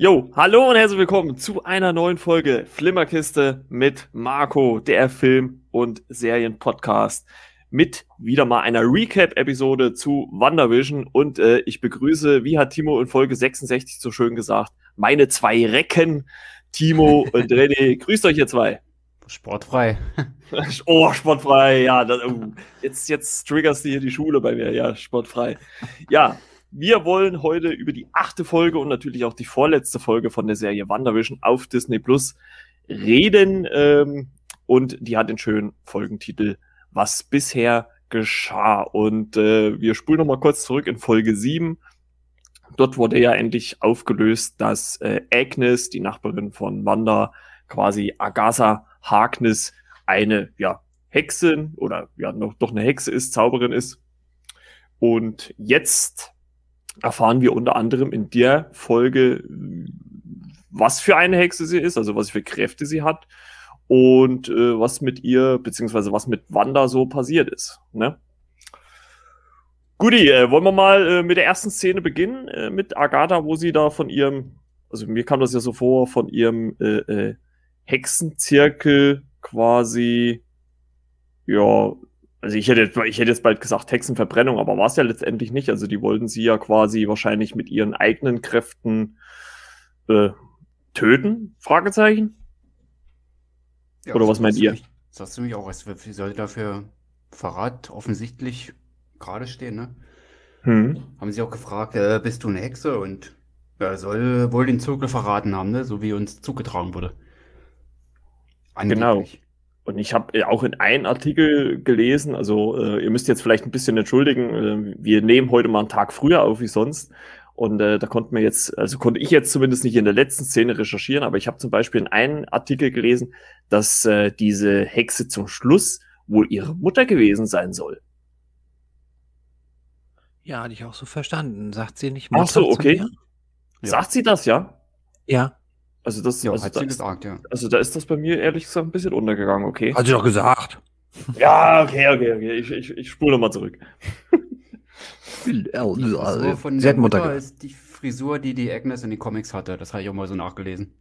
Jo, hallo und herzlich willkommen zu einer neuen Folge Flimmerkiste mit Marco, der Film- und Serienpodcast mit wieder mal einer Recap-Episode zu WandaVision und äh, ich begrüße, wie hat Timo in Folge 66 so schön gesagt, meine zwei Recken, Timo und René. Grüßt euch ihr zwei. Sportfrei. oh, sportfrei, ja. Das, uh, jetzt, jetzt triggerst du hier die Schule bei mir, ja, sportfrei. Ja, wir wollen heute über die achte Folge und natürlich auch die vorletzte Folge von der Serie WandaVision auf Disney Plus reden. Ähm, und die hat den schönen Folgentitel Was bisher geschah. Und äh, wir spulen nochmal kurz zurück in Folge 7. Dort wurde ja endlich aufgelöst, dass äh, Agnes, die Nachbarin von Wanda, quasi Agatha Harkness, eine ja, Hexin oder ja noch doch eine Hexe ist, Zauberin ist. Und jetzt erfahren wir unter anderem in der Folge, was für eine Hexe sie ist, also was für Kräfte sie hat und äh, was mit ihr, beziehungsweise was mit Wanda so passiert ist. Ne? Guti, äh, wollen wir mal äh, mit der ersten Szene beginnen, äh, mit Agatha, wo sie da von ihrem, also mir kam das ja so vor, von ihrem äh, äh, Hexenzirkel quasi, ja, also ich hätte, ich hätte jetzt bald gesagt Hexenverbrennung, aber war es ja letztendlich nicht. Also die wollten sie ja quasi wahrscheinlich mit ihren eigenen Kräften äh, töten? Fragezeichen? Ja, Oder was meint ihr? Mich, sagst du mich auch, was wie soll dafür Verrat offensichtlich gerade stehen, ne? Hm. Haben sie auch gefragt, äh, bist du eine Hexe? Und er soll wohl den Zirkel verraten haben, ne? So wie uns zugetragen wurde. Angeblich. Genau. Und ich habe äh, auch in einem Artikel gelesen, also äh, ihr müsst jetzt vielleicht ein bisschen entschuldigen, äh, wir nehmen heute mal einen Tag früher auf wie sonst. Und äh, da konnten wir jetzt, also konnte ich jetzt zumindest nicht in der letzten Szene recherchieren, aber ich habe zum Beispiel in einem Artikel gelesen, dass äh, diese Hexe zum Schluss wohl ihre Mutter gewesen sein soll. Ja, hatte ich auch so verstanden. Sagt sie nicht Mutter Ach so, okay. Sagt sie das, ja? Ja. Also das ja, also hat da sie ist, gesagt, ja. Also da ist das bei mir ehrlich gesagt ein bisschen untergegangen, okay. Hat sie doch gesagt. Ja, okay, okay, okay. Ich, ich, ich spule nochmal zurück. Die Frisur von der Mutter ist die Frisur, die die Agnes in den Comics hatte. Das habe ich auch mal so nachgelesen.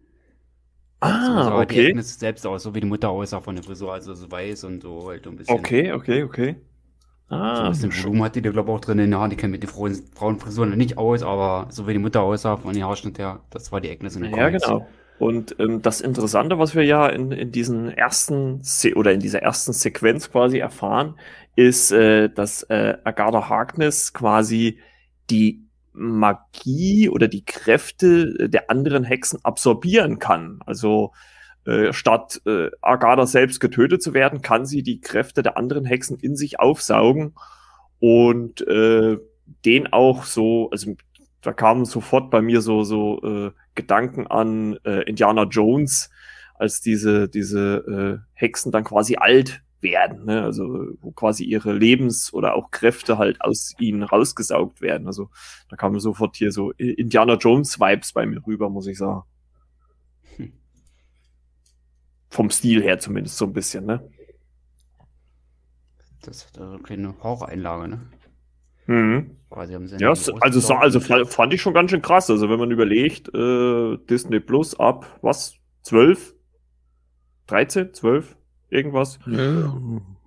Ah, so okay. Die Agnes selbst aus, so wie die Mutter aussah von der Frisur, also so weiß und so halt ein bisschen. Okay, okay, okay. Ah, so ein bisschen Blumen hat die, glaube ich, auch drin in den Haaren. Die kennt mit den Frauenfrisuren nicht aus, aber so wie die Mutter aussah von den Haarschnitt her, das war die Agnes in den Comics. Ja, genau. Und ähm, das Interessante, was wir ja in, in diesen ersten Se oder in dieser ersten Sequenz quasi erfahren, ist, äh, dass äh, Agatha Harkness quasi die Magie oder die Kräfte der anderen Hexen absorbieren kann. Also äh, statt äh, Agatha selbst getötet zu werden, kann sie die Kräfte der anderen Hexen in sich aufsaugen und äh, den auch so, also da kamen sofort bei mir so, so äh, Gedanken an äh, Indiana Jones, als diese, diese äh, Hexen dann quasi alt werden, ne? also wo quasi ihre Lebens- oder auch Kräfte halt aus ihnen rausgesaugt werden. Also da kamen sofort hier so Indiana Jones-Vibes bei mir rüber, muss ich sagen. Vom Stil her zumindest so ein bisschen, ne? Das ist eine kleine Horroreinlage, ne? Mhm. Quasi am Ja, also, also fand ich schon ganz schön krass. Also wenn man überlegt, äh, Disney Plus ab was? 12? 13? 12? Irgendwas? Ja,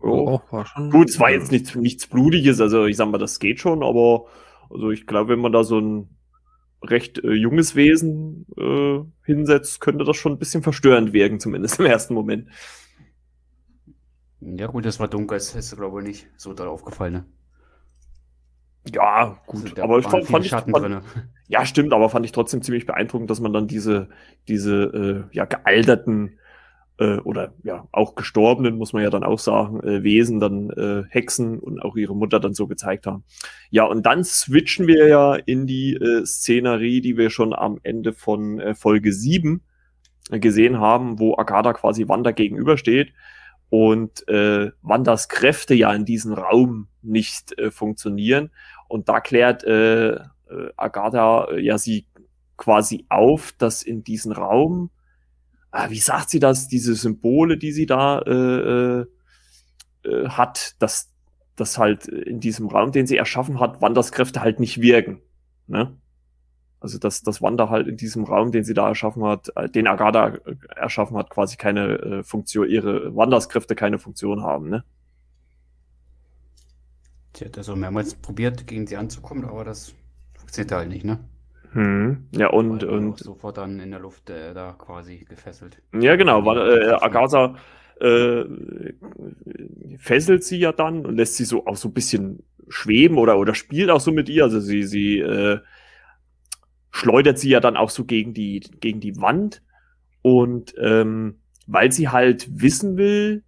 oh. war schon. Gut, es war jetzt nichts, nichts Blutiges, also ich sag mal, das geht schon, aber also ich glaube, wenn man da so ein recht äh, junges Wesen äh, hinsetzt, könnte das schon ein bisschen verstörend wirken, zumindest im ersten Moment. Ja, gut, das war dunkel, das ist, glaube ich, nicht so da aufgefallen, ne? Ja, gut, also, aber ich fand, fand ich, fand, ja, stimmt, aber fand ich trotzdem ziemlich beeindruckend, dass man dann diese, diese äh, ja, gealterten äh, oder ja auch gestorbenen, muss man ja dann auch sagen, äh, Wesen, dann äh, Hexen und auch ihre Mutter dann so gezeigt haben. Ja, und dann switchen wir ja in die äh, Szenerie, die wir schon am Ende von äh, Folge 7 äh, gesehen haben, wo Agatha quasi Wanda gegenübersteht und äh, Wandas Kräfte ja in diesem Raum nicht äh, funktionieren. Und da klärt äh, äh, Agatha äh, ja sie quasi auf, dass in diesem Raum, wie sagt sie das, diese Symbole, die sie da äh, äh, äh hat, dass das halt in diesem Raum, den sie erschaffen hat, Wandas Kräfte halt nicht wirken. Ne? Also dass, dass Wanda halt in diesem Raum, den sie da erschaffen hat, äh, den Agatha äh, erschaffen hat, quasi keine äh, Funktion, ihre Wandas Kräfte keine Funktion haben, ne? Sie hat also mehrmals probiert, gegen sie anzukommen, aber das funktioniert halt nicht, ne? Hm. Ja, und, und sofort dann in der Luft äh, da quasi gefesselt. Ja, genau, weil äh, Agatha äh, fesselt sie ja dann und lässt sie so auch so ein bisschen schweben oder, oder spielt auch so mit ihr. Also sie, sie äh, schleudert sie ja dann auch so gegen die, gegen die Wand. Und ähm, weil sie halt wissen will,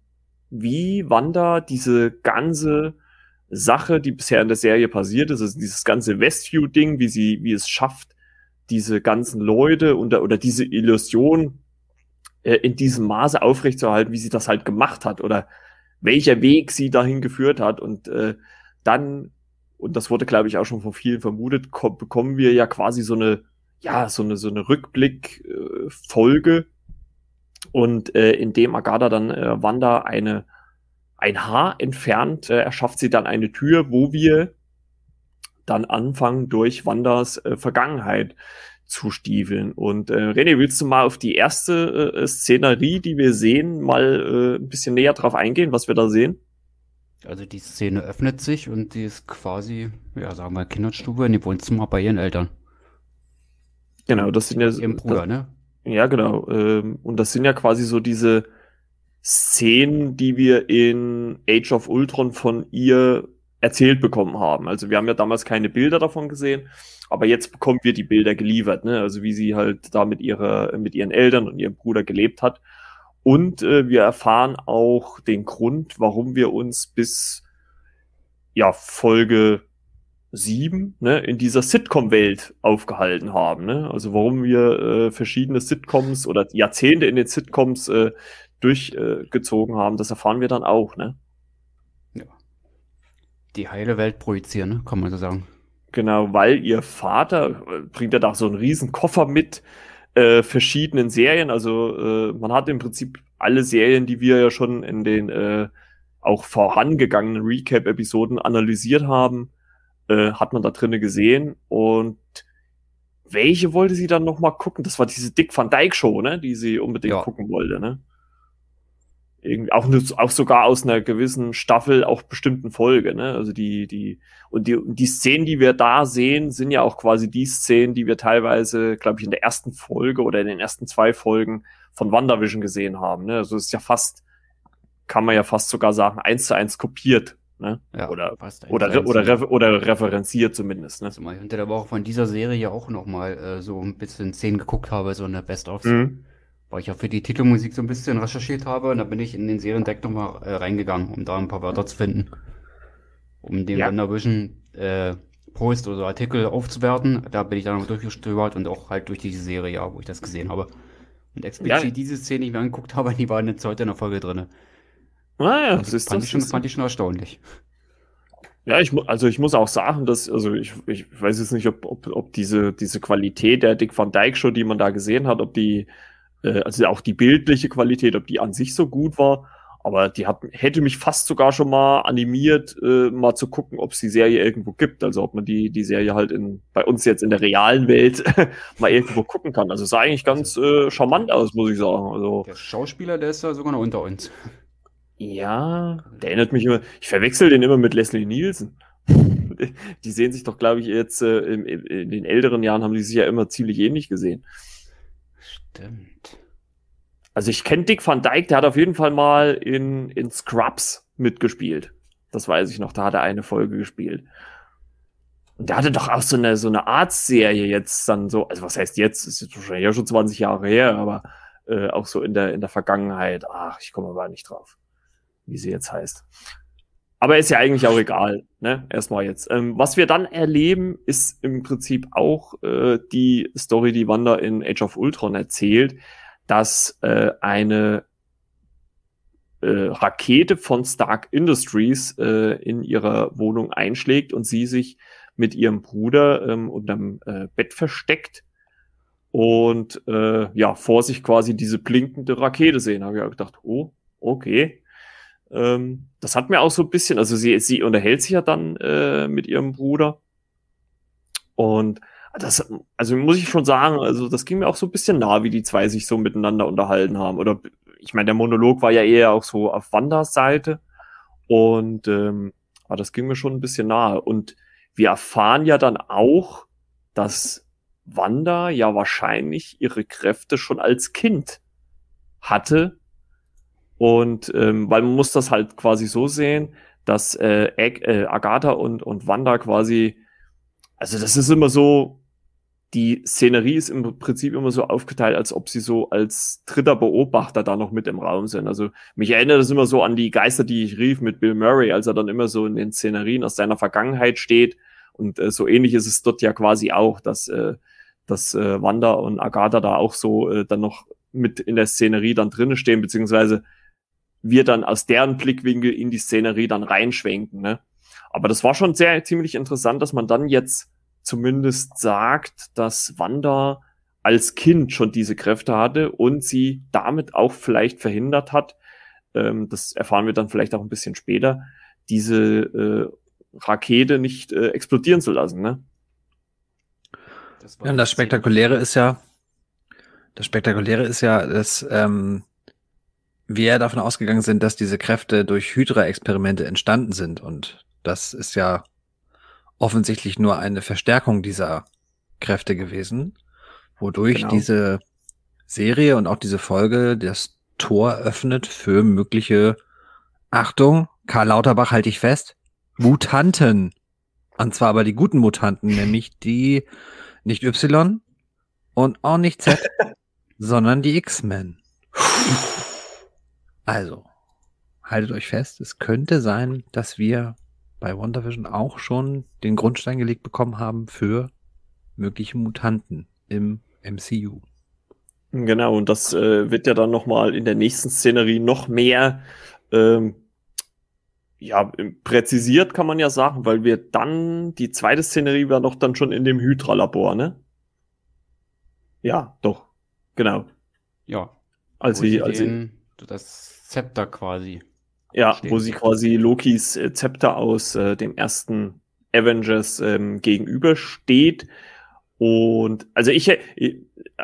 wie Wanda diese ganze Sache, die bisher in der Serie passiert ist, also dieses ganze Westview-Ding, wie sie, wie es schafft, diese ganzen Leute oder, oder diese Illusion äh, in diesem Maße aufrechtzuerhalten, wie sie das halt gemacht hat oder welcher Weg sie dahin geführt hat. Und äh, dann, und das wurde, glaube ich, auch schon von vielen vermutet, bekommen wir ja quasi so eine, ja, so eine, so eine Rückblick-Folge. Äh, und äh, in dem Agatha dann äh, Wanda eine ein Haar entfernt äh, erschafft sie dann eine Tür, wo wir dann anfangen, durch Wanders äh, Vergangenheit zu stiefeln. Und äh, René, willst du mal auf die erste äh, Szenerie, die wir sehen, mal äh, ein bisschen näher drauf eingehen, was wir da sehen? Also die Szene öffnet sich und die ist quasi, ja, sagen wir, Kinderstube in dem Wohnzimmer bei ihren Eltern. Genau, das sind ja. Ihrem Bruder, das, ne? Ja, genau. Ähm, und das sind ja quasi so diese Szenen, die wir in Age of Ultron von ihr erzählt bekommen haben. Also wir haben ja damals keine Bilder davon gesehen, aber jetzt bekommen wir die Bilder geliefert, ne? Also wie sie halt da mit ihrer, mit ihren Eltern und ihrem Bruder gelebt hat. Und äh, wir erfahren auch den Grund, warum wir uns bis ja Folge sieben ne, in dieser Sitcom-Welt aufgehalten haben. Ne? Also warum wir äh, verschiedene Sitcoms oder Jahrzehnte in den Sitcoms äh, durchgezogen äh, haben, das erfahren wir dann auch, ne? Die heile Welt projizieren, ne? kann man so sagen. Genau, weil ihr Vater äh, bringt ja da so einen riesen Koffer mit äh, verschiedenen Serien. Also äh, man hat im Prinzip alle Serien, die wir ja schon in den äh, auch vorangegangenen Recap-Episoden analysiert haben, äh, hat man da drinnen gesehen. Und welche wollte sie dann noch mal gucken? Das war diese Dick Van Dyke Show, ne? Die sie unbedingt ja. gucken wollte, ne? Irgendwie auch, auch sogar aus einer gewissen Staffel auch bestimmten Folge, ne? Also die, die, und die, die Szenen, die wir da sehen, sind ja auch quasi die Szenen, die wir teilweise, glaube ich, in der ersten Folge oder in den ersten zwei Folgen von WandaVision gesehen haben, ne? Also ist ja fast, kann man ja fast sogar sagen, eins zu eins kopiert, ne? Ja, oder, oder, oder, refer oder referenziert zumindest, ne? Zumal ich unter der Woche von dieser Serie ja auch noch mal äh, so ein bisschen Szenen geguckt habe, so eine Best-ofs. Mhm weil ich ja für die Titelmusik so ein bisschen recherchiert habe und da bin ich in den Seriendeck nochmal äh, reingegangen, um da ein paar Wörter zu finden. Um den ja. WandaVision äh, Post oder Artikel aufzuwerten. Da bin ich dann nochmal durchgestöbert und auch halt durch diese Serie, ja, wo ich das gesehen habe. Und explizit ja. diese Szene, die ich mir angeguckt habe, die waren jetzt heute in der Folge drin. Ah ja, das ist fand, das, ich schon, fand ich schon erstaunlich. Ja, ich also ich muss auch sagen, dass, also ich, ich weiß jetzt nicht, ob, ob, ob diese, diese Qualität der Dick Van Dyke Show, die man da gesehen hat, ob die äh, also auch die bildliche Qualität, ob die an sich so gut war. Aber die hat, hätte mich fast sogar schon mal animiert, äh, mal zu gucken, ob es die Serie irgendwo gibt. Also ob man die, die Serie halt in, bei uns jetzt in der realen Welt mal irgendwo gucken kann. Also sah eigentlich ganz äh, charmant aus, muss ich sagen. Also, der Schauspieler, der ist ja sogar noch unter uns. Ja, der erinnert mich immer, ich verwechsel den immer mit Leslie Nielsen. die sehen sich doch, glaube ich, jetzt äh, in, in den älteren Jahren haben die sich ja immer ziemlich ähnlich gesehen. Stimmt. Also ich kenne Dick Van Dyke, der hat auf jeden Fall mal in, in Scrubs mitgespielt. Das weiß ich noch, da hat er eine Folge gespielt. Und der hatte doch auch so eine, so eine Arztserie jetzt dann so, also was heißt jetzt, ist jetzt wahrscheinlich ja schon 20 Jahre her, aber äh, auch so in der, in der Vergangenheit. Ach, ich komme aber nicht drauf, wie sie jetzt heißt. Aber ist ja eigentlich auch egal, ne? Erstmal jetzt. Ähm, was wir dann erleben, ist im Prinzip auch äh, die Story, die Wanda in Age of Ultron erzählt, dass äh, eine äh, Rakete von Stark Industries äh, in ihrer Wohnung einschlägt und sie sich mit ihrem Bruder ähm, unterm äh, Bett versteckt und äh, ja vor sich quasi diese blinkende Rakete sehen. Habe ich auch gedacht, oh, okay, ähm, das hat mir auch so ein bisschen, also sie, sie unterhält sich ja dann äh, mit ihrem Bruder. Und Das, also muss ich schon sagen, also das ging mir auch so ein bisschen nah, wie die zwei sich so miteinander unterhalten haben. Oder ich meine, der Monolog war ja eher auch so auf Wanders Seite. Und ähm, aber das ging mir schon ein bisschen nahe. Und wir erfahren ja dann auch, dass Wanda ja wahrscheinlich ihre Kräfte schon als Kind hatte. Und ähm, weil man muss das halt quasi so sehen, dass äh, äh, Agatha und, und Wanda quasi, also das ist immer so, die Szenerie ist im Prinzip immer so aufgeteilt, als ob sie so als dritter Beobachter da noch mit im Raum sind. Also mich erinnert das immer so an die Geister, die ich rief mit Bill Murray, als er dann immer so in den Szenerien aus seiner Vergangenheit steht. Und äh, so ähnlich ist es dort ja quasi auch, dass, äh, dass äh, Wanda und Agatha da auch so äh, dann noch mit in der Szenerie dann drinnen stehen, beziehungsweise wir dann aus deren Blickwinkel in die Szenerie dann reinschwenken. Ne? Aber das war schon sehr ziemlich interessant, dass man dann jetzt zumindest sagt, dass Wanda als Kind schon diese Kräfte hatte und sie damit auch vielleicht verhindert hat, ähm, das erfahren wir dann vielleicht auch ein bisschen später, diese äh, Rakete nicht äh, explodieren zu lassen. Ne? Das ja, und das Spektakuläre ist ja, das Spektakuläre ist ja, dass ähm, wir davon ausgegangen sind, dass diese Kräfte durch Hydra-Experimente entstanden sind. Und das ist ja offensichtlich nur eine Verstärkung dieser Kräfte gewesen, wodurch genau. diese Serie und auch diese Folge das Tor öffnet für mögliche, Achtung, Karl Lauterbach halte ich fest, Mutanten. Und zwar aber die guten Mutanten, nämlich die nicht Y und auch nicht Z, sondern die X-Men. Also, haltet euch fest, es könnte sein, dass wir bei WandaVision auch schon den Grundstein gelegt bekommen haben für mögliche Mutanten im MCU. Genau, und das äh, wird ja dann nochmal in der nächsten Szenerie noch mehr ähm, ja, präzisiert, kann man ja sagen, weil wir dann, die zweite Szenerie war doch dann schon in dem Hydra-Labor, ne? Ja, doch. Genau. Ja. Als sie, als sie das Zepter quasi. Ja, stehen. wo sie quasi Lokis äh, Zepter aus äh, dem ersten Avengers ähm, gegenübersteht. Und also ich, äh,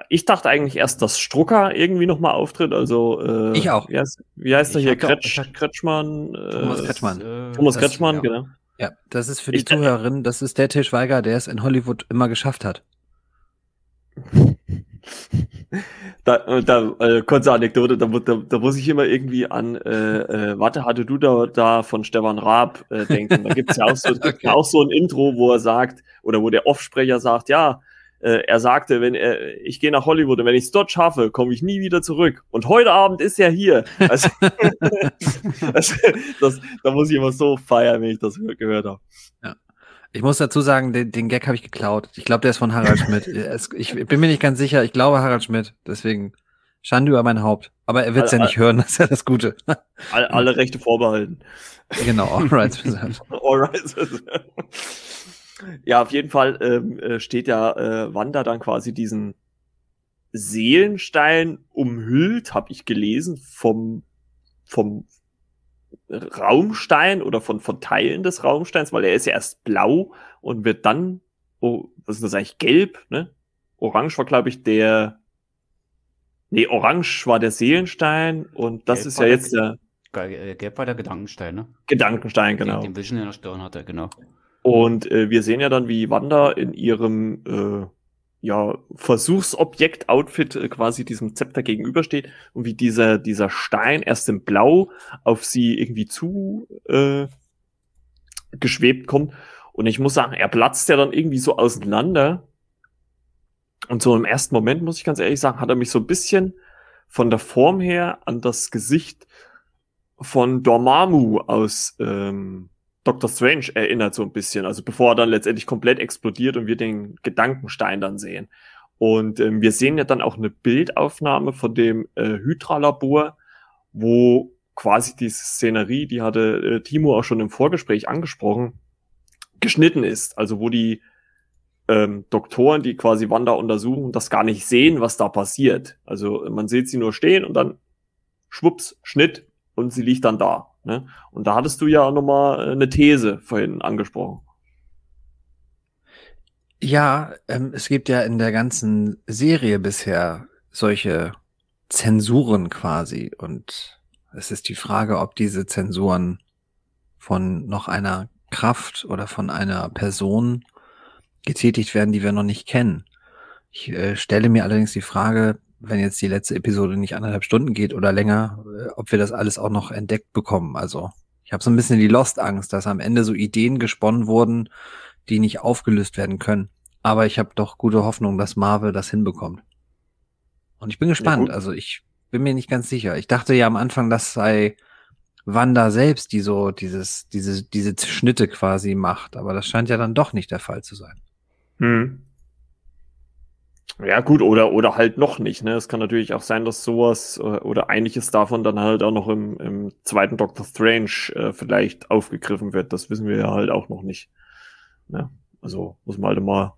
ich dachte eigentlich erst, dass Strucker irgendwie nochmal auftritt. Also äh, ich auch. Wie heißt, wie heißt er hier? Kretsch, Kretschmann. Äh, Thomas Kretschmann. Äh, Thomas das, Kretschmann, ja. genau. Ja, das ist für die ich, Zuhörerin, das ist der Tischweiger, der es in Hollywood immer geschafft hat. da, äh, da äh, kurze Anekdote, da, da, da muss ich immer irgendwie an, äh, äh, warte, hatte du da, da von Stefan Raab äh, denken. Da gibt's ja auch so, okay. auch so ein Intro, wo er sagt, oder wo der Offsprecher sagt, ja, äh, er sagte, wenn er, ich gehe nach Hollywood und wenn ich es dort schaffe, komme ich nie wieder zurück. Und heute Abend ist er hier. Also, also das, da muss ich immer so feiern, wenn ich das gehört habe. Ja. Ich muss dazu sagen, den, den Gag habe ich geklaut. Ich glaube, der ist von Harald Schmidt. ich bin mir nicht ganz sicher. Ich glaube Harald Schmidt. Deswegen Schande über mein Haupt. Aber er wird es ja nicht hören. Das ist ja das Gute. Alle, alle Rechte vorbehalten. Genau, all rights reserved. all rights Ja, auf jeden Fall ähm, äh, steht ja äh, Wanda dann quasi diesen Seelenstein umhüllt, habe ich gelesen, vom, vom Raumstein oder von, von Teilen des Raumsteins, weil er ist ja erst blau und wird dann, oh, was ist das eigentlich, gelb, ne? Orange war, glaube ich, der, nee, orange war der Seelenstein und das gelb ist ja jetzt der, äh, Gelb war der Gedankenstein, ne? Gedankenstein, genau. Den Vision in der Stirn hatte, genau. Und äh, wir sehen ja dann, wie Wanda in ihrem äh, ja, Versuchsobjekt-Outfit äh, quasi diesem Zepter gegenübersteht und wie dieser, dieser Stein erst in Blau auf sie irgendwie zu äh, geschwebt kommt. Und ich muss sagen, er platzt ja dann irgendwie so auseinander. Und so im ersten Moment, muss ich ganz ehrlich sagen, hat er mich so ein bisschen von der Form her an das Gesicht von Dormammu aus ähm, Doctor Strange erinnert so ein bisschen, also bevor er dann letztendlich komplett explodiert und wir den Gedankenstein dann sehen. Und ähm, wir sehen ja dann auch eine Bildaufnahme von dem äh, Hydra-Labor, wo quasi diese Szenerie, die hatte äh, Timo auch schon im Vorgespräch angesprochen, geschnitten ist. Also wo die ähm, Doktoren, die quasi Wanda untersuchen, das gar nicht sehen, was da passiert. Also man sieht sie nur stehen und dann schwupps, Schnitt und sie liegt dann da. Ne? Und da hattest du ja nochmal äh, eine These vorhin angesprochen. Ja, ähm, es gibt ja in der ganzen Serie bisher solche Zensuren quasi. Und es ist die Frage, ob diese Zensuren von noch einer Kraft oder von einer Person getätigt werden, die wir noch nicht kennen. Ich äh, stelle mir allerdings die Frage, wenn jetzt die letzte Episode nicht anderthalb Stunden geht oder länger, äh, ob wir das alles auch noch entdeckt bekommen. Also ich habe so ein bisschen die Lost-Angst, dass am Ende so Ideen gesponnen wurden, die nicht aufgelöst werden können. Aber ich habe doch gute Hoffnung, dass Marvel das hinbekommt. Und ich bin gespannt. Ja, also ich bin mir nicht ganz sicher. Ich dachte ja am Anfang, das sei Wanda selbst, die so dieses, diese, diese Schnitte quasi macht. Aber das scheint ja dann doch nicht der Fall zu sein. Hm. Ja, gut, oder, oder halt noch nicht. Ne? Es kann natürlich auch sein, dass sowas äh, oder einiges davon dann halt auch noch im, im zweiten Doctor Strange äh, vielleicht aufgegriffen wird. Das wissen wir ja halt auch noch nicht. Ne? Also muss man halt mal,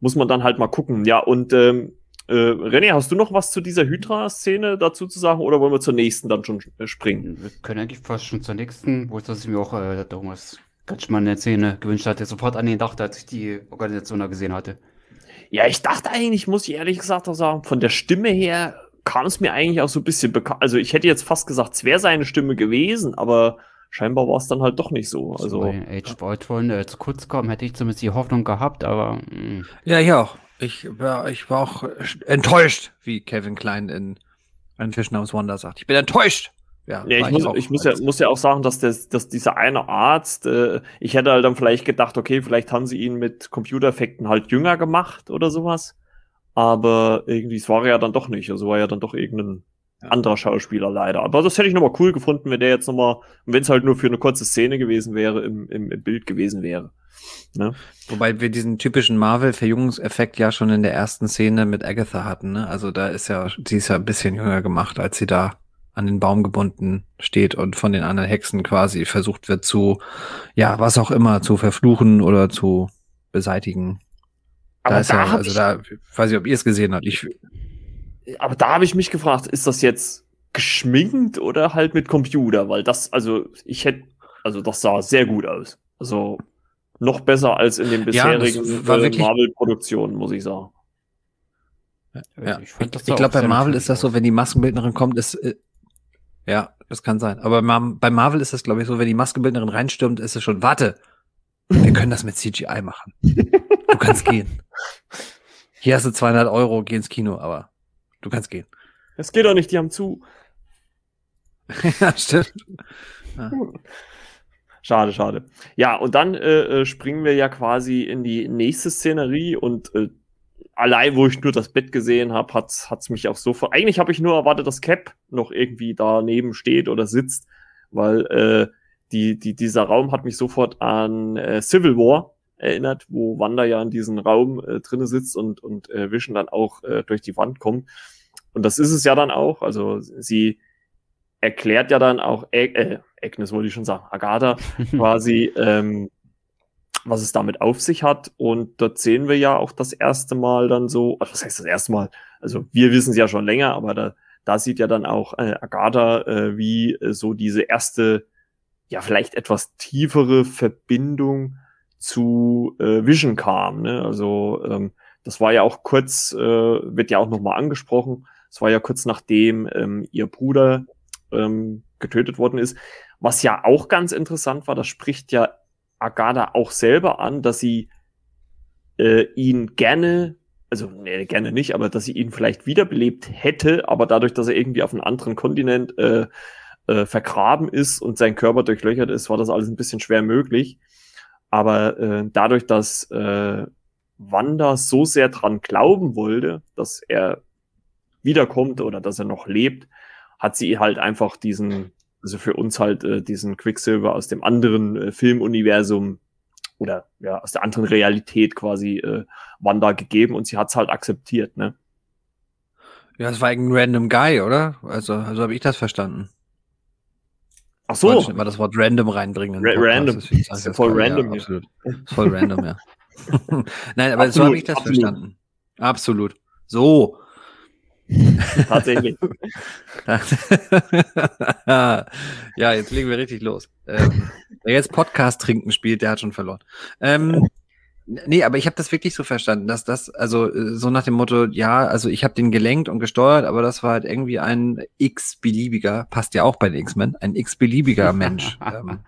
muss man dann halt mal gucken. Ja, und ähm, äh, René, hast du noch was zu dieser Hydra-Szene dazu zu sagen oder wollen wir zur nächsten dann schon äh, springen? Wir können eigentlich fast schon zur nächsten, wo ich mir auch äh, Thomas Kretschmann eine Szene gewünscht hatte, sofort an ihn dachte, als ich die Organisation da gesehen hatte. Ja, ich dachte eigentlich, muss ich ehrlich gesagt auch sagen, von der Stimme her kam es mir eigentlich auch so ein bisschen bekannt. Also ich hätte jetzt fast gesagt, es wäre seine Stimme gewesen, aber scheinbar war es dann halt doch nicht so. Also, also Age of Ultron äh, zu kurz kommen, hätte ich zumindest die Hoffnung gehabt, aber. Mh. Hm. Ja, ich auch. Ich war, ich war auch enttäuscht, wie Kevin Klein in Ein Fisch namens Wanda sagt. Ich bin enttäuscht. Ja, ja ich, muss, ich muss, ja, muss ja auch sagen, dass, das, dass dieser eine Arzt, äh, ich hätte halt dann vielleicht gedacht, okay, vielleicht haben sie ihn mit Computereffekten halt jünger gemacht oder sowas. Aber irgendwie, es war er ja dann doch nicht. Also war ja dann doch irgendein ja. anderer Schauspieler leider. Aber das hätte ich nochmal cool gefunden, wenn der jetzt nochmal, wenn es halt nur für eine kurze Szene gewesen wäre, im, im, im Bild gewesen wäre. Ne? Wobei wir diesen typischen Marvel-Verjüngungseffekt ja schon in der ersten Szene mit Agatha hatten. Ne? Also da ist ja, sie ist ja ein bisschen jünger gemacht, als sie da an den Baum gebunden steht und von den anderen Hexen quasi versucht wird zu, ja, was auch immer, zu verfluchen oder zu beseitigen. Aber da ist da ja, also da, weiß ich, ob ihr es gesehen habt. Ich, aber da habe ich mich gefragt, ist das jetzt geschminkt oder halt mit Computer? Weil das, also ich hätte, also das sah sehr gut aus. Also noch besser als in den bisherigen ja, äh, Marvel-Produktionen, muss ich sagen. Ja, ich, ich, ich glaube, bei Marvel ist das so, wenn die Maskenbildnerin kommt, ist, äh, ja, das kann sein. Aber bei Marvel ist das, glaube ich, so, wenn die Maskenbildnerin reinstürmt, ist es schon, warte, wir können das mit CGI machen. Du kannst gehen. Hier hast du 200 Euro, geh ins Kino, aber du kannst gehen. Das geht doch nicht, die haben zu. ja, stimmt. Ja. Schade, schade. Ja, und dann äh, äh, springen wir ja quasi in die nächste Szenerie und äh, allein, wo ich nur das Bett gesehen habe, hat's hat's mich auch sofort. Eigentlich habe ich nur erwartet, dass Cap noch irgendwie daneben steht oder sitzt, weil äh, die, die, dieser Raum hat mich sofort an äh, Civil War erinnert, wo Wanda ja in diesem Raum äh, drinne sitzt und, und äh, Vision dann auch äh, durch die Wand kommt. Und das ist es ja dann auch. Also sie erklärt ja dann auch, äh, äh Agnes wollte ich schon sagen, Agatha quasi, ähm, was es damit auf sich hat. Und dort sehen wir ja auch das erste Mal dann so, was heißt das erste Mal? Also wir wissen es ja schon länger, aber da, da sieht ja dann auch äh, Agatha, äh, wie äh, so diese erste, ja, vielleicht etwas tiefere Verbindung zu äh, Vision kam. Ne? Also ähm, das war ja auch kurz, äh, wird ja auch nochmal angesprochen. Es war ja kurz nachdem ähm, ihr Bruder ähm, getötet worden ist. Was ja auch ganz interessant war, das spricht ja Agatha auch selber an, dass sie äh, ihn gerne, also nee, gerne nicht, aber dass sie ihn vielleicht wiederbelebt hätte, aber dadurch, dass er irgendwie auf einem anderen Kontinent äh, äh, vergraben ist und sein Körper durchlöchert ist, war das alles ein bisschen schwer möglich. Aber äh, dadurch, dass äh, Wanda so sehr dran glauben wollte, dass er wiederkommt oder dass er noch lebt, hat sie halt einfach diesen also für uns halt äh, diesen Quicksilver aus dem anderen äh, Filmuniversum oder ja aus der anderen Realität quasi äh, Wanda gegeben und sie hat's halt akzeptiert, ne? Ja, es war ein random Guy, oder? Also, also habe ich das verstanden. Ach so. Ich mal das Wort random reinbringen. Ra random. Das ist voll random. Ja, absolut. Ist voll random, ja. Nein, aber absolut, so habe ich das absolut. verstanden. Absolut. So. Tatsächlich. ja, jetzt legen wir richtig los. Ähm, wer jetzt Podcast trinken spielt, der hat schon verloren. Ähm, Nee, aber ich habe das wirklich so verstanden, dass das, also äh, so nach dem Motto, ja, also ich habe den gelenkt und gesteuert, aber das war halt irgendwie ein x-beliebiger, passt ja auch bei den X-Men, ein x-beliebiger Mensch. ähm,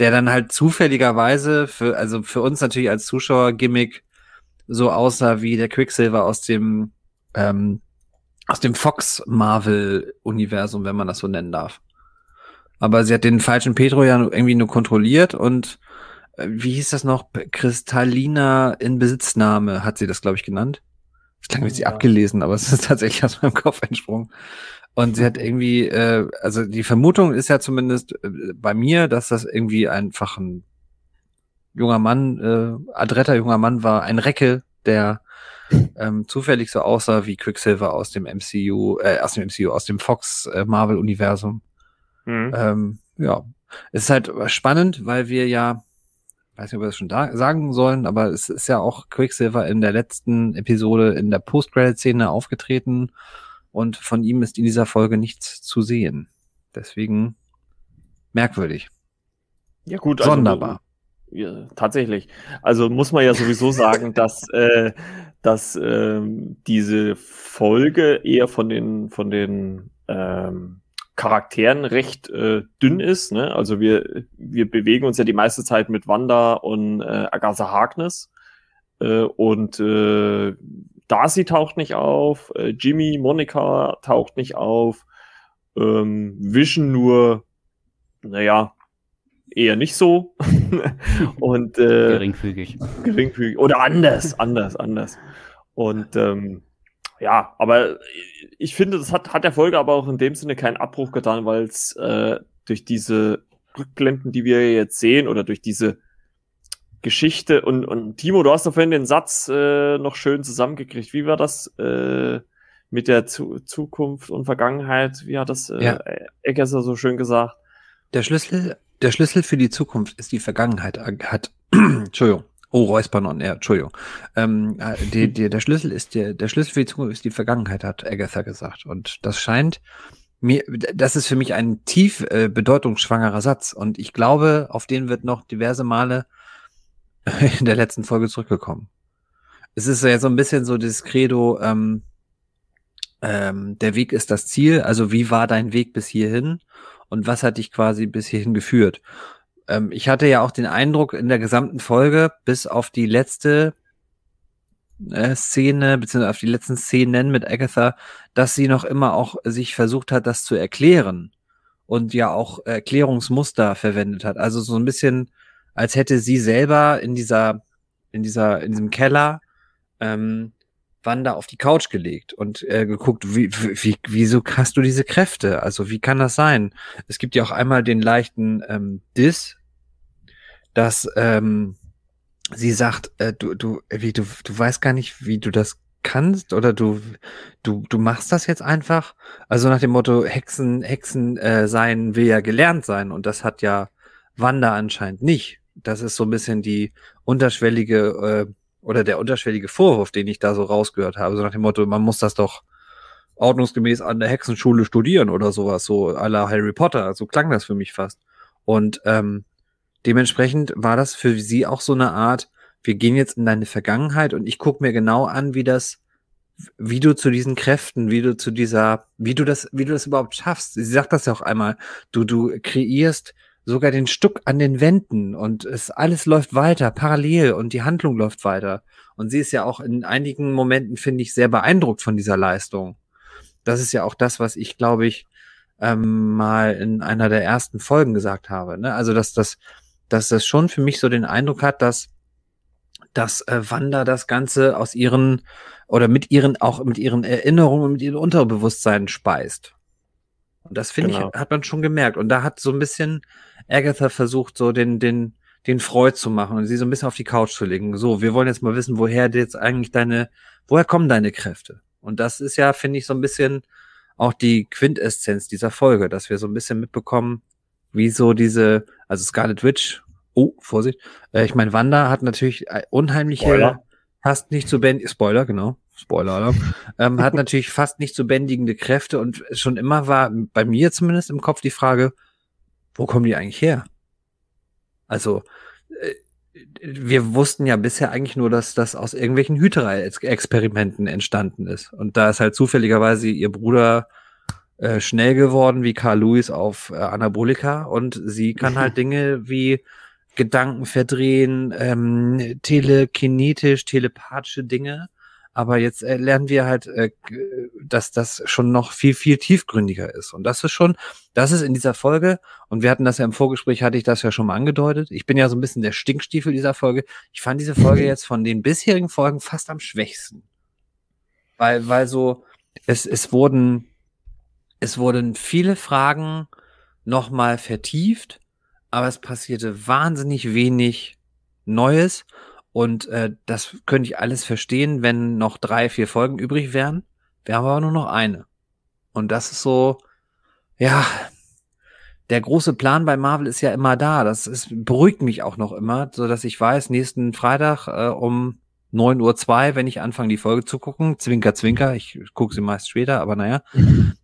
der dann halt zufälligerweise für, also für uns natürlich als Zuschauer Gimmick so aussah wie der Quicksilver aus dem, ähm, aus dem Fox Marvel Universum, wenn man das so nennen darf. Aber sie hat den falschen Petro ja irgendwie nur kontrolliert und äh, wie hieß das noch? Kristallina in Besitznahme hat sie das, glaube ich, genannt. Das klang wie sie ja. abgelesen, aber es ist tatsächlich aus meinem Kopf entsprungen. Und sie hat irgendwie, äh, also die Vermutung ist ja zumindest äh, bei mir, dass das irgendwie einfach ein junger Mann, äh, adretter junger Mann war, ein Recke, der ähm, zufällig so aussah wie Quicksilver aus dem MCU, äh, aus dem MCU, aus dem Fox äh, Marvel Universum. Mhm. Ähm, ja, es ist halt spannend, weil wir ja weiß nicht, ob wir das schon da sagen sollen, aber es ist ja auch Quicksilver in der letzten Episode in der Post-Credit-Szene aufgetreten und von ihm ist in dieser Folge nichts zu sehen. Deswegen merkwürdig. Ja gut, also, sonderbar. Ja, tatsächlich. Also muss man ja sowieso sagen, dass äh, dass äh, diese Folge eher von den von den ähm, Charakteren recht äh, dünn ist. Ne? Also wir, wir bewegen uns ja die meiste Zeit mit Wanda und äh, Agatha Harkness. Äh, und äh, Darcy taucht nicht auf, äh, Jimmy, Monica taucht nicht auf, ähm, Vision nur, naja, eher nicht so. und äh, geringfügig. Geringfügig. Oder anders, anders, anders. Und ähm, ja, aber ich finde, das hat, hat der Folge aber auch in dem Sinne keinen Abbruch getan, weil es äh, durch diese Rückblenden, die wir jetzt sehen, oder durch diese Geschichte und, und Timo, du hast doch vorhin den Satz äh, noch schön zusammengekriegt. Wie war das äh, mit der Zu Zukunft und Vergangenheit? Wie hat das äh, ja. Eggesser so schön gesagt? Der Schlüssel, der Schlüssel für die Zukunft ist die Vergangenheit. Hat, Entschuldigung, Oh, Räuspern ja, Entschuldigung. Ähm, äh, die, die, der Schlüssel ist der, der Schlüssel für die Zukunft ist die Vergangenheit, hat Agatha gesagt. Und das scheint mir, das ist für mich ein tief äh, bedeutungsschwangerer Satz. Und ich glaube, auf den wird noch diverse Male in der letzten Folge zurückgekommen. Es ist ja so ein bisschen so das Credo, ähm, ähm, der Weg ist das Ziel. Also wie war dein Weg bis hierhin? Und was hat dich quasi bis hierhin geführt? Ähm, ich hatte ja auch den Eindruck in der gesamten Folge, bis auf die letzte äh, Szene, beziehungsweise auf die letzten Szenen mit Agatha, dass sie noch immer auch sich versucht hat, das zu erklären und ja auch Erklärungsmuster verwendet hat. Also so ein bisschen, als hätte sie selber in dieser, in dieser, in diesem Keller ähm, Wanda auf die Couch gelegt und äh, geguckt, wie, wie, wieso hast du diese Kräfte? Also wie kann das sein? Es gibt ja auch einmal den leichten ähm, Diss, dass ähm, sie sagt, äh, du, du, wie, du, du weißt gar nicht, wie du das kannst oder du, du, du machst das jetzt einfach. Also nach dem Motto, Hexen, Hexen äh, sein will ja gelernt sein und das hat ja Wanda anscheinend nicht. Das ist so ein bisschen die unterschwellige äh, oder der unterschwellige Vorwurf, den ich da so rausgehört habe. So nach dem Motto, man muss das doch ordnungsgemäß an der Hexenschule studieren oder sowas, so à la Harry Potter. So klang das für mich fast. Und ähm, dementsprechend war das für sie auch so eine Art, wir gehen jetzt in deine Vergangenheit und ich gucke mir genau an, wie das, wie du zu diesen Kräften, wie du zu dieser, wie du das, wie du das überhaupt schaffst. Sie sagt das ja auch einmal. Du, du kreierst sogar den Stuck an den Wänden und es alles läuft weiter, parallel und die Handlung läuft weiter. Und sie ist ja auch in einigen Momenten, finde ich, sehr beeindruckt von dieser Leistung. Das ist ja auch das, was ich, glaube ich, ähm, mal in einer der ersten Folgen gesagt habe. Ne? Also, dass das, dass das schon für mich so den Eindruck hat, dass, dass äh, Wanda das Ganze aus ihren oder mit ihren, auch mit ihren Erinnerungen und mit ihrem Unterbewusstsein speist. Und das finde genau. ich, hat man schon gemerkt. Und da hat so ein bisschen Agatha versucht, so den, den, den Freud zu machen und sie so ein bisschen auf die Couch zu legen. So, wir wollen jetzt mal wissen, woher jetzt eigentlich deine, woher kommen deine Kräfte? Und das ist ja, finde ich, so ein bisschen auch die Quintessenz dieser Folge, dass wir so ein bisschen mitbekommen, wie so diese, also Scarlet Witch, oh, Vorsicht, äh, ich meine, Wanda hat natürlich äh, unheimliche, Spoiler. fast nicht zu bändigen, Spoiler, genau, Spoiler, ähm, hat natürlich fast nicht zu bändigende Kräfte und schon immer war bei mir zumindest im Kopf die Frage, wo kommen die eigentlich her? Also, äh, wir wussten ja bisher eigentlich nur, dass das aus irgendwelchen Hüterei-Experimenten entstanden ist. Und da ist halt zufälligerweise ihr Bruder äh, schnell geworden wie Carl Lewis auf äh, Anabolika und sie kann halt Dinge wie Gedanken verdrehen, ähm, telekinetisch, telepathische Dinge. Aber jetzt äh, lernen wir halt, äh, dass das schon noch viel, viel tiefgründiger ist. Und das ist schon, das ist in dieser Folge, und wir hatten das ja im Vorgespräch, hatte ich das ja schon mal angedeutet. Ich bin ja so ein bisschen der Stinkstiefel dieser Folge. Ich fand diese Folge jetzt von den bisherigen Folgen fast am schwächsten. Weil, weil so, es, es wurden es wurden viele Fragen nochmal vertieft, aber es passierte wahnsinnig wenig Neues. Und äh, das könnte ich alles verstehen, wenn noch drei, vier Folgen übrig wären. Wir haben aber nur noch eine. Und das ist so, ja, der große Plan bei Marvel ist ja immer da. Das ist, beruhigt mich auch noch immer, so dass ich weiß, nächsten Freitag äh, um 9.02 Uhr, wenn ich anfange, die Folge zu gucken, zwinker, zwinker, ich gucke sie meist später, aber naja,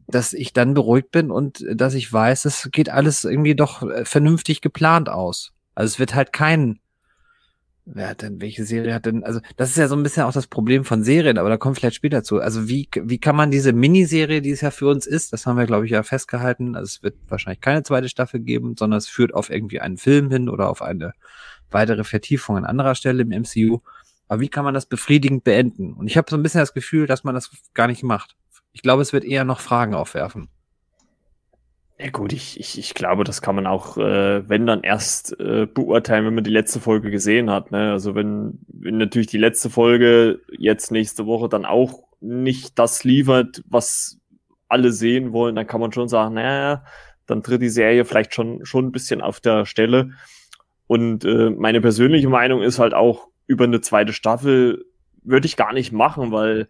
dass ich dann beruhigt bin und dass ich weiß, es geht alles irgendwie doch äh, vernünftig geplant aus. Also es wird halt kein, wer hat denn, welche Serie hat denn, also das ist ja so ein bisschen auch das Problem von Serien, aber da kommt vielleicht später zu. Also wie, wie kann man diese Miniserie, die es ja für uns ist, das haben wir glaube ich ja festgehalten, also es wird wahrscheinlich keine zweite Staffel geben, sondern es führt auf irgendwie einen Film hin oder auf eine weitere Vertiefung an anderer Stelle im MCU. Aber wie kann man das befriedigend beenden? Und ich habe so ein bisschen das Gefühl, dass man das gar nicht macht. Ich glaube, es wird eher noch Fragen aufwerfen. Ja gut, ich, ich, ich glaube, das kann man auch, äh, wenn dann erst äh, beurteilen, wenn man die letzte Folge gesehen hat. Ne? Also wenn, wenn natürlich die letzte Folge jetzt nächste Woche dann auch nicht das liefert, was alle sehen wollen, dann kann man schon sagen, naja, dann tritt die Serie vielleicht schon, schon ein bisschen auf der Stelle. Und äh, meine persönliche Meinung ist halt auch, über eine zweite Staffel würde ich gar nicht machen, weil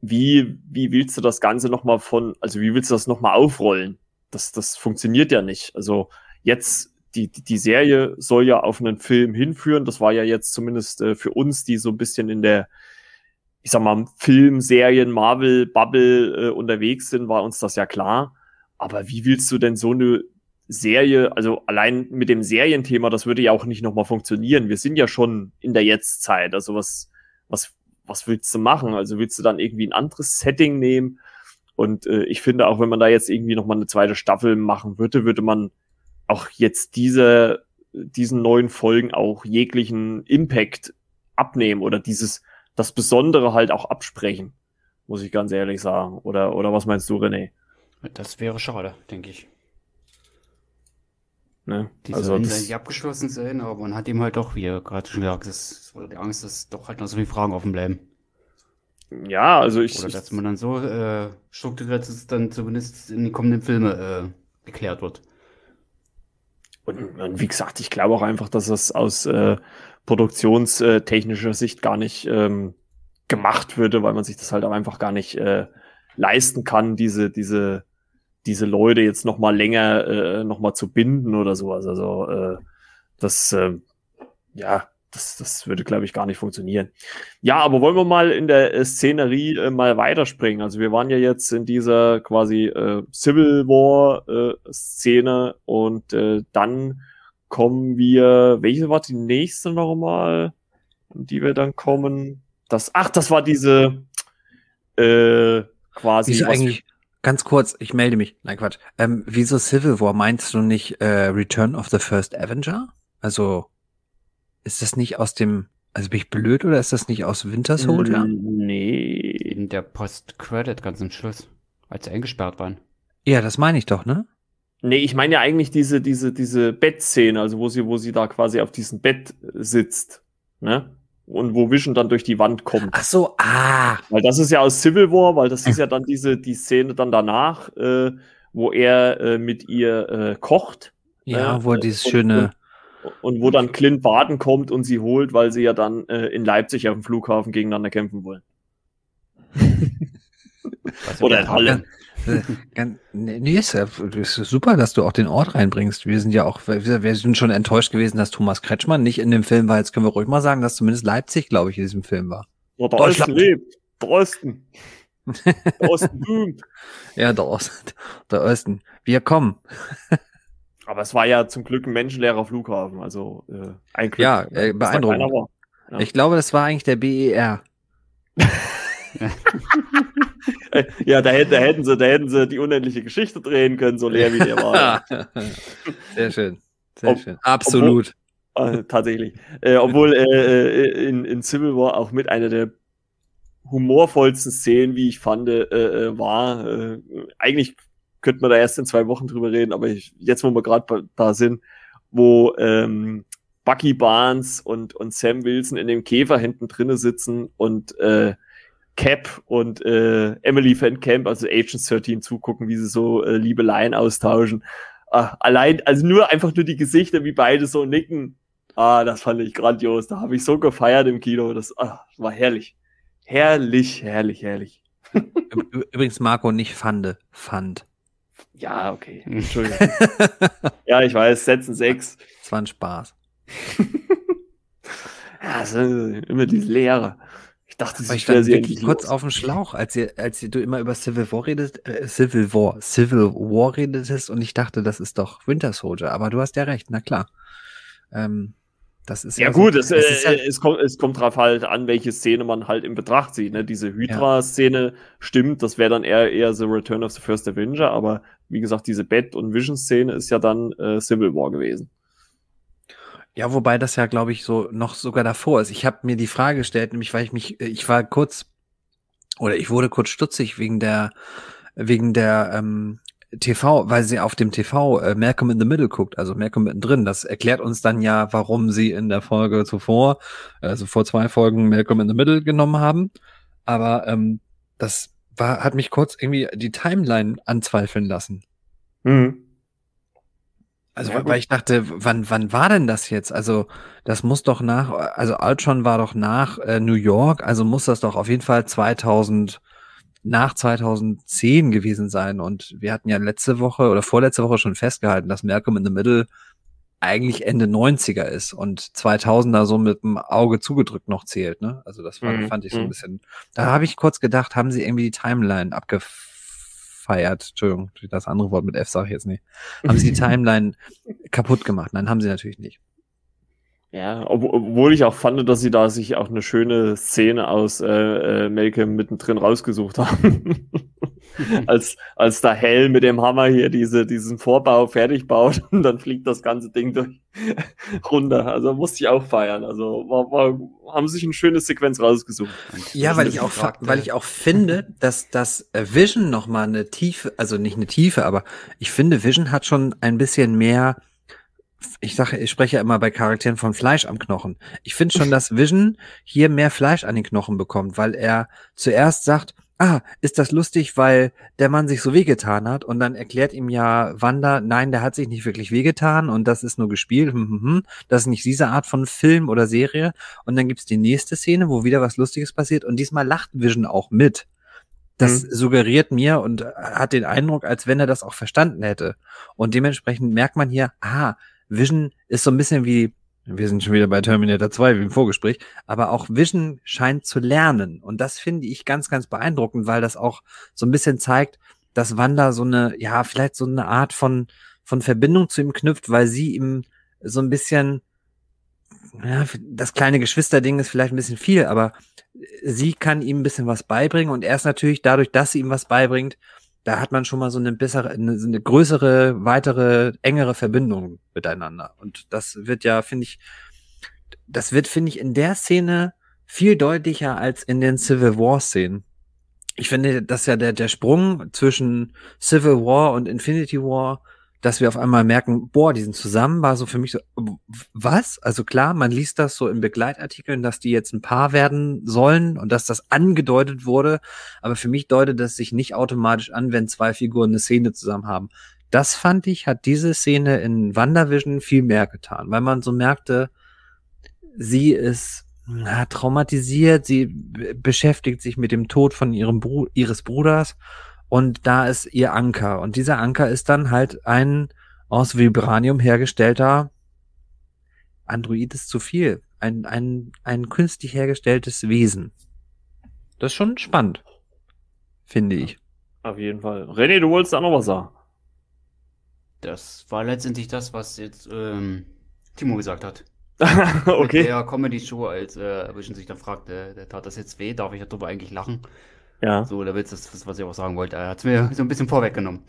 wie, wie willst du das Ganze nochmal von, also wie willst du das nochmal aufrollen? Das, das funktioniert ja nicht. Also jetzt, die, die, Serie soll ja auf einen Film hinführen. Das war ja jetzt zumindest äh, für uns, die so ein bisschen in der, ich sag mal, Film, Serien, Marvel, Bubble äh, unterwegs sind, war uns das ja klar. Aber wie willst du denn so eine Serie, also allein mit dem Serienthema, das würde ja auch nicht nochmal funktionieren. Wir sind ja schon in der Jetztzeit. Also was, was, was willst du machen? Also willst du dann irgendwie ein anderes Setting nehmen? Und äh, ich finde, auch wenn man da jetzt irgendwie nochmal eine zweite Staffel machen würde, würde man auch jetzt diese, diesen neuen Folgen auch jeglichen Impact abnehmen oder dieses, das Besondere halt auch absprechen, muss ich ganz ehrlich sagen. Oder, oder was meinst du, René? Das wäre schade, denke ich. Ne? Die also sollen eigentlich abgeschlossen sein, aber man hat ihm halt doch, wie er gerade schon gesagt ist, die Angst, dass doch halt noch so viele Fragen offen bleiben. Ja, also ich. Oder dass man dann so äh, strukturiert ist, dass es dann zumindest in den kommenden Filmen äh, geklärt wird. Und, und, wie gesagt, ich glaube auch einfach, dass das aus äh, produktionstechnischer Sicht gar nicht ähm, gemacht würde, weil man sich das halt auch einfach gar nicht äh, leisten kann, diese, diese diese Leute jetzt noch mal länger äh, noch mal zu binden oder sowas. Also äh, das, äh, ja, das, das würde, glaube ich, gar nicht funktionieren. Ja, aber wollen wir mal in der äh, Szenerie äh, mal weiterspringen. Also wir waren ja jetzt in dieser quasi äh, Civil War äh, Szene und äh, dann kommen wir, welche war die nächste nochmal, die wir dann kommen? Das, ach, das war diese äh, quasi. Wieso eigentlich, Ganz kurz, ich melde mich. Nein, Quatsch. Ähm, wieso Civil War? Meinst du nicht äh, Return of the First Avenger? Also, ist das nicht aus dem, also bin ich blöd oder ist das nicht aus Winter Soldier? Nee. In der Post-Credit ganz am Schluss, als sie eingesperrt waren. Ja, das meine ich doch, ne? Nee, ich meine ja eigentlich diese, diese, diese Bettszene, also wo sie, wo sie da quasi auf diesem Bett sitzt, ne? und wo Vision dann durch die Wand kommt. Ach so, ah. Weil das ist ja aus Civil War, weil das ist ja dann diese die Szene dann danach, äh, wo er äh, mit ihr äh, kocht. Ja, äh, wo er dieses und, schöne und, wo dann Clint Baden kommt und sie holt, weil sie ja dann äh, in Leipzig auf dem Flughafen gegeneinander kämpfen wollen. Oder in Halle. nee, ist ja ist super, dass du auch den Ort reinbringst. Wir sind ja auch, wir, sind schon enttäuscht gewesen, dass Thomas Kretschmann nicht in dem Film war. Jetzt können wir ruhig mal sagen, dass zumindest Leipzig, glaube ich, in diesem Film war. Ja, der Osten lebt. Der Osten. Der Osten boomt. ja, der Osten. Der Osten. Wir kommen. Aber es war ja zum Glück ein menschenleerer Flughafen, also äh, ein Glück. Ja, äh, beeindruckend. Ja. Ich glaube, das war eigentlich der BER. ja, da, da, hätten sie, da hätten sie die unendliche Geschichte drehen können, so leer wie der war. Sehr schön. Sehr Ob, schön. Absolut. Obwohl, äh, tatsächlich. Äh, obwohl äh, äh, in, in Civil War auch mit einer der humorvollsten Szenen, wie ich fand, äh, äh, war. eigentlich könnte man da erst in zwei Wochen drüber reden, aber ich, jetzt, wo wir gerade da sind, wo ähm, Bucky Barnes und, und Sam Wilson in dem Käfer hinten drinnen sitzen und äh, Cap und äh, Emily Van Camp, also Agent 13, zugucken, wie sie so äh, Liebeleien austauschen. Ah, allein, also nur einfach nur die Gesichter, wie beide so nicken. Ah, das fand ich grandios. Da habe ich so gefeiert im Kino. Das ah, war herrlich. Herrlich, herrlich, herrlich. Übrigens, Marco, nicht Fande, Fand. Ja, okay. Entschuldigung. ja, ich weiß, setzen sechs. Das war ein Spaß. ja, ist immer diese Leere. Ich dachte, sie wäre sehr kurz los. auf dem Schlauch, als, ihr, als ihr, du immer über Civil War redest, äh, Civil War, Civil War redetest und ich dachte, das ist doch Winter Soldier. Aber du hast ja recht, na klar. Ähm, das ist ja, ja gut, so, es, es, halt es, kommt, es kommt drauf halt an, welche Szene man halt in Betracht zieht. Ne? Diese Hydra-Szene ja. stimmt, das wäre dann eher, eher The Return of the First Avenger, aber wie gesagt, diese Bat- und Vision-Szene ist ja dann äh, Civil War gewesen. Ja, wobei das ja, glaube ich, so noch sogar davor ist. Ich habe mir die Frage gestellt, nämlich weil ich mich, ich war kurz, oder ich wurde kurz stutzig wegen der, wegen der ähm, TV, weil sie auf dem TV äh, Malcolm in the Middle guckt, also Malcolm mittendrin. Das erklärt uns dann ja, warum sie in der Folge zuvor, also vor zwei Folgen Malcolm in the Middle genommen haben. Aber ähm, das war, hat mich kurz irgendwie die Timeline anzweifeln lassen. Mhm. Also, ja, weil ich dachte, wann, wann war denn das jetzt? Also, das muss doch nach, also Ultron war doch nach äh, New York, also muss das doch auf jeden Fall 2000, nach 2010 gewesen sein. Und wir hatten ja letzte Woche oder vorletzte Woche schon festgehalten, dass Malcolm in the Middle eigentlich Ende 90er ist und 2000er so mit dem Auge zugedrückt noch zählt. Ne? Also das fand, mhm. fand ich so ein mhm. bisschen. Da habe ich kurz gedacht, haben sie irgendwie die Timeline abgefeiert. Entschuldigung, das andere Wort mit F sage ich jetzt nicht. Haben sie die Timeline kaputt gemacht? Nein, haben sie natürlich nicht. Ja, ob, obwohl ich auch fand, dass sie da sich auch eine schöne Szene aus äh, äh, Malcolm mittendrin rausgesucht haben. als, als da Hell mit dem Hammer hier diese, diesen Vorbau fertig baut und dann fliegt das ganze Ding durch runter. Also musste ich auch feiern. Also war, war, haben sich eine schöne Sequenz rausgesucht. Ja, weil ich auch, weil ich auch finde, dass das Vision nochmal eine Tiefe, also nicht eine Tiefe, aber ich finde, Vision hat schon ein bisschen mehr ich sage, ich spreche ja immer bei Charakteren von Fleisch am Knochen. Ich finde schon, dass Vision hier mehr Fleisch an den Knochen bekommt, weil er zuerst sagt, ah, ist das lustig, weil der Mann sich so wehgetan hat und dann erklärt ihm ja Wanda, nein, der hat sich nicht wirklich wehgetan und das ist nur gespielt, hm, hm, hm. das ist nicht diese Art von Film oder Serie und dann gibt's die nächste Szene, wo wieder was Lustiges passiert und diesmal lacht Vision auch mit. Das mhm. suggeriert mir und hat den Eindruck, als wenn er das auch verstanden hätte. Und dementsprechend merkt man hier, ah, Vision ist so ein bisschen wie, wir sind schon wieder bei Terminator 2 wie im Vorgespräch, aber auch Vision scheint zu lernen. Und das finde ich ganz, ganz beeindruckend, weil das auch so ein bisschen zeigt, dass Wanda so eine, ja, vielleicht so eine Art von, von Verbindung zu ihm knüpft, weil sie ihm so ein bisschen, ja, das kleine Geschwisterding ist vielleicht ein bisschen viel, aber sie kann ihm ein bisschen was beibringen und er ist natürlich dadurch, dass sie ihm was beibringt, da hat man schon mal so eine bessere, eine, eine größere, weitere, engere Verbindung miteinander. Und das wird ja, finde ich, das wird, finde ich, in der Szene viel deutlicher als in den Civil War Szenen. Ich finde, dass ja der, der Sprung zwischen Civil War und Infinity War dass wir auf einmal merken, boah, die sind zusammen, war so für mich so, was? Also klar, man liest das so in Begleitartikeln, dass die jetzt ein Paar werden sollen und dass das angedeutet wurde, aber für mich deutet das sich nicht automatisch an, wenn zwei Figuren eine Szene zusammen haben. Das fand ich, hat diese Szene in WandaVision viel mehr getan, weil man so merkte, sie ist na, traumatisiert, sie beschäftigt sich mit dem Tod von ihrem Bru ihres Bruders und da ist ihr Anker. Und dieser Anker ist dann halt ein aus Vibranium hergestellter Android ist zu viel. Ein, ein, ein künstlich hergestelltes Wesen. Das ist schon spannend. Finde ich. Auf jeden Fall. René, du wolltest da noch was sagen. Das war letztendlich das, was jetzt ähm, Timo gesagt hat. okay. Mit der Comedy-Show, als äh, Vision sich dann fragt, äh, der tat das jetzt weh, darf ich darüber eigentlich lachen? Ja. So, da willst das, was ich auch sagen wollte. Er hat es mir so ein bisschen vorweggenommen.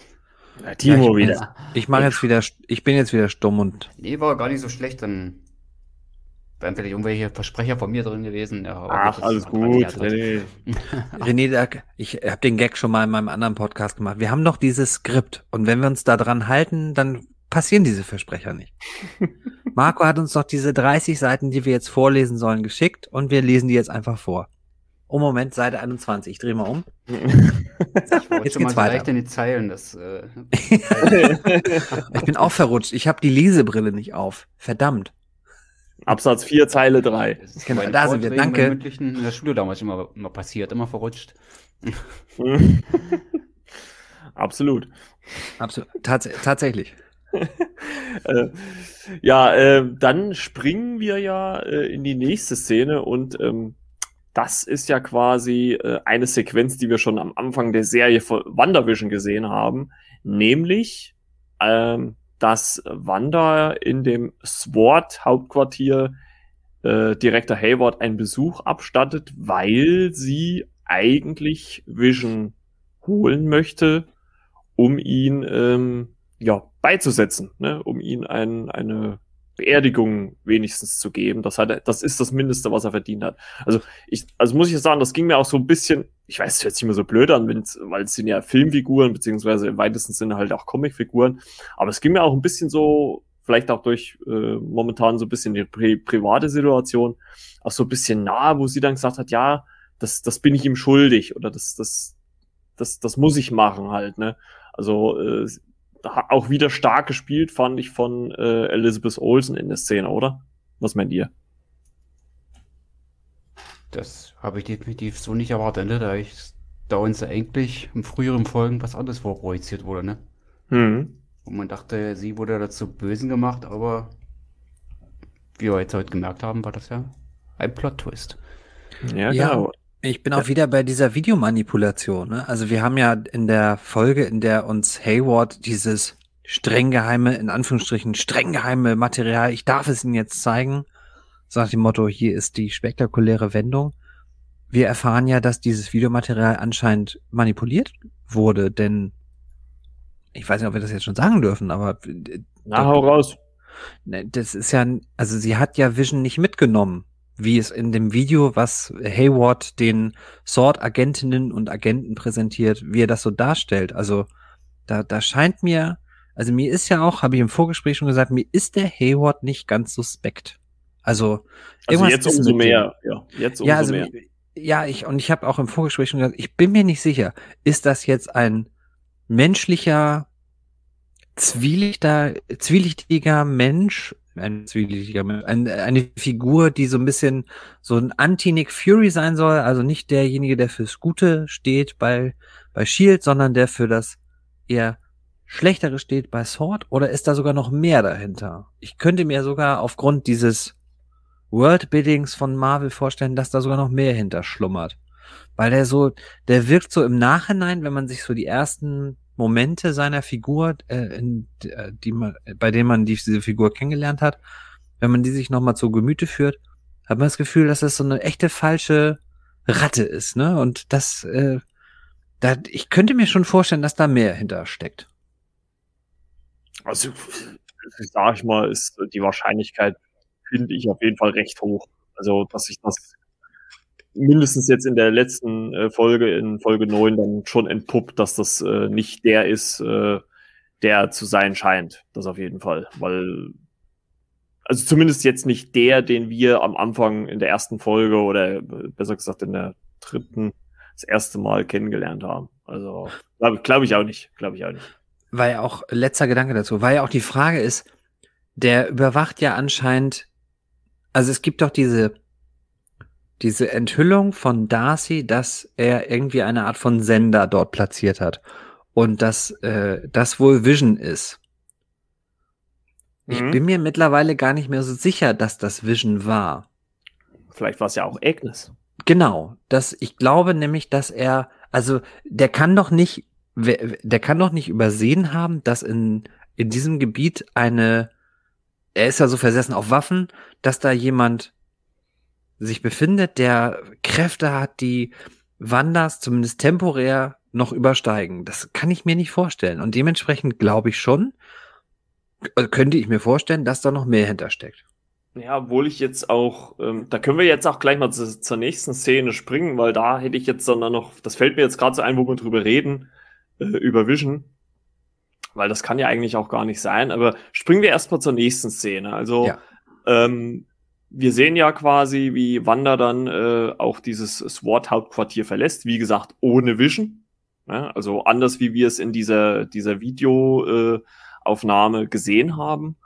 Ja, Timo ja, ich wieder. Ich mache jetzt wieder, ich bin jetzt wieder stumm und. Nee, war gar nicht so schlecht, dann wären vielleicht irgendwelche Versprecher von mir drin gewesen. Ja, Ach, alles gut. René, René ich habe den Gag schon mal in meinem anderen Podcast gemacht. Wir haben doch dieses Skript und wenn wir uns da dran halten, dann passieren diese Versprecher nicht. Marco hat uns doch diese 30 Seiten, die wir jetzt vorlesen sollen, geschickt und wir lesen die jetzt einfach vor. Oh Moment, Seite 21. Ich drehe mal um. jetzt geht's mal weiter. in die Zeilen. Das, äh, ich bin auch verrutscht. Ich habe die Lesebrille nicht auf. Verdammt. Absatz 4, Zeile 3. Genau, da sind wir. Danke. In der Schule damals immer, immer passiert, immer verrutscht. Absolut. Absolut. Tats tatsächlich. äh, ja, äh, dann springen wir ja äh, in die nächste Szene und ähm, das ist ja quasi äh, eine Sequenz, die wir schon am Anfang der Serie von WandaVision gesehen haben, nämlich ähm, dass Wanda in dem SWORD-Hauptquartier äh, Direktor Hayward einen Besuch abstattet, weil sie eigentlich Vision holen möchte, um ihn ähm, ja beizusetzen, ne? um ihn ein, eine Beerdigung wenigstens zu geben. Das hat er, das ist das Mindeste, was er verdient hat. Also ich, also muss ich sagen, das ging mir auch so ein bisschen, ich weiß, es hört sich immer so blöd an, weil es sind ja Filmfiguren, beziehungsweise im weitesten Sinne halt auch Comicfiguren. Aber es ging mir auch ein bisschen so, vielleicht auch durch äh, momentan so ein bisschen die pri private Situation, auch so ein bisschen nahe, wo sie dann gesagt hat, ja, das, das bin ich ihm schuldig oder das, das, das, das muss ich machen halt, ne? Also äh, auch wieder stark gespielt, fand ich von äh, Elizabeth Olsen in der Szene, oder? Was meint ihr? Das habe ich definitiv so nicht erwartet, ne? da ich da uns eigentlich im früheren Folgen was anderes vorprojiziert wurde, ne? Mhm. Und man dachte, sie wurde dazu Bösen gemacht, aber wie wir jetzt heute gemerkt haben, war das ja ein Plot-Twist. Ja, ja, genau. Ich bin auch wieder bei dieser Videomanipulation. Ne? Also wir haben ja in der Folge, in der uns Hayward dieses streng geheime, in Anführungsstrichen streng geheime Material, ich darf es Ihnen jetzt zeigen, so nach dem Motto, hier ist die spektakuläre Wendung. Wir erfahren ja, dass dieses Videomaterial anscheinend manipuliert wurde, denn ich weiß nicht, ob wir das jetzt schon sagen dürfen, aber Na, hau raus. Ne, das ist ja, also sie hat ja Vision nicht mitgenommen wie es in dem Video, was Hayward den Sword-Agentinnen und Agenten präsentiert, wie er das so darstellt. Also da, da scheint mir, also mir ist ja auch, habe ich im Vorgespräch schon gesagt, mir ist der Hayward nicht ganz suspekt. Also, also jetzt umso mehr, ja, jetzt umso ja, also, mehr. Ja, ich und ich habe auch im Vorgespräch schon gesagt, ich bin mir nicht sicher, ist das jetzt ein menschlicher zwielichtiger, zwielichtiger Mensch ein zwielichtiger ein, eine Figur, die so ein bisschen so ein Anti-Nick Fury sein soll, also nicht derjenige, der fürs Gute steht bei, bei Shield, sondern der für das eher Schlechtere steht bei Sword, oder ist da sogar noch mehr dahinter? Ich könnte mir sogar aufgrund dieses Worldbuildings von Marvel vorstellen, dass da sogar noch mehr hinter schlummert. Weil der so, der wirkt so im Nachhinein, wenn man sich so die ersten Momente seiner Figur, äh, in, äh, die man, bei denen man diese Figur kennengelernt hat, wenn man die sich nochmal zu Gemüte führt, hat man das Gefühl, dass das so eine echte falsche Ratte ist, ne? Und das, äh, da, ich könnte mir schon vorstellen, dass da mehr hinter steckt. Also, sag ich mal, ist die Wahrscheinlichkeit, finde ich, auf jeden Fall recht hoch. Also, dass sich das mindestens jetzt in der letzten äh, Folge, in Folge 9, dann schon entpuppt, dass das äh, nicht der ist, äh, der zu sein scheint. Das auf jeden Fall. Weil, also zumindest jetzt nicht der, den wir am Anfang in der ersten Folge oder äh, besser gesagt in der dritten das erste Mal kennengelernt haben. Also glaube glaub ich auch nicht. Glaube ich auch nicht. Weil auch, letzter Gedanke dazu, weil ja auch die Frage ist, der überwacht ja anscheinend, also es gibt doch diese diese Enthüllung von Darcy, dass er irgendwie eine Art von Sender dort platziert hat und dass äh, das wohl Vision ist. Ich mhm. bin mir mittlerweile gar nicht mehr so sicher, dass das Vision war. Vielleicht war es ja auch Agnes. Genau, das ich glaube nämlich, dass er also der kann doch nicht der kann doch nicht übersehen haben, dass in in diesem Gebiet eine, er ist ja so versessen auf Waffen, dass da jemand sich befindet, der Kräfte hat, die Wanders zumindest temporär noch übersteigen. Das kann ich mir nicht vorstellen. Und dementsprechend glaube ich schon, äh, könnte ich mir vorstellen, dass da noch mehr hintersteckt. Ja, obwohl ich jetzt auch, ähm, da können wir jetzt auch gleich mal zu, zur nächsten Szene springen, weil da hätte ich jetzt dann noch, das fällt mir jetzt gerade so ein, wo wir drüber reden, äh, über Vision. Weil das kann ja eigentlich auch gar nicht sein. Aber springen wir erstmal zur nächsten Szene. Also, ja. ähm, wir sehen ja quasi, wie Wanda dann äh, auch dieses SWAT-Hauptquartier verlässt. Wie gesagt, ohne Vision. Ja, also anders, wie wir es in dieser, dieser Videoaufnahme äh, gesehen haben.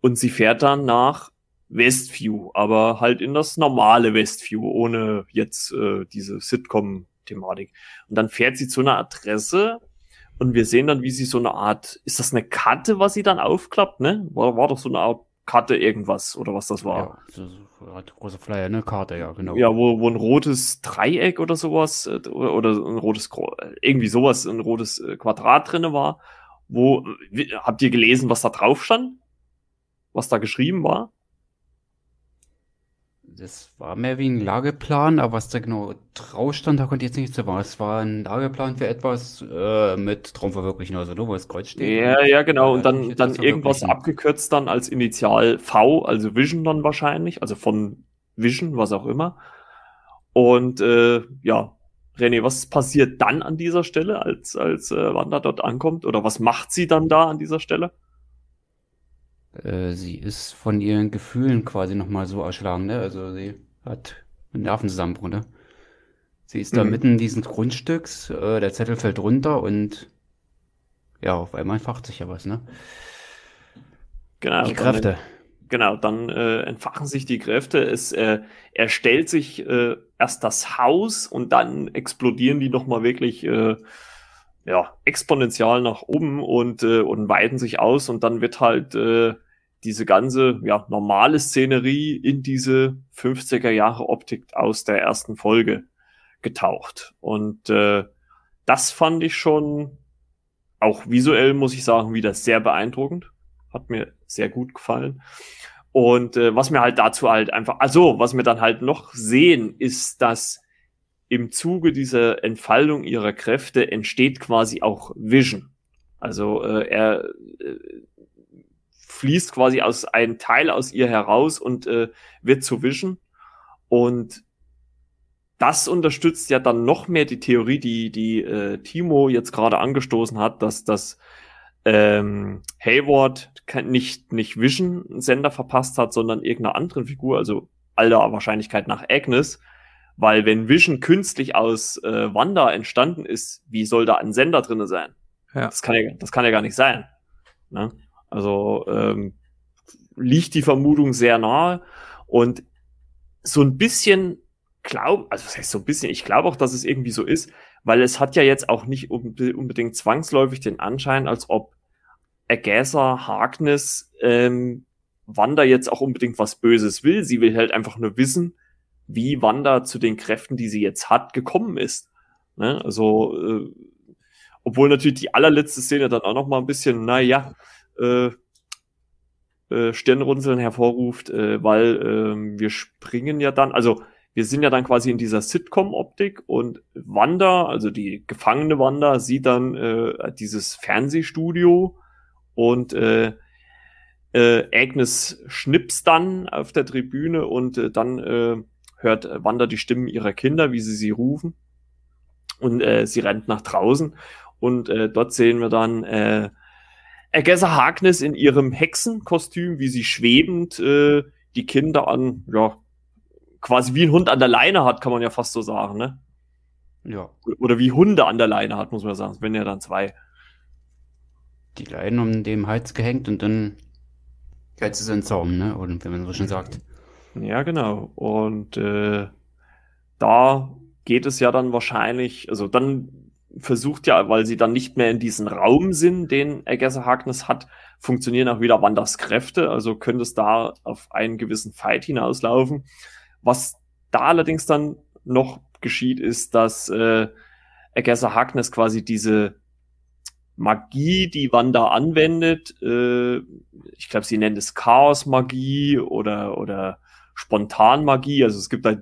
Und sie fährt dann nach Westview, aber halt in das normale Westview, ohne jetzt äh, diese Sitcom-Thematik. Und dann fährt sie zu einer Adresse und wir sehen dann, wie sie so eine Art, ist das eine Karte, was sie dann aufklappt, ne? War, war doch so eine Art Karte irgendwas oder was das war. Ja, eine große Flyer, ne? Karte, ja, genau. Ja, wo, wo ein rotes Dreieck oder sowas äh, oder, oder ein rotes, irgendwie sowas, ein rotes äh, Quadrat drinne war. Wo, habt ihr gelesen, was da drauf stand? Was da geschrieben war? Das war mehr wie ein Lageplan, aber was da genau drauf stand, da konnte ich jetzt nicht so sagen. Es war ein Lageplan für etwas äh, mit Traumverwirklichen, also nur, wo das Kreuz steht. Ja, ja, genau. Und dann, dann irgendwas abgekürzt dann als Initial V, also Vision dann wahrscheinlich, also von Vision, was auch immer. Und äh, ja, René, was passiert dann an dieser Stelle, als, als äh, Wanda dort ankommt? Oder was macht sie dann da an dieser Stelle? Äh, sie ist von ihren Gefühlen quasi nochmal so erschlagen, ne? Also sie hat einen Nervenzusammenbruch, ne? Sie ist da mhm. mitten dieses Grundstücks, äh, der Zettel fällt runter und ja, auf einmal entfacht sich ja was, ne? Genau. Die Kräfte. Dann, genau, dann äh, entfachen sich die Kräfte. Es äh, erstellt sich äh, erst das Haus und dann explodieren die nochmal wirklich äh, ja, exponentiell nach oben und, äh, und weiten sich aus und dann wird halt äh, diese ganze ja, normale Szenerie in diese 50er Jahre Optik aus der ersten Folge getaucht. Und äh, das fand ich schon auch visuell, muss ich sagen, wieder sehr beeindruckend. Hat mir sehr gut gefallen. Und äh, was mir halt dazu halt einfach, also was wir dann halt noch sehen, ist, dass im Zuge dieser Entfaltung ihrer Kräfte entsteht quasi auch Vision. Also äh, er äh, fließt quasi aus einem Teil aus ihr heraus und äh, wird zu Vision. Und das unterstützt ja dann noch mehr die Theorie, die die äh, Timo jetzt gerade angestoßen hat, dass das ähm, Hayward nicht nicht Vision Sender verpasst hat, sondern irgendeiner anderen Figur, also aller Wahrscheinlichkeit nach Agnes, weil wenn Vision künstlich aus äh, Wanda entstanden ist, wie soll da ein Sender drinne sein? Ja. Das, kann ja, das kann ja gar nicht sein. Ne? Also ähm, liegt die Vermutung sehr nahe und so ein bisschen glaub, also was heißt so ein bisschen, ich glaube auch, dass es irgendwie so ist, weil es hat ja jetzt auch nicht unbedingt zwangsläufig den Anschein, als ob Agatha Harkness ähm, Wanda jetzt auch unbedingt was Böses will. Sie will halt einfach nur wissen, wie Wanda zu den Kräften, die sie jetzt hat, gekommen ist. Ne? Also, äh, obwohl natürlich die allerletzte Szene dann auch noch mal ein bisschen, naja, äh, äh, Stirnrunzeln hervorruft, äh, weil äh, wir springen ja dann, also wir sind ja dann quasi in dieser Sitcom-Optik und Wanda, also die gefangene Wanda, sieht dann äh, dieses Fernsehstudio und äh, äh, Agnes schnips dann auf der Tribüne und äh, dann äh, hört Wanda die Stimmen ihrer Kinder, wie sie sie rufen. Und äh, sie rennt nach draußen. Und äh, dort sehen wir dann äh, Agatha Harkness in ihrem Hexenkostüm, wie sie schwebend äh, die Kinder an, ja, quasi wie ein Hund an der Leine hat, kann man ja fast so sagen, ne? Ja. Oder wie Hunde an der Leine hat, muss man sagen. Es werden ja dann zwei. Die Leinen um den Hals gehängt und dann geht sie so in Zaum, ne? Oder wenn man so schon sagt. Ja, genau. Und äh, da geht es ja dann wahrscheinlich, also dann versucht ja, weil sie dann nicht mehr in diesen Raum sind, den Agatha Harkness hat, funktionieren auch wieder Wandas Kräfte, also könnte es da auf einen gewissen Fight hinauslaufen. Was da allerdings dann noch geschieht, ist, dass äh, Agatha Harkness quasi diese Magie, die Wanda anwendet, äh, ich glaube, sie nennt es Chaos-Magie oder, oder Spontan-Magie. Also es gibt da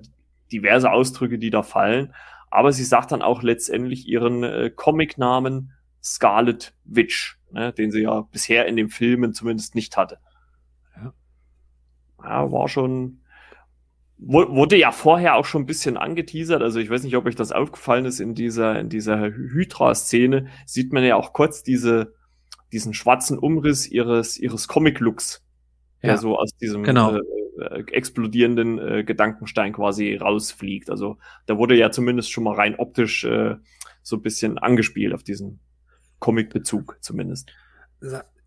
diverse Ausdrücke, die da fallen. Aber sie sagt dann auch letztendlich ihren äh, Comic-Namen Scarlet Witch, ne, den sie ja bisher in den Filmen zumindest nicht hatte. Ja, ja war schon, wurde ja vorher auch schon ein bisschen angeteasert. Also ich weiß nicht, ob euch das aufgefallen ist in dieser, in dieser Hydra-Szene, sieht man ja auch kurz diese, diesen schwarzen Umriss ihres, ihres Comic-Looks, ja. der so aus diesem genau. äh, äh, explodierenden äh, Gedankenstein quasi rausfliegt. Also da wurde ja zumindest schon mal rein optisch äh, so ein bisschen angespielt auf diesen Comic-Bezug zumindest.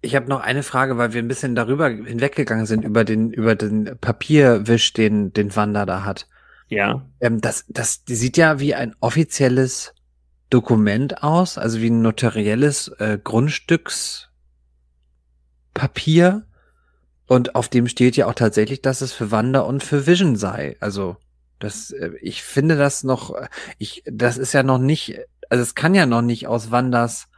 Ich habe noch eine Frage, weil wir ein bisschen darüber hinweggegangen sind über den über den Papierwisch, den den Wanda da hat. Ja. Ähm, das das die sieht ja wie ein offizielles Dokument aus, also wie ein notarielles äh, Grundstückspapier. Und auf dem steht ja auch tatsächlich, dass es für Wanda und für Vision sei. Also das, äh, ich finde das noch, ich, das ist ja noch nicht, also es kann ja noch nicht aus Wandas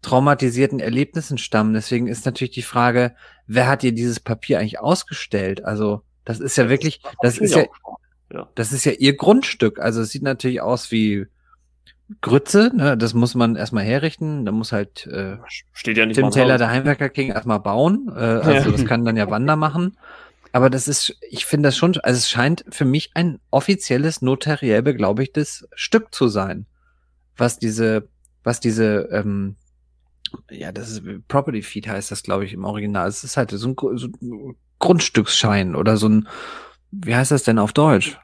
traumatisierten Erlebnissen stammen. Deswegen ist natürlich die Frage, wer hat ihr dieses Papier eigentlich ausgestellt? Also das ist ja wirklich, das ist ja, das ist ja ihr Grundstück. Also es sieht natürlich aus wie Grütze, ne, das muss man erstmal herrichten. Da muss halt äh, Steht ja nicht Tim Taylor, der Heimwerker King, erstmal bauen. Äh, also das kann dann ja Wander machen. Aber das ist, ich finde das schon, also es scheint für mich ein offizielles, notariell beglaubigtes Stück zu sein, was diese, was diese, ähm, ja, das ist Property Feed heißt das, glaube ich, im Original. Es ist halt so ein, so ein Grundstücksschein oder so ein, wie heißt das denn auf Deutsch?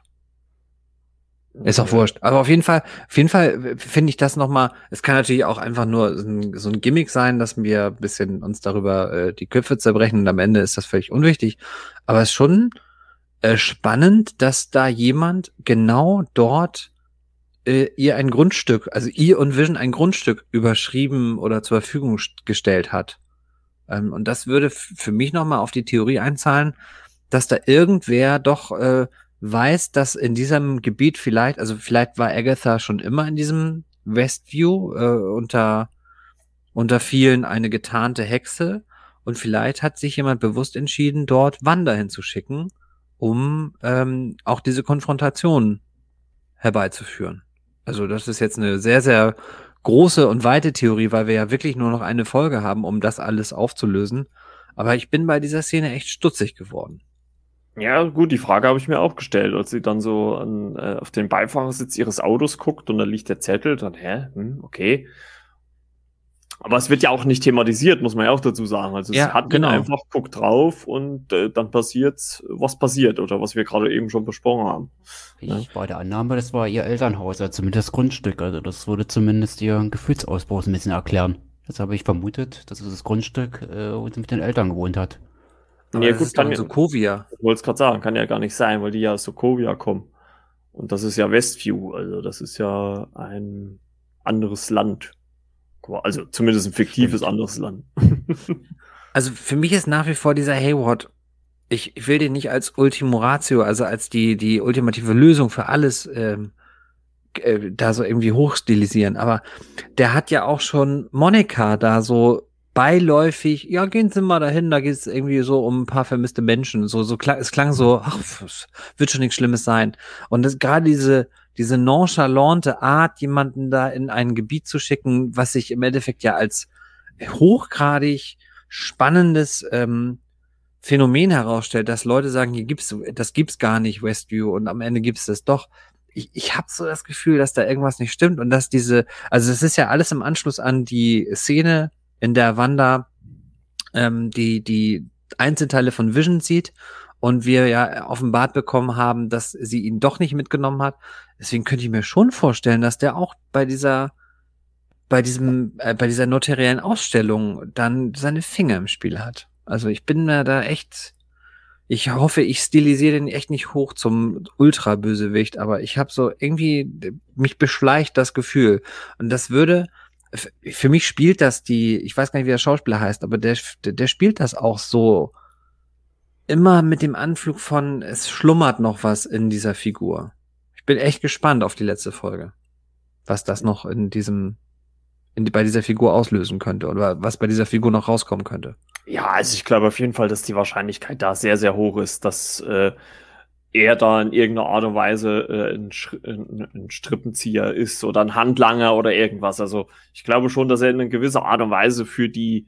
Ist auch wurscht. Aber auf jeden Fall, auf jeden Fall finde ich das nochmal, es kann natürlich auch einfach nur so ein, so ein Gimmick sein, dass wir ein bisschen uns darüber äh, die Köpfe zerbrechen und am Ende ist das völlig unwichtig. Aber es ist schon äh, spannend, dass da jemand genau dort äh, ihr ein Grundstück, also ihr und Vision ein Grundstück überschrieben oder zur Verfügung gestellt hat. Ähm, und das würde für mich nochmal auf die Theorie einzahlen, dass da irgendwer doch äh, weiß, dass in diesem Gebiet vielleicht, also vielleicht war Agatha schon immer in diesem Westview äh, unter, unter vielen eine getarnte Hexe und vielleicht hat sich jemand bewusst entschieden, dort Wanda hinzuschicken, um ähm, auch diese Konfrontation herbeizuführen. Also das ist jetzt eine sehr, sehr große und weite Theorie, weil wir ja wirklich nur noch eine Folge haben, um das alles aufzulösen. Aber ich bin bei dieser Szene echt stutzig geworden. Ja, gut, die Frage habe ich mir auch gestellt, als sie dann so an, äh, auf den Beifahrersitz ihres Autos guckt und da liegt der Zettel, dann, hä, hm, okay. Aber es wird ja auch nicht thematisiert, muss man ja auch dazu sagen. Also ja, es hat genau. einfach, guckt drauf und äh, dann passiert, was passiert oder was wir gerade eben schon besprochen haben. Ich ja. war der Annahme, das war ihr Elternhaus, also zumindest das Grundstück. Also das würde zumindest ihren Gefühlsausbruch ein bisschen erklären. Das habe ich vermutet, dass es das Grundstück, äh, wo sie mit den Eltern gewohnt hat. Aber ja, gut, kann ja, Sokovia. Ich wollte es gerade sagen, kann ja gar nicht sein, weil die ja aus Sokovia kommen. Und das ist ja Westview, also das ist ja ein anderes Land. Also zumindest ein fiktives Stimmt. anderes Land. also für mich ist nach wie vor dieser Hayward, ich, ich will den nicht als Ultimo Ratio, also als die, die ultimative Lösung für alles ähm, äh, da so irgendwie hochstilisieren, aber der hat ja auch schon Monika da so beiläufig, ja, gehen Sie mal dahin, da geht es irgendwie so um ein paar vermisste Menschen. So, so klang, es klang so, ach, wird schon nichts Schlimmes sein. Und das, gerade diese, diese nonchalante Art, jemanden da in ein Gebiet zu schicken, was sich im Endeffekt ja als hochgradig spannendes ähm, Phänomen herausstellt, dass Leute sagen, hier gibt's, das gibt's gar nicht, Westview, und am Ende gibt's das doch. Ich, ich habe so das Gefühl, dass da irgendwas nicht stimmt und dass diese, also es ist ja alles im Anschluss an die Szene, in der Wanda ähm, die, die Einzelteile von Vision sieht und wir ja offenbart bekommen haben, dass sie ihn doch nicht mitgenommen hat. Deswegen könnte ich mir schon vorstellen, dass der auch bei dieser bei diesem äh, bei dieser notariellen Ausstellung dann seine Finger im Spiel hat. Also ich bin mir da echt ich hoffe, ich stilisiere den echt nicht hoch zum Ultra-Bösewicht, aber ich habe so irgendwie mich beschleicht das Gefühl und das würde für mich spielt das die, ich weiß gar nicht, wie der Schauspieler heißt, aber der, der spielt das auch so immer mit dem Anflug von, es schlummert noch was in dieser Figur. Ich bin echt gespannt auf die letzte Folge. Was das noch in diesem, in, bei dieser Figur auslösen könnte oder was bei dieser Figur noch rauskommen könnte. Ja, also ich glaube auf jeden Fall, dass die Wahrscheinlichkeit da sehr, sehr hoch ist, dass äh, er da in irgendeiner Art und Weise äh, ein, ein, ein Strippenzieher ist oder ein Handlanger oder irgendwas. Also ich glaube schon, dass er in einer gewisser Art und Weise für die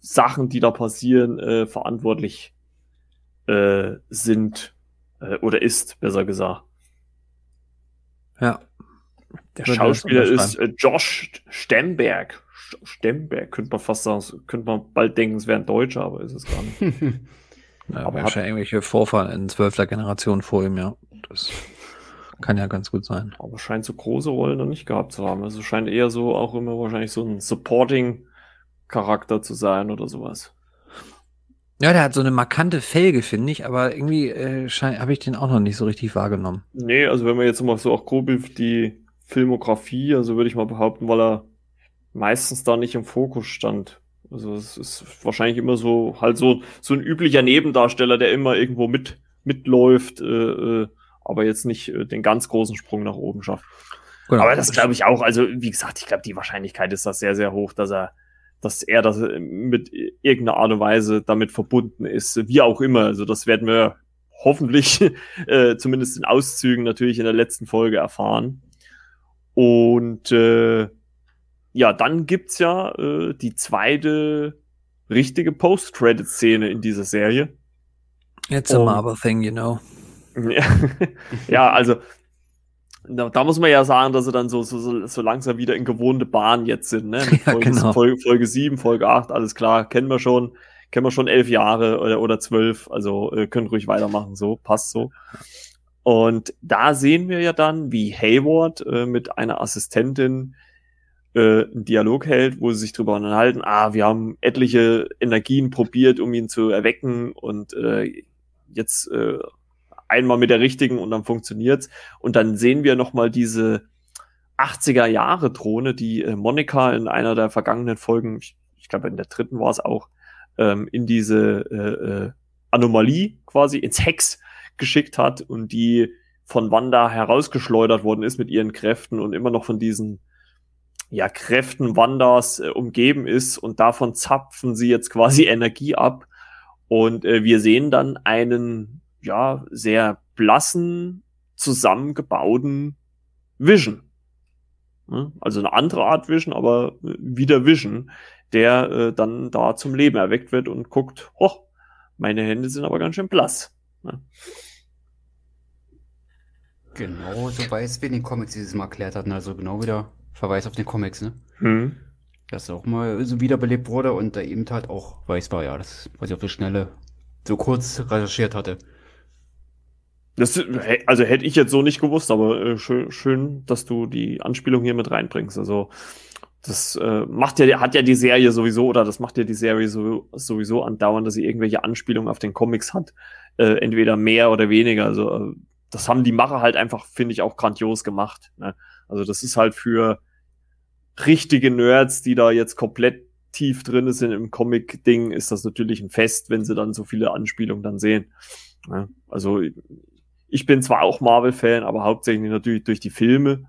Sachen, die da passieren, äh, verantwortlich äh, sind äh, oder ist, besser gesagt. Ja. Der Schauspieler ist äh, Josh Stemberg. Stemberg, könnte man fast sagen, könnte man bald denken, es wäre ein Deutscher, aber ist es gar nicht. Ja, aber hat irgendwelche Vorfahren in zwölfter Generation vor ihm, ja. Das kann ja ganz gut sein. Aber scheint so große Rollen noch nicht gehabt zu haben. Also scheint eher so auch immer wahrscheinlich so ein Supporting-Charakter zu sein oder sowas. Ja, der hat so eine markante Felge, finde ich, aber irgendwie äh, habe ich den auch noch nicht so richtig wahrgenommen. Nee, also wenn man jetzt mal so auch grob die Filmografie, also würde ich mal behaupten, weil er meistens da nicht im Fokus stand. Also es ist wahrscheinlich immer so, halt so, so ein üblicher Nebendarsteller, der immer irgendwo mit, mitläuft, äh, äh, aber jetzt nicht äh, den ganz großen Sprung nach oben schafft. Genau. Aber das glaube ich auch, also wie gesagt, ich glaube, die Wahrscheinlichkeit ist da sehr, sehr hoch, dass er dass er das mit irgendeiner Art und Weise damit verbunden ist, wie auch immer. Also das werden wir hoffentlich äh, zumindest in Auszügen natürlich in der letzten Folge erfahren. Und äh, ja, dann gibt's ja äh, die zweite richtige Post-Credit-Szene in dieser Serie. It's a Marvel thing, you know. Ja, ja also da, da, muss man ja sagen, dass sie dann so, so, so langsam wieder in gewohnte Bahn jetzt sind. Ne? Mit Folge, ja, genau. Folge, Folge 7, Folge 8, alles klar, kennen wir schon. Kennen wir schon elf Jahre oder, oder zwölf, also äh, können ruhig weitermachen, so, passt so. Und da sehen wir ja dann, wie Hayward äh, mit einer Assistentin äh, einen Dialog hält, wo sie sich drüber unterhalten, ah, wir haben etliche Energien probiert, um ihn zu erwecken und äh, jetzt äh, einmal mit der richtigen und dann funktioniert's. Und dann sehen wir nochmal diese 80er Jahre Drohne, die äh, Monika in einer der vergangenen Folgen, ich, ich glaube in der dritten war es auch, ähm, in diese äh, äh, Anomalie quasi ins Hex geschickt hat und die von Wanda herausgeschleudert worden ist mit ihren Kräften und immer noch von diesen ja, Kräften Wandas äh, umgeben ist und davon zapfen sie jetzt quasi Energie ab. Und äh, wir sehen dann einen ja, sehr blassen, zusammengebauten Vision. Also eine andere Art Vision, aber wieder Vision, der äh, dann da zum Leben erweckt wird und guckt, oh, meine Hände sind aber ganz schön blass. Ne? Genau, so weiß wie in den Comics dieses Mal erklärt hatten, also genau wieder Verweis auf den Comics, ne? Hm. Dass auch mal so wiederbelebt wurde und da eben halt auch weiß war, ja, das, was ich auf die Schnelle so kurz recherchiert hatte. Das, also hätte ich jetzt so nicht gewusst, aber äh, schön, schön, dass du die Anspielung hier mit reinbringst. Also das äh, macht ja, hat ja die Serie sowieso, oder das macht ja die Serie so, sowieso andauernd, dass sie irgendwelche Anspielungen auf den Comics hat. Äh, entweder mehr oder weniger. Also äh, das haben die Macher halt einfach, finde ich, auch grandios gemacht. Ne? Also das ist halt für richtige Nerds, die da jetzt komplett tief drin sind im Comic-Ding, ist das natürlich ein Fest, wenn sie dann so viele Anspielungen dann sehen. Ne? Also ich bin zwar auch Marvel-Fan, aber hauptsächlich natürlich durch die Filme.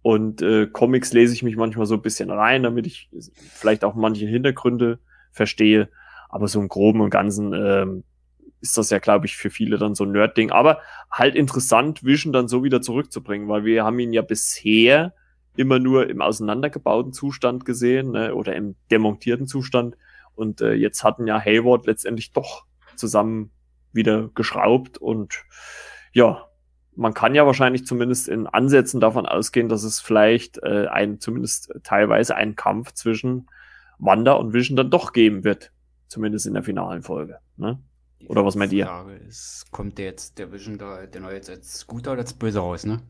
Und äh, Comics lese ich mich manchmal so ein bisschen rein, damit ich vielleicht auch manche Hintergründe verstehe. Aber so im Groben und Ganzen ähm, ist das ja, glaube ich, für viele dann so ein Nerd-Ding. Aber halt interessant, Vision dann so wieder zurückzubringen, weil wir haben ihn ja bisher immer nur im auseinandergebauten Zustand gesehen ne, oder im demontierten Zustand. Und äh, jetzt hatten ja Hayward letztendlich doch zusammen wieder geschraubt und ja, man kann ja wahrscheinlich zumindest in Ansätzen davon ausgehen, dass es vielleicht äh, ein, zumindest teilweise einen Kampf zwischen Wanda und Vision dann doch geben wird. Zumindest in der finalen Folge. Ne? Oder was meint ihr? Die Frage ist, kommt der jetzt, der Vision da, der neue jetzt als guter oder als böser raus, ne?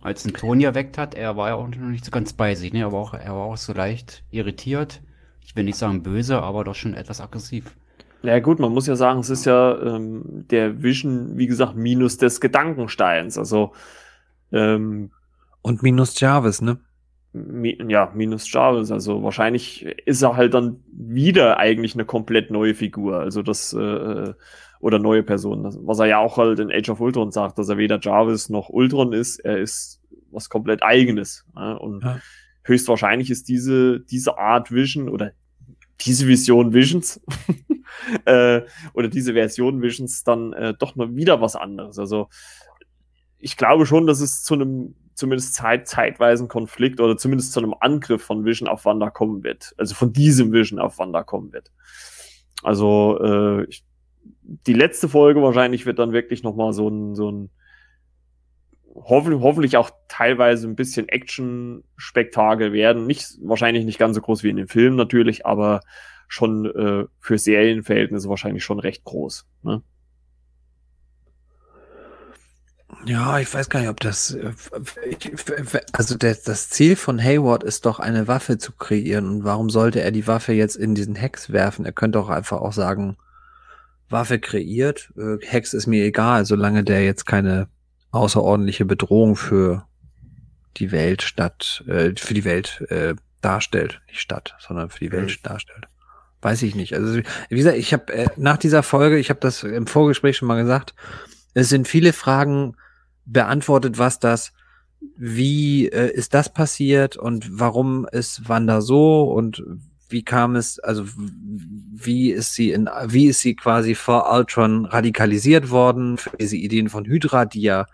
Als ein Tony erweckt hat, er war ja auch noch nicht so ganz bei sich, ne? Er war auch, er war auch so leicht irritiert. Ich will nicht sagen böse, aber doch schon etwas aggressiv. Ja gut, man muss ja sagen, es ist ja ähm, der Vision, wie gesagt, minus des Gedankensteins. Also ähm, und minus Jarvis, ne? Ja, minus Jarvis. Also wahrscheinlich ist er halt dann wieder eigentlich eine komplett neue Figur. Also das äh, oder neue Person. Was er ja auch halt in Age of Ultron sagt, dass er weder Jarvis noch Ultron ist. Er ist was komplett Eigenes. Ne? Und ja. höchstwahrscheinlich ist diese, diese Art Vision oder diese Vision Visions äh, oder diese Version Visions dann äh, doch noch wieder was anderes. Also ich glaube schon, dass es zu einem zumindest zeit, zeitweisen Konflikt oder zumindest zu einem Angriff von Vision auf Wanda kommen wird. Also von diesem Vision auf Wanda kommen wird. Also äh, ich, die letzte Folge wahrscheinlich wird dann wirklich noch mal so ein so ein hoffentlich, hoffentlich auch teilweise ein bisschen Action-Spektakel werden. Nicht, wahrscheinlich nicht ganz so groß wie in dem Film natürlich, aber schon äh, für Serienverhältnisse wahrscheinlich schon recht groß. Ne? Ja, ich weiß gar nicht, ob das. Also der, das Ziel von Hayward ist doch, eine Waffe zu kreieren. Und warum sollte er die Waffe jetzt in diesen Hex werfen? Er könnte auch einfach auch sagen, Waffe kreiert, äh, Hex ist mir egal, solange der jetzt keine außerordentliche Bedrohung für die Welt statt, äh, für die Welt äh, darstellt. Nicht Stadt, sondern für die Welt mhm. darstellt. Weiß ich nicht. Also wie gesagt, ich habe äh, nach dieser Folge, ich habe das im Vorgespräch schon mal gesagt, es sind viele Fragen beantwortet, was das, wie äh, ist das passiert und warum ist Wanda so und wie kam es, also wie ist sie in, wie ist sie quasi vor Ultron radikalisiert worden für diese Ideen von Hydra, die ja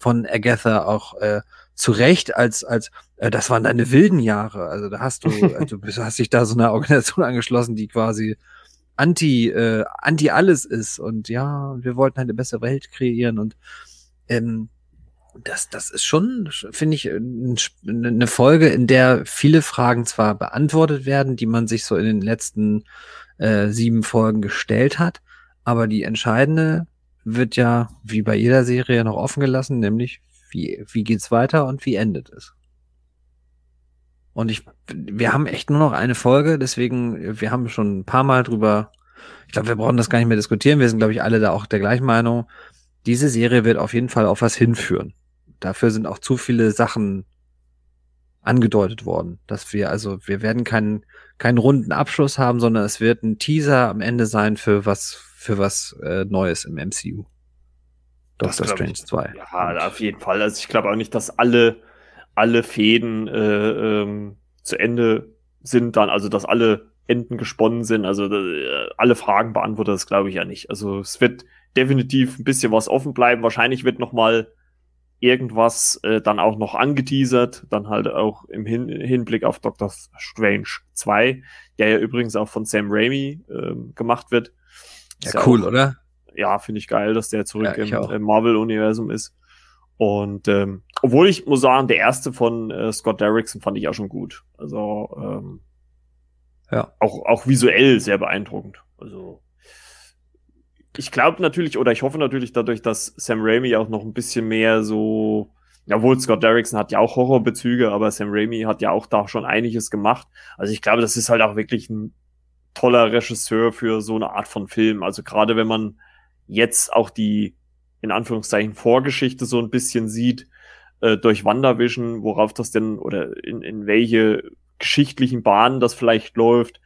von Agatha auch äh, zu Recht als, als, äh, das waren deine wilden Jahre. Also da hast du, also du hast dich da so einer Organisation angeschlossen, die quasi anti, äh, anti alles ist und ja, wir wollten eine bessere Welt kreieren und ähm, das, das ist schon, finde ich, eine Folge, in der viele Fragen zwar beantwortet werden, die man sich so in den letzten äh, sieben Folgen gestellt hat, aber die entscheidende wird ja, wie bei jeder Serie, noch offen gelassen, nämlich wie, wie geht's weiter und wie endet es. Und ich, wir haben echt nur noch eine Folge, deswegen, wir haben schon ein paar Mal drüber, ich glaube, wir brauchen das gar nicht mehr diskutieren, wir sind, glaube ich, alle da auch der gleichen Meinung. Diese Serie wird auf jeden Fall auf was hinführen. Dafür sind auch zu viele Sachen angedeutet worden, dass wir also wir werden keinen keinen runden Abschluss haben, sondern es wird ein Teaser am Ende sein für was für was äh, Neues im MCU. Doctor Strange ich, 2. Ja, auf jeden Fall. Also ich glaube auch nicht, dass alle alle Fäden äh, ähm, zu Ende sind dann, also dass alle Enden gesponnen sind, also äh, alle Fragen beantwortet, das glaube ich ja nicht. Also es wird definitiv ein bisschen was offen bleiben. Wahrscheinlich wird noch mal irgendwas äh, dann auch noch angeteasert, dann halt auch im Hin Hinblick auf Doctor Strange 2, der ja übrigens auch von Sam Raimi ähm, gemacht wird. Ja, ja cool, auch, oder? Ja, finde ich geil, dass der zurück ja, im, im Marvel-Universum ist. Und ähm, obwohl ich muss sagen, der erste von äh, Scott Derrickson fand ich auch schon gut. Also ähm, ja. auch, auch visuell sehr beeindruckend. Also ich glaube natürlich, oder ich hoffe natürlich dadurch, dass Sam Raimi auch noch ein bisschen mehr so, jawohl, Scott Derrickson hat ja auch Horrorbezüge, aber Sam Raimi hat ja auch da schon einiges gemacht. Also ich glaube, das ist halt auch wirklich ein toller Regisseur für so eine Art von Film. Also gerade wenn man jetzt auch die, in Anführungszeichen, Vorgeschichte so ein bisschen sieht, äh, durch WandaVision, worauf das denn oder in, in welche geschichtlichen Bahnen das vielleicht läuft,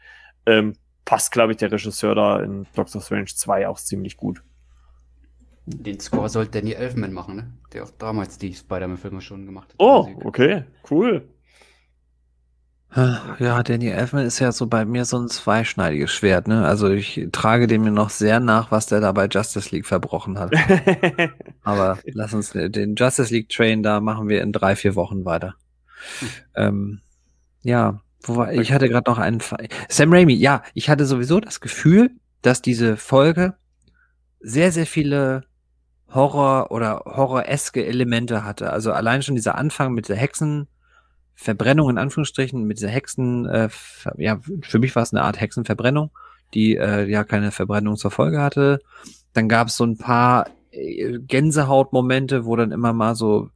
ähm, passt, glaube ich, der Regisseur da in Doctor Strange 2 auch ziemlich gut. Den Score soll Danny Elfman machen, ne? Der auch damals die Spider-Man-Filme schon gemacht hat. Oh, okay, cool. Ja, Danny Elfman ist ja so bei mir so ein zweischneidiges Schwert, ne? Also ich trage dem mir noch sehr nach, was der da bei Justice League verbrochen hat. Aber lass uns den Justice League Train, da machen wir in drei, vier Wochen weiter. Hm. Ähm, ja, wo war, ich hatte gerade noch einen Fall. Sam Raimi, ja, ich hatte sowieso das Gefühl, dass diese Folge sehr, sehr viele Horror- oder horroreske Elemente hatte. Also allein schon dieser Anfang mit der Hexenverbrennung, in Anführungsstrichen, mit dieser Hexen, äh, ja, für mich war es eine Art Hexenverbrennung, die äh, ja keine Verbrennung zur Folge hatte. Dann gab es so ein paar äh, Gänsehautmomente, wo dann immer mal so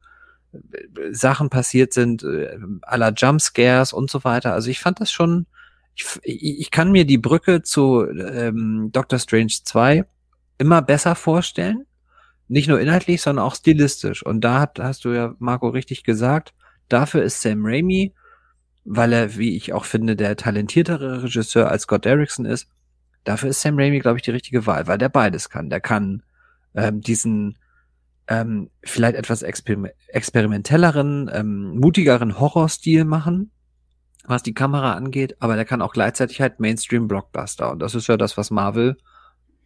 Sachen passiert sind, äh, aller Jumpscares und so weiter. Also ich fand das schon, ich, ich kann mir die Brücke zu ähm, Doctor Strange 2 immer besser vorstellen. Nicht nur inhaltlich, sondern auch stilistisch. Und da hat, hast du ja, Marco, richtig gesagt, dafür ist Sam Raimi, weil er, wie ich auch finde, der talentiertere Regisseur als Scott Derrickson ist, dafür ist Sam Raimi, glaube ich, die richtige Wahl, weil der beides kann. Der kann ähm, diesen ähm, vielleicht etwas exper experimentelleren, ähm, mutigeren Horrorstil machen, was die Kamera angeht, aber der kann auch gleichzeitig halt Mainstream-Blockbuster. Und das ist ja das, was Marvel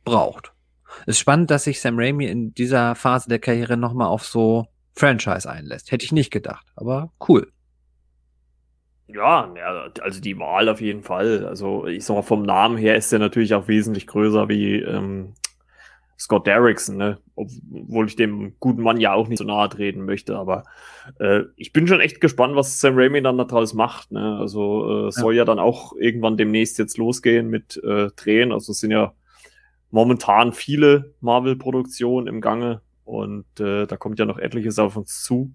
braucht. Es ist spannend, dass sich Sam Raimi in dieser Phase der Karriere nochmal auf so Franchise einlässt. Hätte ich nicht gedacht, aber cool. Ja, also die Wahl auf jeden Fall. Also ich sag mal, vom Namen her ist der natürlich auch wesentlich größer wie ähm, Scott Derrickson, ne? Obwohl ich dem guten Mann ja auch nicht so nahe treten möchte. Aber äh, ich bin schon echt gespannt, was Sam Raimi dann daraus macht. Ne? Also äh, soll ja. ja dann auch irgendwann demnächst jetzt losgehen mit äh, Drehen. Also es sind ja momentan viele Marvel-Produktionen im Gange und äh, da kommt ja noch etliches auf uns zu.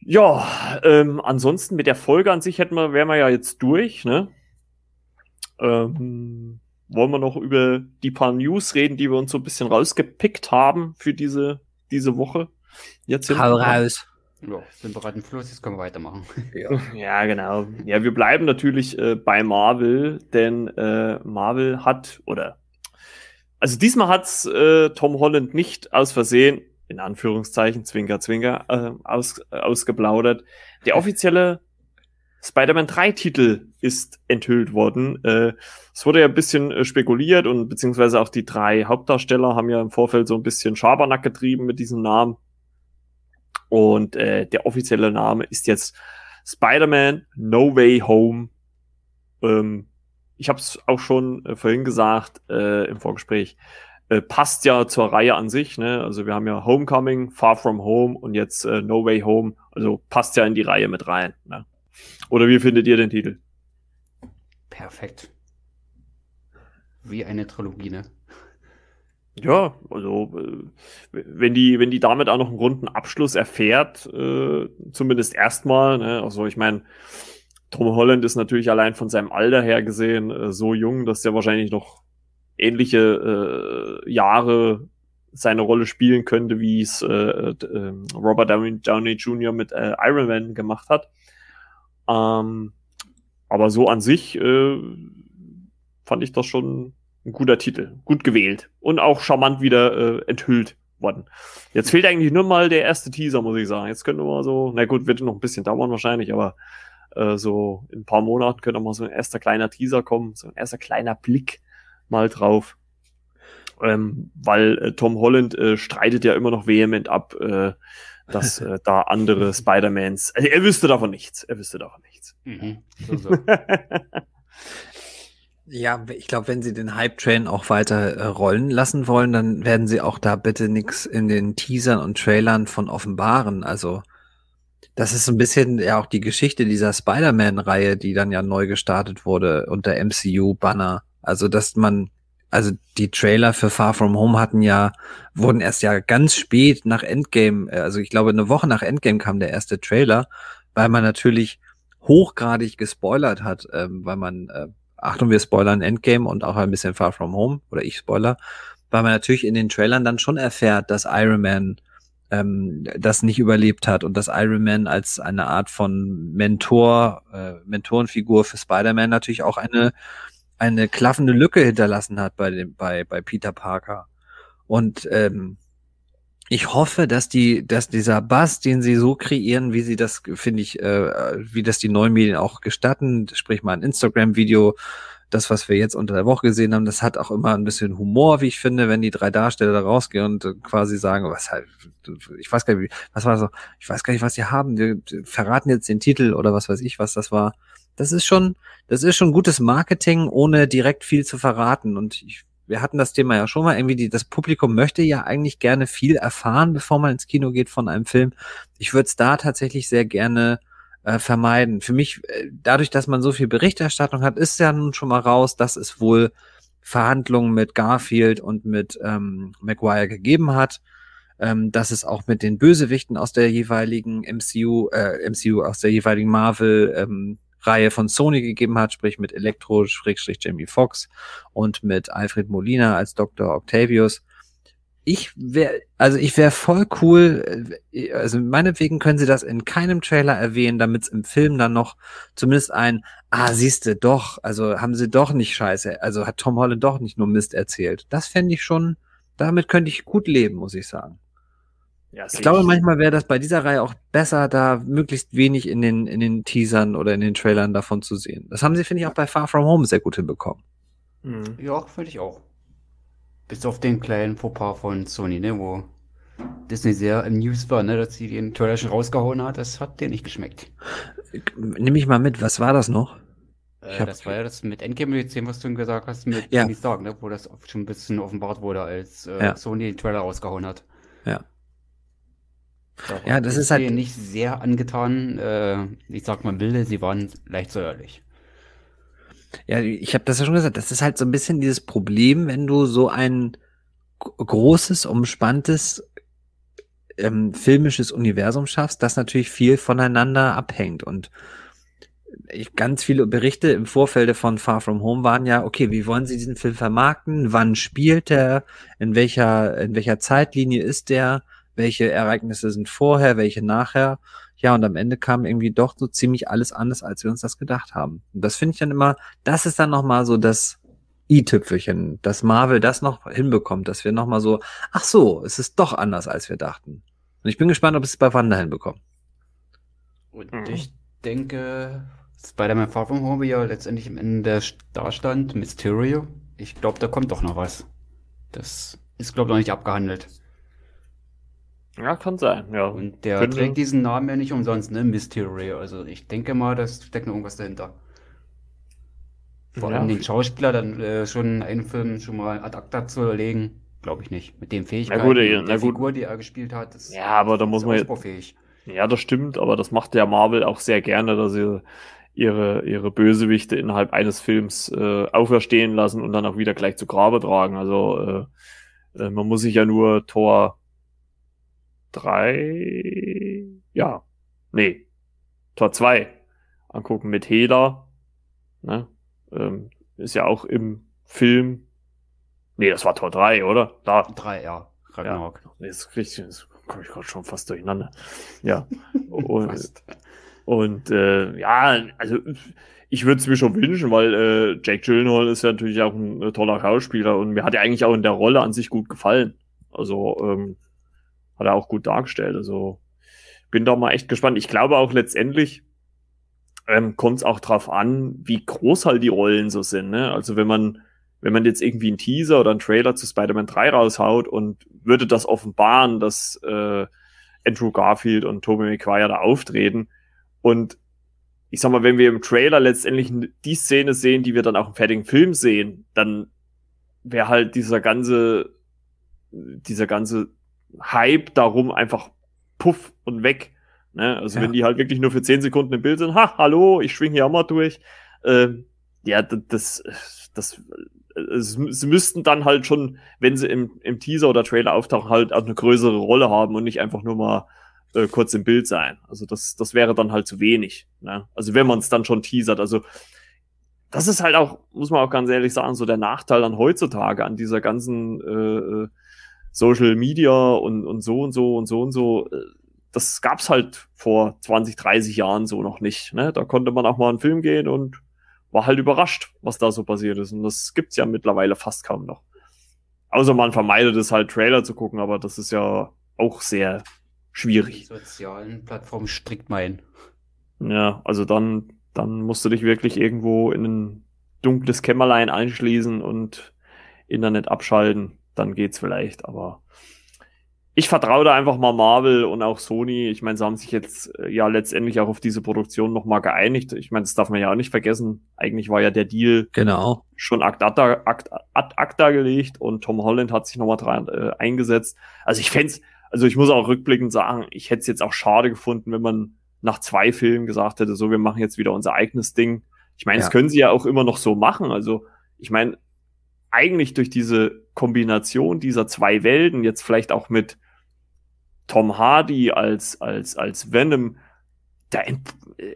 Ja, ähm, ansonsten mit der Folge an sich hätten wir, wären wir ja jetzt durch, ne? Ähm, wollen wir noch über die paar News reden, die wir uns so ein bisschen rausgepickt haben für diese, diese Woche? Jetzt Hau raus. Ja, sind bereit im Fluss, jetzt können wir weitermachen. Ja, ja genau. Ja, wir bleiben natürlich äh, bei Marvel, denn äh, Marvel hat, oder also diesmal hat's äh, Tom Holland nicht aus Versehen, in Anführungszeichen, Zwinker, Zwinker, äh, aus, äh, ausgeplaudert. Der offizielle Spider-Man 3 Titel ist enthüllt worden. Äh, es wurde ja ein bisschen äh, spekuliert und beziehungsweise auch die drei Hauptdarsteller haben ja im Vorfeld so ein bisschen Schabernack getrieben mit diesem Namen. Und äh, der offizielle Name ist jetzt Spider-Man No Way Home. Ähm, ich habe es auch schon äh, vorhin gesagt äh, im Vorgespräch. Äh, passt ja zur Reihe an sich. Ne? Also wir haben ja Homecoming, Far From Home und jetzt No Way Home. Also passt ja in die Reihe mit rein. Ne? Oder wie findet ihr den Titel? Perfekt. Wie eine Trilogie, ne? Ja, also äh, wenn die, wenn die damit auch noch einen runden Abschluss erfährt, äh, zumindest erstmal, ne? also ich meine, Tom Holland ist natürlich allein von seinem Alter her gesehen äh, so jung, dass der wahrscheinlich noch ähnliche äh, Jahre seine Rolle spielen könnte, wie es äh, äh, Robert Downey, Downey Jr. mit äh, Iron Man gemacht hat. Ähm, aber so an sich äh, fand ich das schon ein guter Titel. Gut gewählt. Und auch charmant wieder äh, enthüllt worden. Jetzt fehlt eigentlich nur mal der erste Teaser, muss ich sagen. Jetzt könnte man so, na gut, wird noch ein bisschen dauern wahrscheinlich, aber äh, so in ein paar Monaten könnte mal so ein erster kleiner Teaser kommen, so ein erster kleiner Blick mal drauf. Ähm, weil äh, Tom Holland äh, streitet ja immer noch vehement ab, äh, dass äh, da andere Spider-Mans, also er wüsste davon nichts, er wüsste davon nichts. Mhm. So, so. Ja, ich glaube, wenn sie den Hype-Train auch weiter äh, rollen lassen wollen, dann werden sie auch da bitte nichts in den Teasern und Trailern von offenbaren. Also, das ist ein bisschen ja auch die Geschichte dieser Spider-Man-Reihe, die dann ja neu gestartet wurde unter MCU-Banner. Also, dass man, also die Trailer für Far From Home hatten ja, wurden erst ja ganz spät nach Endgame, äh, also ich glaube, eine Woche nach Endgame kam der erste Trailer, weil man natürlich hochgradig gespoilert hat, ähm, weil man äh, Achtung, wir spoilern Endgame und auch ein bisschen Far From Home, oder ich spoiler, weil man natürlich in den Trailern dann schon erfährt, dass Iron Man ähm, das nicht überlebt hat und dass Iron Man als eine Art von Mentor, äh, Mentorenfigur für Spider-Man natürlich auch eine, eine klaffende Lücke hinterlassen hat bei dem, bei, bei Peter Parker. Und ähm, ich hoffe, dass die, dass dieser Bass, den sie so kreieren, wie sie das, finde ich, äh, wie das die neuen Medien auch gestatten, sprich mal ein Instagram-Video, das, was wir jetzt unter der Woche gesehen haben, das hat auch immer ein bisschen Humor, wie ich finde, wenn die drei Darsteller da rausgehen und äh, quasi sagen, was halt, ich weiß gar nicht, was war das, ich weiß gar nicht, was sie haben, wir verraten jetzt den Titel oder was weiß ich, was das war. Das ist schon, das ist schon gutes Marketing, ohne direkt viel zu verraten und ich wir hatten das Thema ja schon mal, irgendwie die, das Publikum möchte ja eigentlich gerne viel erfahren, bevor man ins Kino geht von einem Film. Ich würde es da tatsächlich sehr gerne äh, vermeiden. Für mich, äh, dadurch, dass man so viel Berichterstattung hat, ist ja nun schon mal raus, dass es wohl Verhandlungen mit Garfield und mit ähm, Maguire gegeben hat, ähm, dass es auch mit den Bösewichten aus der jeweiligen MCU, äh, MCU aus der jeweiligen Marvel ähm, Reihe von Sony gegeben hat, sprich mit Elektro, Schrägstrich Jamie Foxx und mit Alfred Molina als Dr. Octavius. Ich wäre, also ich wäre voll cool, äh, also meinetwegen können sie das in keinem Trailer erwähnen, damit es im Film dann noch zumindest ein, ah, siehste, doch, also haben sie doch nicht scheiße, also hat Tom Holland doch nicht nur Mist erzählt. Das fände ich schon, damit könnte ich gut leben, muss ich sagen. Ja, ich glaube, ich. manchmal wäre das bei dieser Reihe auch besser, da möglichst wenig in den, in den Teasern oder in den Trailern davon zu sehen. Das haben sie, finde ich, auch bei Far From Home sehr gut hinbekommen. Mhm. Ja, finde ich auch. Bis auf den kleinen Fauxpas von Sony, ne, wo Disney sehr im News war, ne, dass sie den Trailer schon rausgehauen hat. Das hat dir nicht geschmeckt. Nimm mich mal mit, was war das noch? Äh, das war ja das mit Endgame 10, was du gesagt hast, mit ja. Tony Stark, ne, wo das schon ein bisschen offenbart wurde, als äh, ja. Sony den Trailer rausgehauen hat. Ja. Da ja, das ist halt nicht sehr angetan. Äh, ich sag mal milde, sie waren leicht säuerlich. Ja, ich habe das ja schon gesagt. Das ist halt so ein bisschen dieses Problem, wenn du so ein großes, umspanntes ähm, filmisches Universum schaffst, das natürlich viel voneinander abhängt und ich, ganz viele Berichte im Vorfeld von Far From Home waren ja, okay, wie wollen Sie diesen Film vermarkten? Wann spielt er? In welcher, in welcher Zeitlinie ist der? Welche Ereignisse sind vorher, welche nachher. Ja, und am Ende kam irgendwie doch so ziemlich alles anders, als wir uns das gedacht haben. Und das finde ich dann immer, das ist dann nochmal so das i-Tüpfelchen, dass Marvel das noch hinbekommt, dass wir nochmal so, ach so, es ist doch anders, als wir dachten. Und ich bin gespannt, ob es bei Wanda hinbekommt. Und mhm. ich denke, Spider-Man Far From Home ja letztendlich am Ende dastand, Mysterio. Ich glaube, da kommt doch noch was. Das ist, glaube ich, noch nicht abgehandelt. Ja, kann sein, ja. Und der Finde... trägt diesen Namen ja nicht umsonst, ne? Mystery. Also ich denke mal, da steckt noch irgendwas dahinter. Vor allem ja. den Schauspieler dann äh, schon einen Film schon mal ad acta zu legen, glaube ich nicht. Mit den Fähigkeiten, na gut, ey, der gut. Figur, die er gespielt hat. ja, aber da muss man jetzt. Ja, das stimmt, aber das macht der Marvel auch sehr gerne, dass sie ihre, ihre Bösewichte innerhalb eines Films äh, auferstehen lassen und dann auch wieder gleich zu Grabe tragen. Also äh, äh, man muss sich ja nur Tor drei, ja, nee, Tor zwei angucken mit Hela, ne, ähm, ist ja auch im Film, nee, das war Tor drei, oder? Da. Drei, ja, Ragnarok. Ja, jetzt krieg ich, jetzt komme ich gerade schon fast durcheinander. Ja. und, und äh, ja, also ich würde es mir schon wünschen, weil äh, Jack Gyllenhaal ist ja natürlich auch ein, ein toller Schauspieler und mir hat er eigentlich auch in der Rolle an sich gut gefallen. Also ähm, hat er auch gut dargestellt. Also bin da mal echt gespannt. Ich glaube auch letztendlich ähm, kommt es auch drauf an, wie groß halt die Rollen so sind. Ne? Also wenn man wenn man jetzt irgendwie einen Teaser oder einen Trailer zu Spider-Man 3 raushaut und würde das offenbaren, dass äh, Andrew Garfield und Tobey Maguire da auftreten und ich sag mal, wenn wir im Trailer letztendlich die Szene sehen, die wir dann auch im fertigen Film sehen, dann wäre halt dieser ganze, dieser ganze Hype darum einfach puff und weg. Ne? Also ja. wenn die halt wirklich nur für 10 Sekunden im Bild sind, ha, hallo, ich schwing hier auch mal durch. Ähm, ja, das, das, das, sie müssten dann halt schon, wenn sie im, im Teaser oder Trailer auftauchen, halt auch eine größere Rolle haben und nicht einfach nur mal äh, kurz im Bild sein. Also das, das wäre dann halt zu wenig. Ne? Also wenn man es dann schon teasert. Also das ist halt auch, muss man auch ganz ehrlich sagen, so der Nachteil dann heutzutage an dieser ganzen äh, äh Social Media und, und so und so und so und so, äh, das gab's halt vor 20, 30 Jahren so noch nicht. Ne? Da konnte man auch mal einen Film gehen und war halt überrascht, was da so passiert ist. Und das gibt's ja mittlerweile fast kaum noch. Außer man vermeidet es halt, Trailer zu gucken, aber das ist ja auch sehr schwierig. Die sozialen Plattformen strikt meinen. Ja, also dann, dann musst du dich wirklich irgendwo in ein dunkles Kämmerlein einschließen und Internet abschalten dann geht's vielleicht, aber ich vertraue da einfach mal Marvel und auch Sony. Ich meine, sie haben sich jetzt äh, ja letztendlich auch auf diese Produktion nochmal geeinigt. Ich meine, das darf man ja auch nicht vergessen. Eigentlich war ja der Deal genau. schon ad acta, ad acta gelegt und Tom Holland hat sich nochmal dran äh, eingesetzt. Also ich fände also ich muss auch rückblickend sagen, ich hätte es jetzt auch schade gefunden, wenn man nach zwei Filmen gesagt hätte, so, wir machen jetzt wieder unser eigenes Ding. Ich meine, ja. das können sie ja auch immer noch so machen. Also ich meine, eigentlich durch diese Kombination dieser zwei Welten, jetzt vielleicht auch mit Tom Hardy als, als, als Venom, da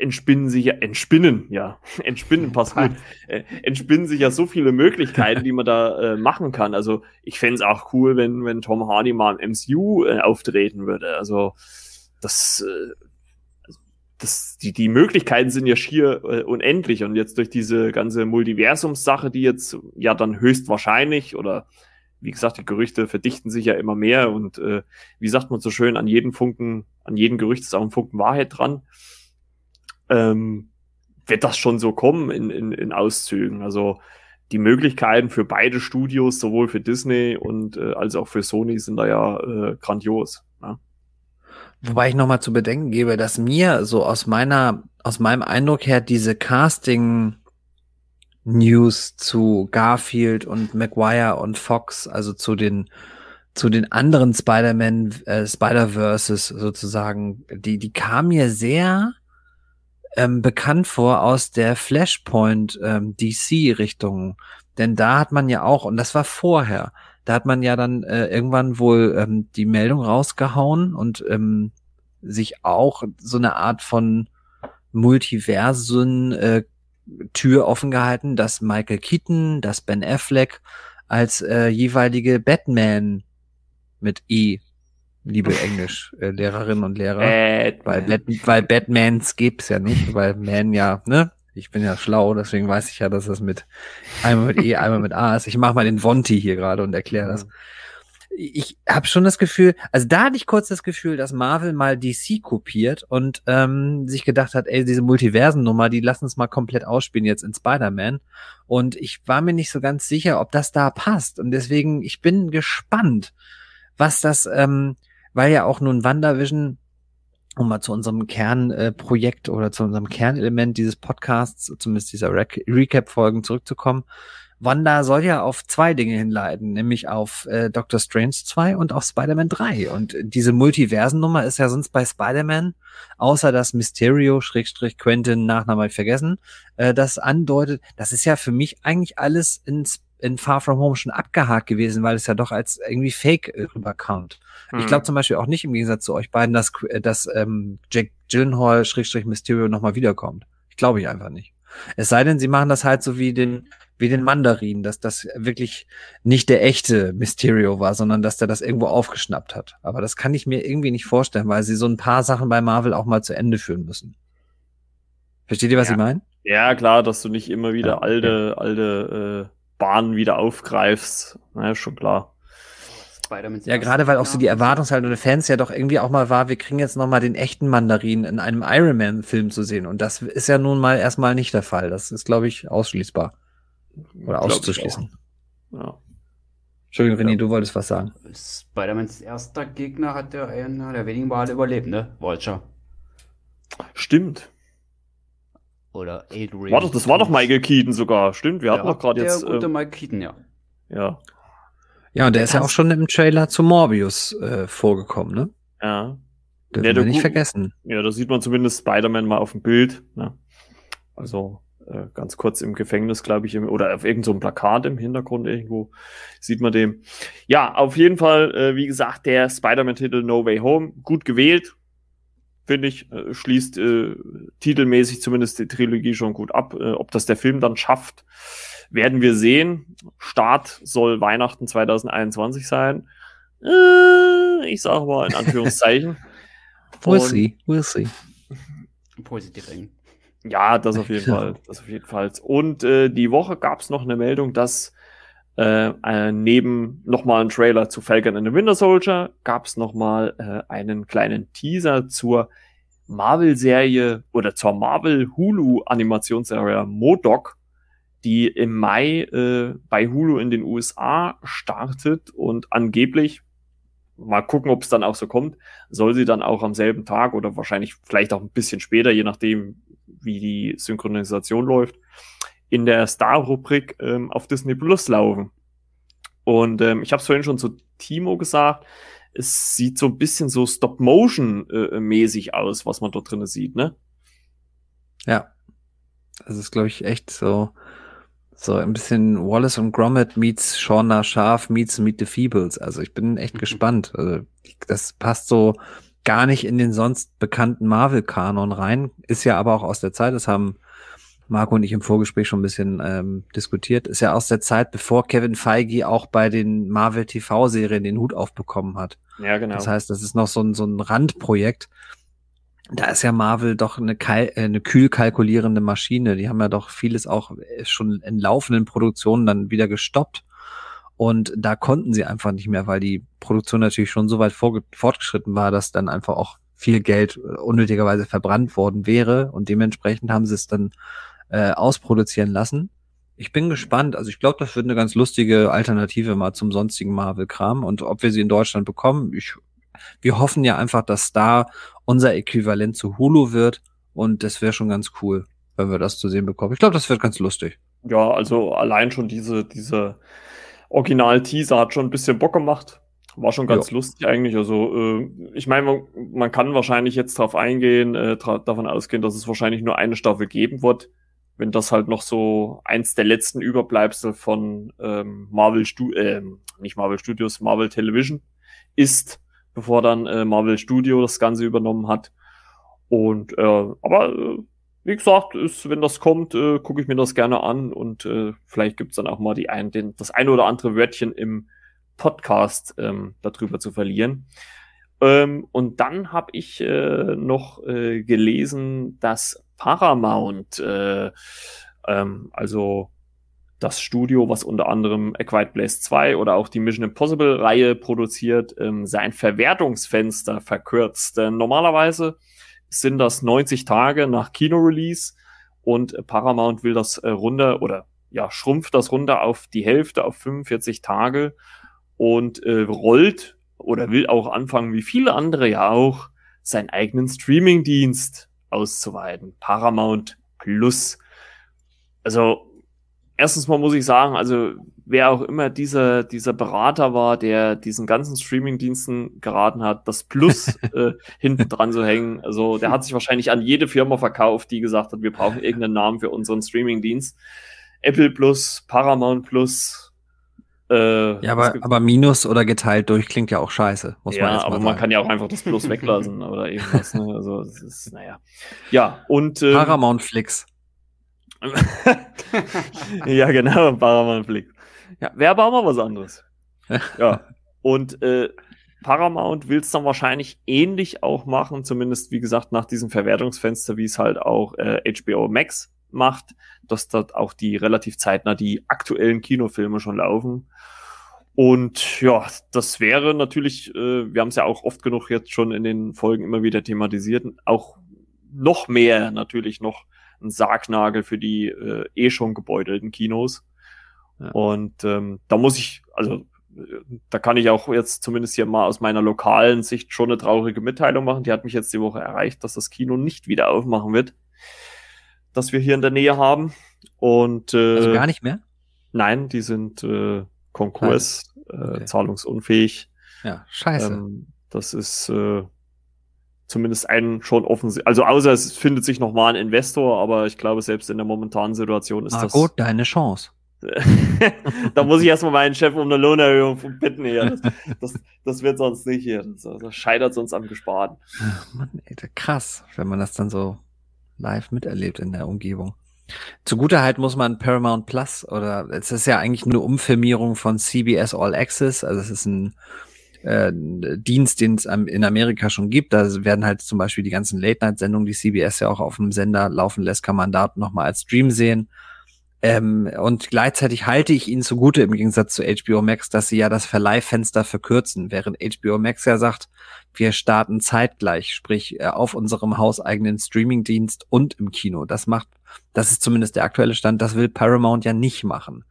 entspinnen sich ja, entspinnen, ja, entspinnen passt gut, äh, entspinnen sich ja so viele Möglichkeiten, die man da äh, machen kann. Also ich fände es auch cool, wenn, wenn Tom Hardy mal im MCU äh, auftreten würde. Also das, äh, das, die, die Möglichkeiten sind ja schier äh, unendlich und jetzt durch diese ganze Multiversumssache, die jetzt ja dann höchstwahrscheinlich oder wie gesagt, die Gerüchte verdichten sich ja immer mehr und äh, wie sagt man so schön, an jeden Funken, an jedem Gerücht ist auch ein Funken Wahrheit dran. Ähm, wird das schon so kommen in, in, in Auszügen. Also die Möglichkeiten für beide Studios, sowohl für Disney und äh, als auch für Sony, sind da ja äh, grandios. Ja. Wobei ich nochmal zu bedenken gebe, dass mir so aus meiner, aus meinem Eindruck her diese Casting News zu Garfield und Maguire und Fox, also zu den zu den anderen Spider-Man, äh, Spider-Verses sozusagen, die, die kam mir sehr ähm, bekannt vor aus der Flashpoint ähm, DC-Richtung. Denn da hat man ja auch, und das war vorher, da hat man ja dann äh, irgendwann wohl ähm, die Meldung rausgehauen und ähm, sich auch so eine Art von Multiversen äh, Tür offen gehalten, dass Michael Keaton, dass Ben Affleck als äh, jeweilige Batman mit E liebe Englischlehrerinnen äh, und Lehrer. Batman. Weil, Bat weil Batmans gibt's ja nicht, weil Man ja, ne? Ich bin ja schlau, deswegen weiß ich ja, dass das mit einmal mit E, einmal mit A ist. Ich mache mal den Vonti hier gerade und erkläre das. Ich habe schon das Gefühl, also da hatte ich kurz das Gefühl, dass Marvel mal DC kopiert und ähm, sich gedacht hat, ey, diese Multiversennummer, die lassen uns mal komplett ausspielen jetzt in Spider-Man. Und ich war mir nicht so ganz sicher, ob das da passt. Und deswegen, ich bin gespannt, was das, ähm, weil ja auch nun WandaVision, um mal zu unserem Kernprojekt äh, oder zu unserem Kernelement dieses Podcasts, zumindest dieser Re Recap-Folgen zurückzukommen, Wanda soll ja auf zwei Dinge hinleiten, nämlich auf äh, Doctor Strange 2 und auf Spider-Man 3. Und diese Multiversennummer ist ja sonst bei Spider-Man, außer das Mysterio, Schrägstrich Quentin, Nachname ich vergessen, äh, das andeutet, das ist ja für mich eigentlich alles in, in Far From Home schon abgehakt gewesen, weil es ja doch als irgendwie Fake äh, rüberkommt. Mhm. Ich glaube zum Beispiel auch nicht im Gegensatz zu euch beiden, dass, äh, dass ähm, Jack Gyllenhaal Schrägstrich Mysterio nochmal wiederkommt. Ich glaube ich einfach nicht. Es sei denn, sie machen das halt so wie den, wie den Mandarin, dass das wirklich nicht der echte Mysterio war, sondern dass der das irgendwo aufgeschnappt hat. Aber das kann ich mir irgendwie nicht vorstellen, weil sie so ein paar Sachen bei Marvel auch mal zu Ende führen müssen. Versteht ihr, was ja. ich meine? Ja, klar, dass du nicht immer wieder ja, alte, alte äh, Bahnen wieder aufgreifst. Na, schon klar. Ja, gerade weil auch so die Erwartungshaltung der Fans ja doch irgendwie auch mal war, wir kriegen jetzt noch mal den echten Mandarin in einem Iron Man Film zu sehen und das ist ja nun mal erstmal nicht der Fall. Das ist glaube ich ausschließbar oder auszuschließen. Ja. Entschuldigung, René, du wolltest was sagen. Spider-Mans erster Gegner hat der einer der wenigen Mal überlebt, ne? Vulture. Stimmt. Oder Adrian. Warte, das war doch Michael Keaton sogar. Stimmt, wir hatten doch gerade jetzt. Der gute ähm, Michael Keaton, ja. Ja. Ja, und der ist ja auch schon im Trailer zu Morbius äh, vorgekommen, ne? Ja. Dürfen ja, wir nicht vergessen. Ja, da sieht man zumindest Spider-Man mal auf dem Bild. Ne? Also äh, ganz kurz im Gefängnis, glaube ich, im, oder auf irgendeinem so Plakat im Hintergrund irgendwo sieht man dem. Ja, auf jeden Fall, äh, wie gesagt, der Spider-Man-Titel No Way Home, gut gewählt, finde ich, äh, schließt äh, titelmäßig zumindest die Trilogie schon gut ab. Äh, ob das der Film dann schafft, werden wir sehen. Start soll Weihnachten 2021 sein. Äh, ich sage mal in Anführungszeichen. we'll see, we'll see. Positiv eng. Ja, das auf jeden Fall. Das auf jeden Fall. Und äh, die Woche gab es noch eine Meldung, dass äh, äh, neben nochmal einen Trailer zu Falcon and the Winter Soldier gab es nochmal äh, einen kleinen Teaser zur Marvel-Serie oder zur Marvel Hulu-Animationsserie Modoc, die im Mai äh, bei Hulu in den USA startet und angeblich, mal gucken, ob es dann auch so kommt, soll sie dann auch am selben Tag oder wahrscheinlich vielleicht auch ein bisschen später, je nachdem, wie die Synchronisation läuft, in der Star-Rubrik ähm, auf Disney Plus laufen. Und ähm, ich habe es vorhin schon zu Timo gesagt, es sieht so ein bisschen so Stop-Motion-mäßig äh, aus, was man dort drin sieht, ne? Ja. Das ist, glaube ich, echt so, so ein bisschen Wallace und Gromit meets Shauna Scharf meets Meet the Feebles. Also ich bin echt mhm. gespannt. Also das passt so gar nicht in den sonst bekannten Marvel-Kanon rein. Ist ja aber auch aus der Zeit. Das haben Marco und ich im Vorgespräch schon ein bisschen ähm, diskutiert. Ist ja aus der Zeit, bevor Kevin Feige auch bei den Marvel TV-Serien den Hut aufbekommen hat. Ja, genau. Das heißt, das ist noch so ein, so ein Randprojekt. Da ist ja Marvel doch eine, Kal äh, eine kühl kalkulierende Maschine. Die haben ja doch vieles auch äh, schon in laufenden Produktionen dann wieder gestoppt Und da konnten sie einfach nicht mehr, weil die Produktion natürlich schon so weit fortgeschritten war, dass dann einfach auch viel Geld äh, unnötigerweise verbrannt worden wäre. Und dementsprechend haben sie es dann äh, ausproduzieren lassen. Ich bin gespannt. Also ich glaube, das wird eine ganz lustige Alternative mal zum sonstigen Marvel-Kram. Und ob wir sie in Deutschland bekommen, ich, wir hoffen ja einfach, dass da unser Äquivalent zu Hulu wird. Und das wäre schon ganz cool, wenn wir das zu sehen bekommen. Ich glaube, das wird ganz lustig. Ja, also allein schon diese, diese Original-Teaser hat schon ein bisschen Bock gemacht. War schon ganz jo. lustig eigentlich. Also, äh, ich meine, man, man, kann wahrscheinlich jetzt darauf eingehen, äh, davon ausgehen, dass es wahrscheinlich nur eine Staffel geben wird. Wenn das halt noch so eins der letzten Überbleibsel von ähm, Marvel Stu äh, nicht Marvel Studios, Marvel Television ist, bevor dann äh, Marvel Studio das Ganze übernommen hat. Und äh, aber äh, wie gesagt, ist, wenn das kommt, äh, gucke ich mir das gerne an und äh, vielleicht gibt's dann auch mal die ein, den, das eine oder andere Wörtchen im Podcast ähm, darüber zu verlieren. Ähm, und dann habe ich äh, noch äh, gelesen, dass Paramount, äh, ähm, also das Studio, was unter anderem A Quiet Place 2 oder auch die Mission Impossible Reihe produziert, ähm, sein Verwertungsfenster verkürzt. Denn normalerweise sind das 90 Tage nach Kino-Release und Paramount will das äh, runter oder ja, schrumpft das runter auf die Hälfte, auf 45 Tage und äh, rollt oder will auch anfangen, wie viele andere ja auch, seinen eigenen Streaming-Dienst auszuweiten. Paramount Plus. Also, erstens mal muss ich sagen, also wer auch immer dieser, dieser Berater war, der diesen ganzen Streaming-Diensten geraten hat, das Plus äh, hinten dran zu hängen. Also der hat sich wahrscheinlich an jede Firma verkauft, die gesagt hat, wir brauchen irgendeinen Namen für unseren Streaming-Dienst. Apple Plus, Paramount Plus. Äh, ja, aber, aber Minus oder geteilt durch klingt ja auch scheiße. Muss ja, man aber man kann ja auch einfach das Plus weglassen oder irgendwas. Ne? Also es ist, naja. Ja, und ähm, Paramount Flix. ja, genau, Paramount Flix. Ja, wäre aber auch mal was anderes. ja. Und äh, Paramount will es dann wahrscheinlich ähnlich auch machen, zumindest wie gesagt nach diesem Verwertungsfenster, wie es halt auch äh, HBO Max macht, dass dort auch die relativ zeitnah die aktuellen Kinofilme schon laufen. Und ja, das wäre natürlich, äh, wir haben es ja auch oft genug jetzt schon in den Folgen immer wieder thematisiert, auch noch mehr natürlich noch ein Sargnagel für die äh, eh schon gebeutelten Kinos. Und ähm, da muss ich, also da kann ich auch jetzt zumindest hier mal aus meiner lokalen Sicht schon eine traurige Mitteilung machen. Die hat mich jetzt die Woche erreicht, dass das Kino nicht wieder aufmachen wird, das wir hier in der Nähe haben. Und äh, also gar nicht mehr? Nein, die sind äh, Konkurs, äh, okay. äh, zahlungsunfähig. Ja, scheiße. Ähm, das ist äh, zumindest ein schon offensichtlich. Also außer es findet sich nochmal ein Investor, aber ich glaube, selbst in der momentanen Situation ist ah, das. gut, deine Chance. da muss ich erstmal meinen Chef um eine Lohnerhöhung bitten hier. Das, das, das, wird sonst nicht hier. Das, das scheitert sonst am Gesparten. Mann, ey, krass, wenn man das dann so live miterlebt in der Umgebung. Zugute halt muss man Paramount Plus oder es ist ja eigentlich eine Umfirmierung von CBS All Access. Also es ist ein äh, Dienst, den es in Amerika schon gibt. Da werden halt zum Beispiel die ganzen Late-Night-Sendungen, die CBS ja auch auf dem Sender laufen lässt, kann man da nochmal als Stream sehen. Ähm, und gleichzeitig halte ich ihnen zugute im Gegensatz zu HBO Max, dass sie ja das Verleihfenster verkürzen, während HBO Max ja sagt, wir starten zeitgleich, sprich äh, auf unserem hauseigenen Streamingdienst und im Kino. Das macht, das ist zumindest der aktuelle Stand, das will Paramount ja nicht machen.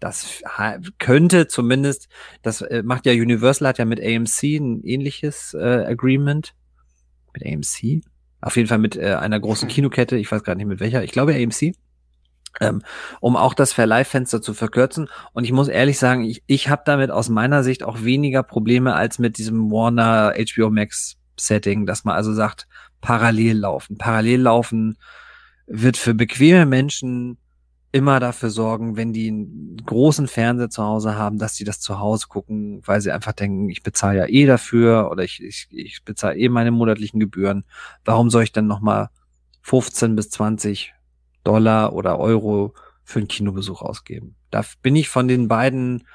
Das könnte zumindest, das äh, macht ja Universal hat ja mit AMC ein ähnliches äh, Agreement. Mit AMC? Auf jeden Fall mit äh, einer großen Kinokette, ich weiß gar nicht mit welcher, ich glaube AMC ähm, um auch das Verleihfenster zu verkürzen. Und ich muss ehrlich sagen, ich, ich habe damit aus meiner Sicht auch weniger Probleme als mit diesem Warner HBO Max Setting, dass man also sagt, parallel laufen. Parallel laufen wird für bequeme Menschen immer dafür sorgen, wenn die einen großen Fernseher zu Hause haben, dass sie das zu Hause gucken, weil sie einfach denken, ich bezahle ja eh dafür oder ich, ich, ich bezahle eh meine monatlichen Gebühren. Warum soll ich dann nochmal 15 bis 20 Dollar oder Euro für einen Kinobesuch ausgeben. Da bin ich von den beiden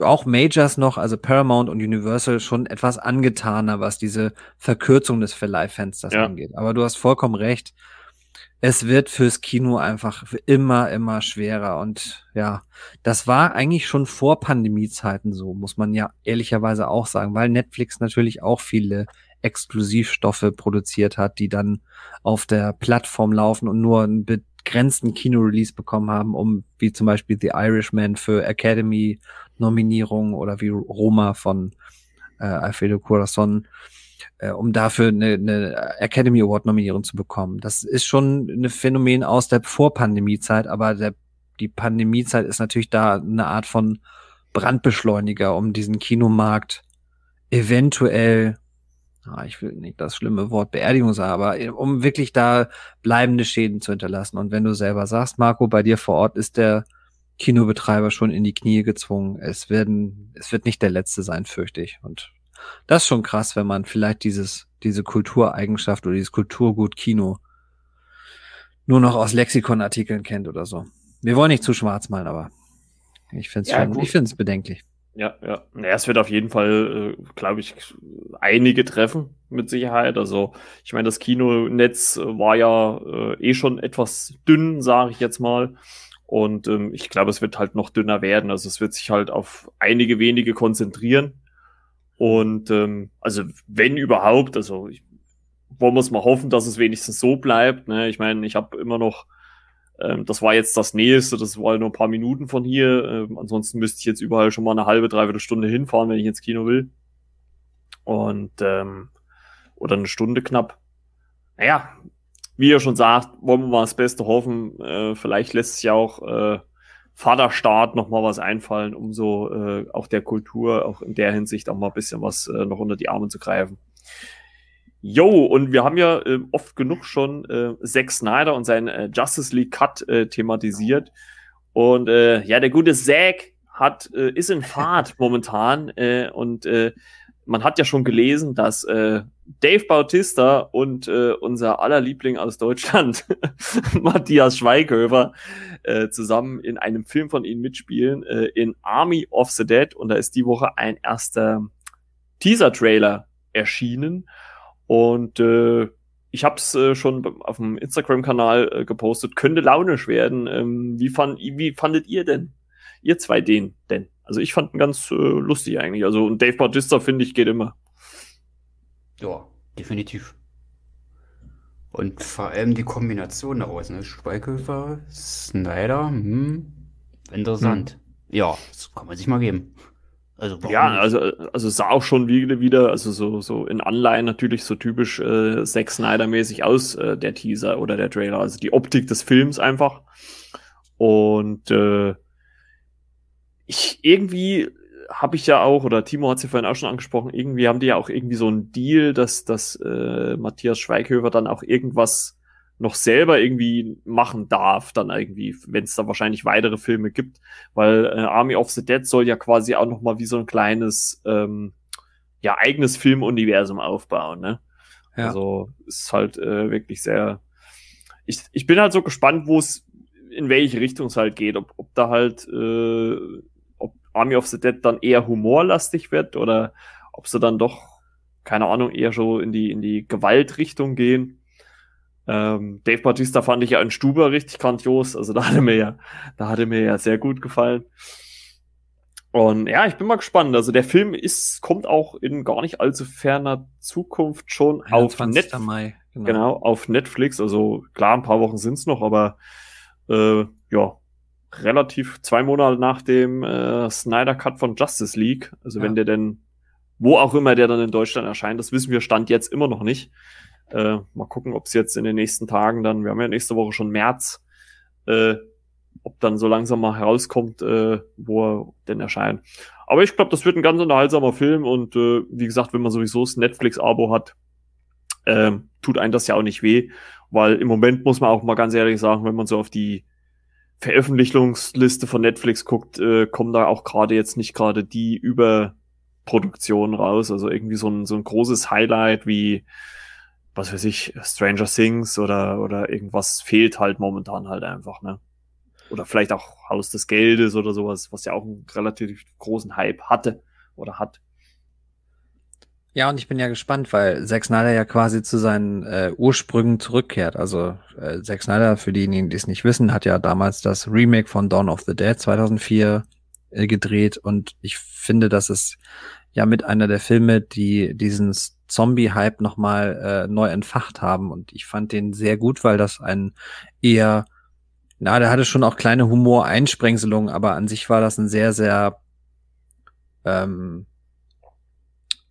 auch Majors noch, also Paramount und Universal, schon etwas angetaner, was diese Verkürzung des Verleihfensters ja. angeht. Aber du hast vollkommen recht. es wird fürs Kino einfach immer, immer schwerer. Und ja, das war eigentlich schon vor Pandemiezeiten so, muss man ja ehrlicherweise auch sagen, weil Netflix natürlich auch viele Exklusivstoffe produziert hat, die dann auf der Plattform laufen und nur einen begrenzten Kinorelease bekommen haben, um wie zum Beispiel The Irishman für Academy Nominierung oder wie Roma von äh, Alfredo Corazon äh, um dafür eine, eine Academy Award Nominierung zu bekommen. Das ist schon ein Phänomen aus der Vorpandemiezeit, aber der, die Pandemiezeit ist natürlich da eine Art von Brandbeschleuniger, um diesen Kinomarkt eventuell, ah, ich will nicht das schlimme Wort Beerdigung sagen, aber um wirklich da bleibende Schäden zu hinterlassen. Und wenn du selber sagst, Marco, bei dir vor Ort ist der Kinobetreiber schon in die Knie gezwungen. Es werden, es wird nicht der letzte sein, fürchte ich. Und das ist schon krass, wenn man vielleicht dieses, diese Kultureigenschaft oder dieses Kulturgut Kino nur noch aus Lexikonartikeln kennt oder so. Wir wollen nicht zu schwarz malen, aber ich finde es ja, schon, ich finde es bedenklich. Ja, ja. Naja, es wird auf jeden Fall, äh, glaube ich, einige treffen, mit Sicherheit. Also, ich meine, das Kinonetz war ja äh, eh schon etwas dünn, sage ich jetzt mal. Und ähm, ich glaube, es wird halt noch dünner werden. Also es wird sich halt auf einige wenige konzentrieren. Und ähm, also wenn überhaupt, also ich, wollen wir es mal hoffen, dass es wenigstens so bleibt. Ne? Ich meine, ich habe immer noch, ähm, das war jetzt das Nächste, das war nur ein paar Minuten von hier. Ähm, ansonsten müsste ich jetzt überall schon mal eine halbe, dreiviertel Stunde hinfahren, wenn ich ins Kino will. Und ähm, oder eine Stunde knapp. Naja, wie ihr schon sagt, wollen wir mal das Beste hoffen. Äh, vielleicht lässt sich ja auch äh, Vaterstaat noch mal was einfallen, um so äh, auch der Kultur auch in der Hinsicht auch mal ein bisschen was äh, noch unter die Arme zu greifen. Jo, und wir haben ja äh, oft genug schon äh, Zack Snyder und sein äh, Justice League Cut äh, thematisiert. Und äh, ja, der gute Zack hat, äh, ist in Fahrt momentan äh, und äh, man hat ja schon gelesen, dass äh, Dave Bautista und äh, unser aller Liebling aus Deutschland, Matthias Schweighöfer, äh, zusammen in einem Film von ihnen mitspielen, äh, in Army of the Dead. Und da ist die Woche ein erster Teaser-Trailer erschienen. Und äh, ich habe es äh, schon auf dem Instagram-Kanal äh, gepostet. Könnte launisch werden. Ähm, wie, fand, wie fandet ihr denn, ihr zwei den denn? Also ich fand ihn ganz äh, lustig eigentlich. Also und Dave Bautista finde ich geht immer. Ja, definitiv. Und vor allem die Kombination daraus, ne? Schweighöfer, Snyder, hm, interessant. Hm. Ja, das kann man sich mal geben. Also ja, nicht? also, also sah auch schon wieder, wieder, also so, so in Anleihen natürlich so typisch äh, Zack Snyder-mäßig aus, äh, der Teaser oder der Trailer. Also die Optik des Films einfach. Und äh, ich irgendwie habe ich ja auch, oder Timo hat es ja vorhin auch schon angesprochen, irgendwie haben die ja auch irgendwie so einen Deal, dass, dass äh, Matthias Schweighöfer dann auch irgendwas noch selber irgendwie machen darf, dann irgendwie, wenn es da wahrscheinlich weitere Filme gibt, weil äh, Army of the Dead soll ja quasi auch noch mal wie so ein kleines, ähm, ja, eigenes Filmuniversum aufbauen, ne? Ja. Also ist halt äh, wirklich sehr. Ich, ich bin halt so gespannt, wo es in welche Richtung es halt geht, ob, ob da halt äh, Army of the Dead dann eher humorlastig wird oder ob sie dann doch, keine Ahnung, eher so in die, in die Gewaltrichtung gehen. Ähm, Dave Bautista fand ich ja in Stuber richtig grandios, also da hatte mir ja, da hatte mir ja sehr gut gefallen. Und ja, ich bin mal gespannt. Also der Film ist, kommt auch in gar nicht allzu ferner Zukunft schon auf Netflix. Genau. genau. auf Netflix. Also klar, ein paar Wochen sind's noch, aber äh, ja, relativ zwei Monate nach dem äh, Snyder Cut von Justice League. Also ja. wenn der denn, wo auch immer der dann in Deutschland erscheint, das wissen wir Stand jetzt immer noch nicht. Äh, mal gucken, ob es jetzt in den nächsten Tagen dann, wir haben ja nächste Woche schon März, äh, ob dann so langsam mal herauskommt, äh, wo er denn erscheint. Aber ich glaube, das wird ein ganz unterhaltsamer Film und äh, wie gesagt, wenn man sowieso das Netflix-Abo hat, äh, tut einem das ja auch nicht weh, weil im Moment muss man auch mal ganz ehrlich sagen, wenn man so auf die Veröffentlichungsliste von Netflix guckt, äh, kommen da auch gerade jetzt nicht gerade die Überproduktionen raus. Also irgendwie so ein, so ein großes Highlight wie, was weiß ich, Stranger Things oder, oder irgendwas fehlt halt momentan halt einfach, ne? Oder vielleicht auch Haus des Geldes oder sowas, was ja auch einen relativ großen Hype hatte oder hat. Ja, und ich bin ja gespannt, weil Zack Snyder ja quasi zu seinen äh, Ursprüngen zurückkehrt. Also äh, Zack Snyder, für diejenigen, die es nicht wissen, hat ja damals das Remake von Dawn of the Dead 2004 äh, gedreht und ich finde, dass es ja mit einer der Filme, die diesen Zombie-Hype nochmal äh, neu entfacht haben und ich fand den sehr gut, weil das ein eher, na, der hatte schon auch kleine Humor-Einsprengselungen, aber an sich war das ein sehr, sehr ähm,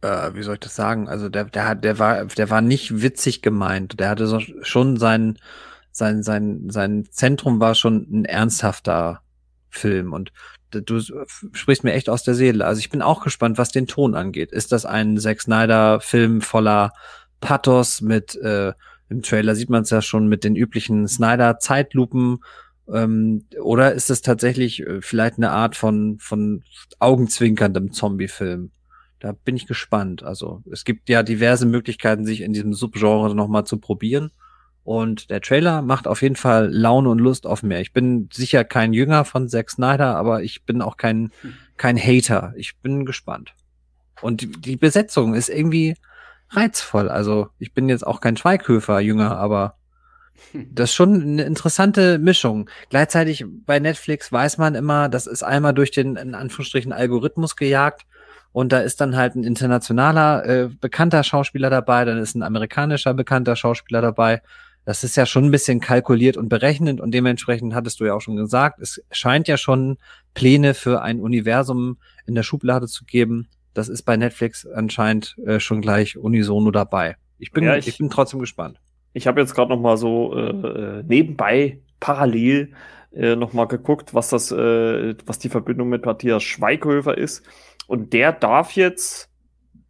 äh, wie soll ich das sagen? Also der, der hat, der war, der war nicht witzig gemeint. Der hatte so, schon sein, sein, sein, sein Zentrum war schon ein ernsthafter Film und du sprichst mir echt aus der Seele. Also ich bin auch gespannt, was den Ton angeht. Ist das ein Zack Snyder Film voller Pathos mit, äh, im Trailer sieht man es ja schon mit den üblichen Snyder Zeitlupen, ähm, oder ist es tatsächlich äh, vielleicht eine Art von, von augenzwinkerndem Zombie-Film? Da bin ich gespannt. Also es gibt ja diverse Möglichkeiten, sich in diesem Subgenre nochmal zu probieren. Und der Trailer macht auf jeden Fall Laune und Lust auf mehr. Ich bin sicher kein Jünger von Zack Snyder, aber ich bin auch kein, kein Hater. Ich bin gespannt. Und die Besetzung ist irgendwie reizvoll. Also ich bin jetzt auch kein Schweighöfer-Jünger, aber das ist schon eine interessante Mischung. Gleichzeitig bei Netflix weiß man immer, das ist einmal durch den, in Anführungsstrichen, Algorithmus gejagt. Und da ist dann halt ein internationaler, äh, bekannter Schauspieler dabei, dann ist ein amerikanischer bekannter Schauspieler dabei. Das ist ja schon ein bisschen kalkuliert und berechnend und dementsprechend hattest du ja auch schon gesagt, es scheint ja schon Pläne für ein Universum in der Schublade zu geben. Das ist bei Netflix anscheinend äh, schon gleich unisono dabei. Ich bin, ja, ich, ich bin trotzdem gespannt. Ich habe jetzt gerade noch mal so äh, nebenbei parallel äh, noch mal geguckt, was das, äh, was die Verbindung mit Matthias Schweighöfer ist. Und der darf jetzt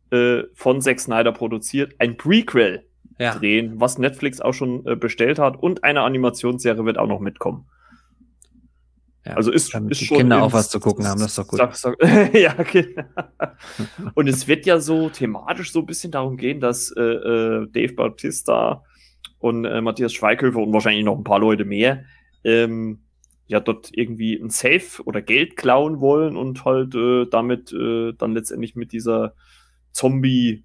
äh, von Zack Snyder produziert ein Prequel ja. drehen, was Netflix auch schon äh, bestellt hat. Und eine Animationsserie wird auch noch mitkommen. Ja, also ist, damit ist die schon Kinder auch was zu gucken haben, das ist doch gut. Sag, sag, ja, genau. Und es wird ja so thematisch so ein bisschen darum gehen, dass äh, äh, Dave Bautista und äh, Matthias Schweighöfer und wahrscheinlich noch ein paar Leute mehr ähm, ja dort irgendwie ein Safe oder Geld klauen wollen und halt äh, damit äh, dann letztendlich mit dieser Zombie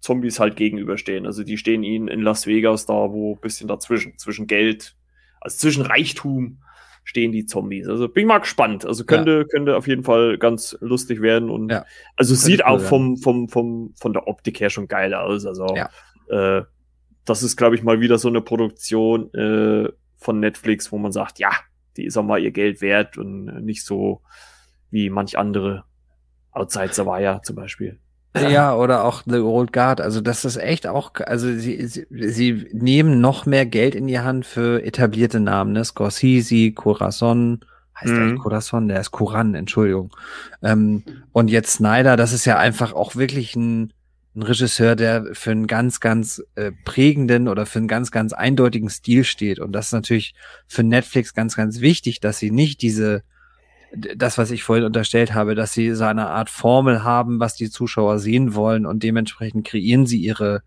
Zombies halt gegenüberstehen. Also die stehen ihnen in Las Vegas da, wo bisschen dazwischen, zwischen Geld, also zwischen Reichtum stehen die Zombies. Also bin ich mal gespannt. Also könnte, ja. könnte auf jeden Fall ganz lustig werden und ja. also sieht auch vom, vom, vom, von der Optik her schon geil aus. Also ja. äh, das ist, glaube ich, mal wieder so eine Produktion äh, von Netflix, wo man sagt, ja, die ist auch mal ihr Geld wert und nicht so wie manch andere Outside Savaya zum Beispiel. Ja, oder auch The Old Guard. Also das ist echt auch, also sie, sie, sie nehmen noch mehr Geld in die Hand für etablierte Namen, ne? Scorsese, Corazon, heißt mhm. der eigentlich Corazon? Der ist Coran, Entschuldigung. Ähm, und jetzt Snyder, das ist ja einfach auch wirklich ein, ein Regisseur, der für einen ganz, ganz äh, prägenden oder für einen ganz, ganz eindeutigen Stil steht. Und das ist natürlich für Netflix ganz, ganz wichtig, dass sie nicht diese, das, was ich vorhin unterstellt habe, dass sie so eine Art Formel haben, was die Zuschauer sehen wollen und dementsprechend kreieren sie ihre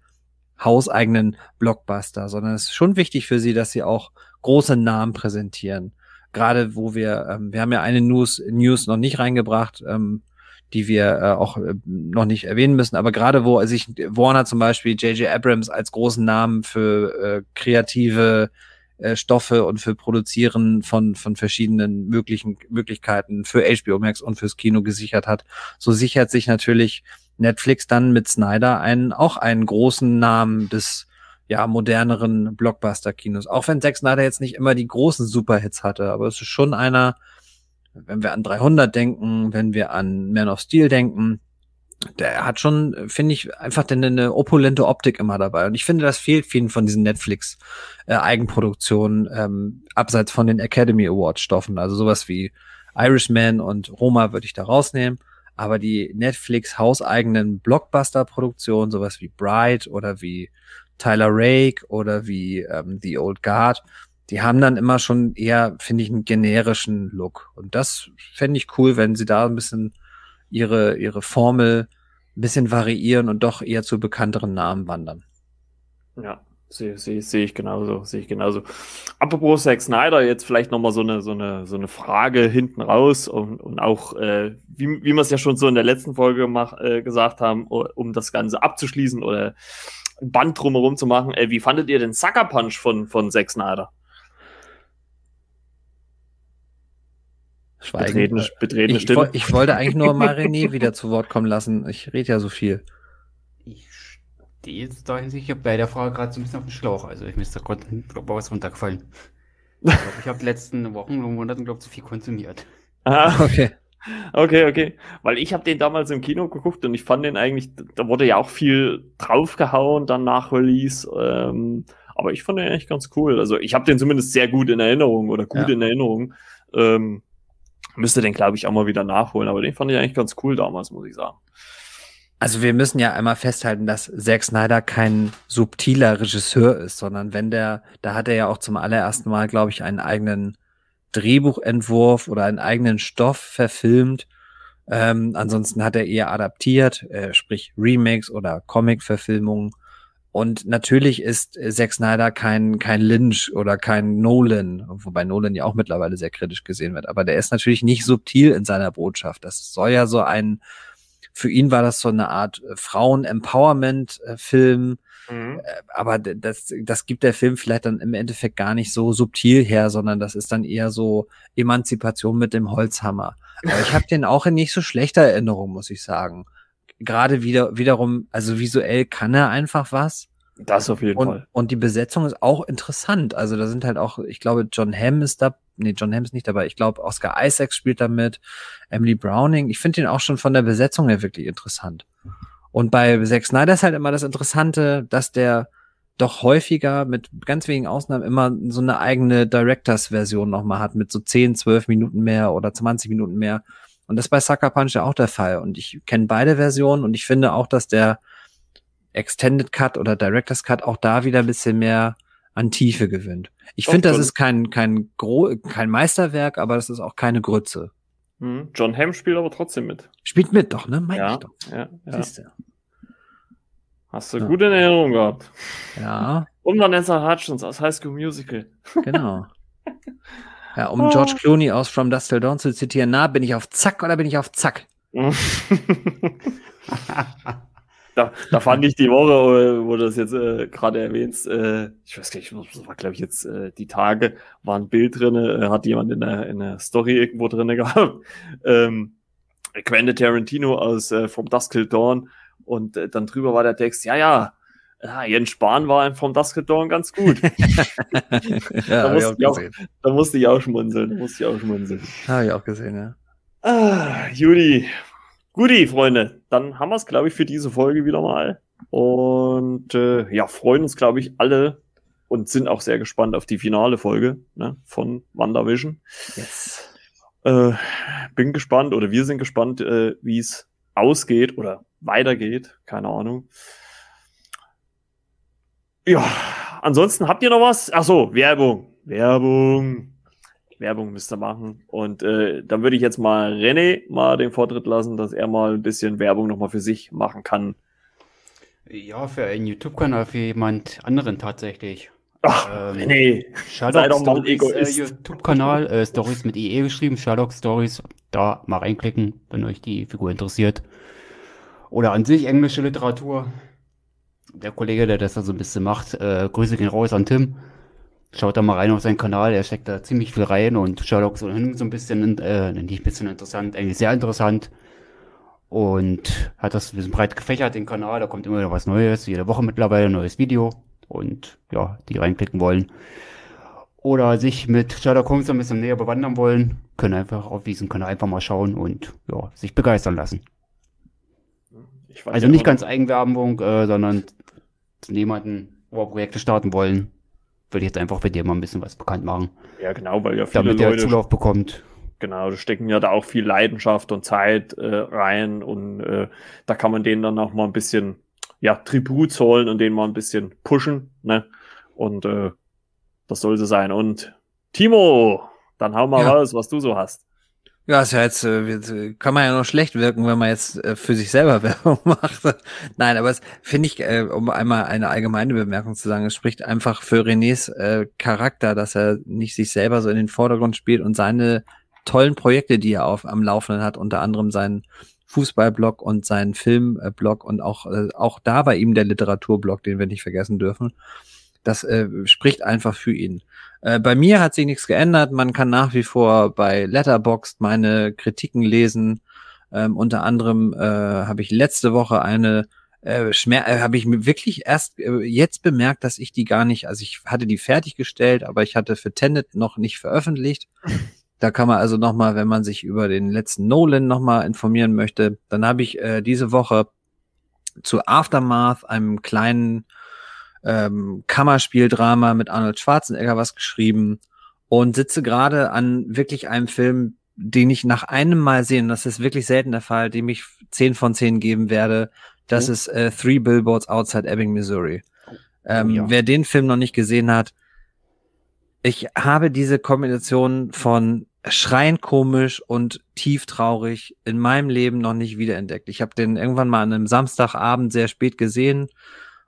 hauseigenen Blockbuster, sondern es ist schon wichtig für sie, dass sie auch große Namen präsentieren. Gerade wo wir, ähm, wir haben ja eine News, News noch nicht reingebracht, ähm, die wir äh, auch äh, noch nicht erwähnen müssen. Aber gerade wo sich Warner zum Beispiel J.J. Abrams als großen Namen für äh, kreative äh, Stoffe und für Produzieren von, von verschiedenen möglichen Möglichkeiten für HBO Max und fürs Kino gesichert hat, so sichert sich natürlich Netflix dann mit Snyder einen, auch einen großen Namen des ja, moderneren Blockbuster-Kinos. Auch wenn Zack Snyder jetzt nicht immer die großen Superhits hatte, aber es ist schon einer, wenn wir an 300 denken, wenn wir an Man of Steel denken, der hat schon, finde ich, einfach eine, eine opulente Optik immer dabei. Und ich finde, das fehlt vielen von diesen Netflix-Eigenproduktionen, äh, ähm, abseits von den Academy Award-Stoffen. Also sowas wie Irishman und Roma würde ich da rausnehmen. Aber die Netflix hauseigenen Blockbuster-Produktionen, sowas wie Bright oder wie Tyler Rake oder wie ähm, The Old Guard, die haben dann immer schon eher, finde ich, einen generischen Look. Und das fände ich cool, wenn sie da ein bisschen ihre, ihre Formel ein bisschen variieren und doch eher zu bekannteren Namen wandern. Ja. Sehe seh, seh ich genauso, sehe ich genauso. Apropos Zack Snyder, jetzt vielleicht nochmal so eine, so, eine, so eine Frage hinten raus und, und auch, äh, wie, wie wir es ja schon so in der letzten Folge mach, äh, gesagt haben, um das Ganze abzuschließen oder ein Band drumherum zu machen. Äh, wie fandet ihr den Sucker Punch von, von Zack Snyder? Schweigen. Betretene, betretene ich, Stimme. Ich, ich wollte eigentlich nur mal René wieder zu Wort kommen lassen. Ich rede ja so viel. Ich stehe jetzt da in sich bei der Frage gerade so ein bisschen auf dem Schlauch. Also ich müsste gerade was runtergefallen. Ich glaube, ich habe die letzten Wochen und Monaten, glaube ich, zu viel konsumiert. Ah, okay. Okay, okay. Weil ich habe den damals im Kino geguckt und ich fand den eigentlich, da wurde ja auch viel draufgehauen dann nach Release. Ähm, aber ich fand den eigentlich ganz cool. Also ich habe den zumindest sehr gut in Erinnerung oder gut ja. in Erinnerung. Ähm, Müsste den, glaube ich, auch mal wieder nachholen, aber den fand ich eigentlich ganz cool damals, muss ich sagen. Also wir müssen ja einmal festhalten, dass Zack Snyder kein subtiler Regisseur ist, sondern wenn der, da hat er ja auch zum allerersten Mal, glaube ich, einen eigenen Drehbuchentwurf oder einen eigenen Stoff verfilmt. Ähm, ansonsten hat er eher adaptiert, äh, sprich Remakes oder Comic-Verfilmungen. Und natürlich ist äh, Zack Snyder kein, kein Lynch oder kein Nolan, wobei Nolan ja auch mittlerweile sehr kritisch gesehen wird. Aber der ist natürlich nicht subtil in seiner Botschaft. Das soll ja so ein, für ihn war das so eine Art äh, Frauen-Empowerment-Film. Mhm. Äh, aber das, das gibt der Film vielleicht dann im Endeffekt gar nicht so subtil her, sondern das ist dann eher so Emanzipation mit dem Holzhammer. Aber ich habe den auch in nicht so schlechter Erinnerung, muss ich sagen gerade wieder, wiederum, also visuell kann er einfach was. Das auf jeden und, Fall. Und die Besetzung ist auch interessant. Also da sind halt auch, ich glaube, John Hamm ist da, nee, John Hamm ist nicht dabei. Ich glaube, Oscar Isaacs spielt da mit, Emily Browning. Ich finde ihn auch schon von der Besetzung her wirklich interessant. Und bei Zack Snyder ist halt immer das Interessante, dass der doch häufiger mit ganz wenigen Ausnahmen immer so eine eigene Directors-Version nochmal hat, mit so 10, 12 Minuten mehr oder 20 Minuten mehr. Und das ist bei Sucker Punch ja auch der Fall. Und ich kenne beide Versionen und ich finde auch, dass der Extended Cut oder Director's Cut auch da wieder ein bisschen mehr an Tiefe gewinnt. Ich finde, das ist kein, kein, Gro kein Meisterwerk, aber das ist auch keine Grütze. Mhm. John Hamm spielt aber trotzdem mit. Spielt mit doch, ne? Mein ja, ich doch. Ja, ja. Siehst du. Hast du ja. gut in Erinnerung gehabt. Ja. Und Vanessa Hutchins aus High School Musical. Genau. Ja, um oh. George Clooney aus From Dust Till Dawn zu zitieren, na, bin ich auf Zack oder bin ich auf Zack? da, da fand ich die Woche, wo du das jetzt äh, gerade erwähnst, äh, ich weiß gar nicht, das war glaube ich jetzt äh, die Tage, war ein Bild drin, äh, hat jemand in der, in der Story irgendwo drin gehabt. Ähm, Quentin Tarantino aus äh, From Dusk Till Dawn und äh, dann drüber war der Text, ja, ja, ja, Jens Spahn war vom Dusk Dawn ganz gut. ja, da, musste ich auch, da musste ich auch schmunzeln. Da musste ich auch schmunzeln. Habe ich auch gesehen, ja. Ah, Judy. Guti, Freunde. Dann haben wir es, glaube ich, für diese Folge wieder mal. Und äh, ja, freuen uns, glaube ich, alle und sind auch sehr gespannt auf die finale Folge ne, von WandaVision. Yes. Äh, bin gespannt oder wir sind gespannt, äh, wie es ausgeht oder weitergeht. Keine Ahnung. Ja, ansonsten habt ihr noch was? Ach so, Werbung. Werbung. Werbung müsst ihr machen. Und äh, dann würde ich jetzt mal René mal den Vortritt lassen, dass er mal ein bisschen Werbung nochmal für sich machen kann. Ja, für einen YouTube-Kanal, für jemand anderen tatsächlich. Ach, ähm, mal ein Egoist. Äh, YouTube-Kanal, äh, Stories mit IE geschrieben, Sherlock Stories. Da mal reinklicken, wenn euch die Figur interessiert. Oder an sich englische Literatur der Kollege, der das da so ein bisschen macht, äh, Grüße gehen raus an Tim. Schaut da mal rein auf seinen Kanal, er steckt da ziemlich viel rein und Sherlock so ein bisschen, äh, nicht ein bisschen interessant, eigentlich sehr interessant. Und hat das ein bisschen breit gefächert, den Kanal, da kommt immer wieder was Neues, jede Woche mittlerweile ein neues Video. Und ja, die reinklicken wollen. Oder sich mit Sherlock Holmes ein bisschen näher bewandern wollen, können einfach auf diesen Kanal einfach mal schauen und ja, sich begeistern lassen. also nicht ganz Eigenwerbung, äh, sondern jemanden, wo wir Projekte starten wollen, würde ich jetzt einfach bei dir mal ein bisschen was bekannt machen. Ja, genau, weil ja viele Damit Leute der Zulauf bekommt. Genau, da stecken ja da auch viel Leidenschaft und Zeit äh, rein und äh, da kann man denen dann auch mal ein bisschen ja, Tribut zollen und den mal ein bisschen pushen, ne? Und äh, das soll so sein. Und Timo, dann hau mal ja. raus, was du so hast. Ja, ist ja jetzt, äh, kann man ja noch schlecht wirken, wenn man jetzt äh, für sich selber Werbung macht. Nein, aber es finde ich, äh, um einmal eine allgemeine Bemerkung zu sagen, es spricht einfach für Renés Charakter, dass er nicht sich selber so in den Vordergrund spielt und seine tollen Projekte, die er auf, am Laufenden hat, unter anderem seinen Fußballblog und seinen Filmblog und auch, auch da bei ihm der Literaturblog, den wir nicht vergessen dürfen. Das spricht einfach für ihn. Äh, bei mir hat sich nichts geändert. Man kann nach wie vor bei Letterboxd meine Kritiken lesen. Ähm, unter anderem äh, habe ich letzte Woche eine äh, Schmer äh, habe ich wirklich erst äh, jetzt bemerkt, dass ich die gar nicht, also ich hatte die fertiggestellt, aber ich hatte für Tenet noch nicht veröffentlicht. Da kann man also nochmal, wenn man sich über den letzten Nolan nochmal informieren möchte, dann habe ich äh, diese Woche zu Aftermath, einem kleinen ähm, Kammerspieldrama mit Arnold Schwarzenegger was geschrieben und sitze gerade an wirklich einem Film, den ich nach einem Mal sehen, das ist wirklich selten der Fall, dem ich zehn von zehn geben werde. Das oh. ist äh, Three Billboards Outside Ebbing, Missouri. Oh, ähm, ja. Wer den Film noch nicht gesehen hat, ich habe diese Kombination von schreiend komisch und tief traurig in meinem Leben noch nicht wiederentdeckt. Ich habe den irgendwann mal an einem Samstagabend sehr spät gesehen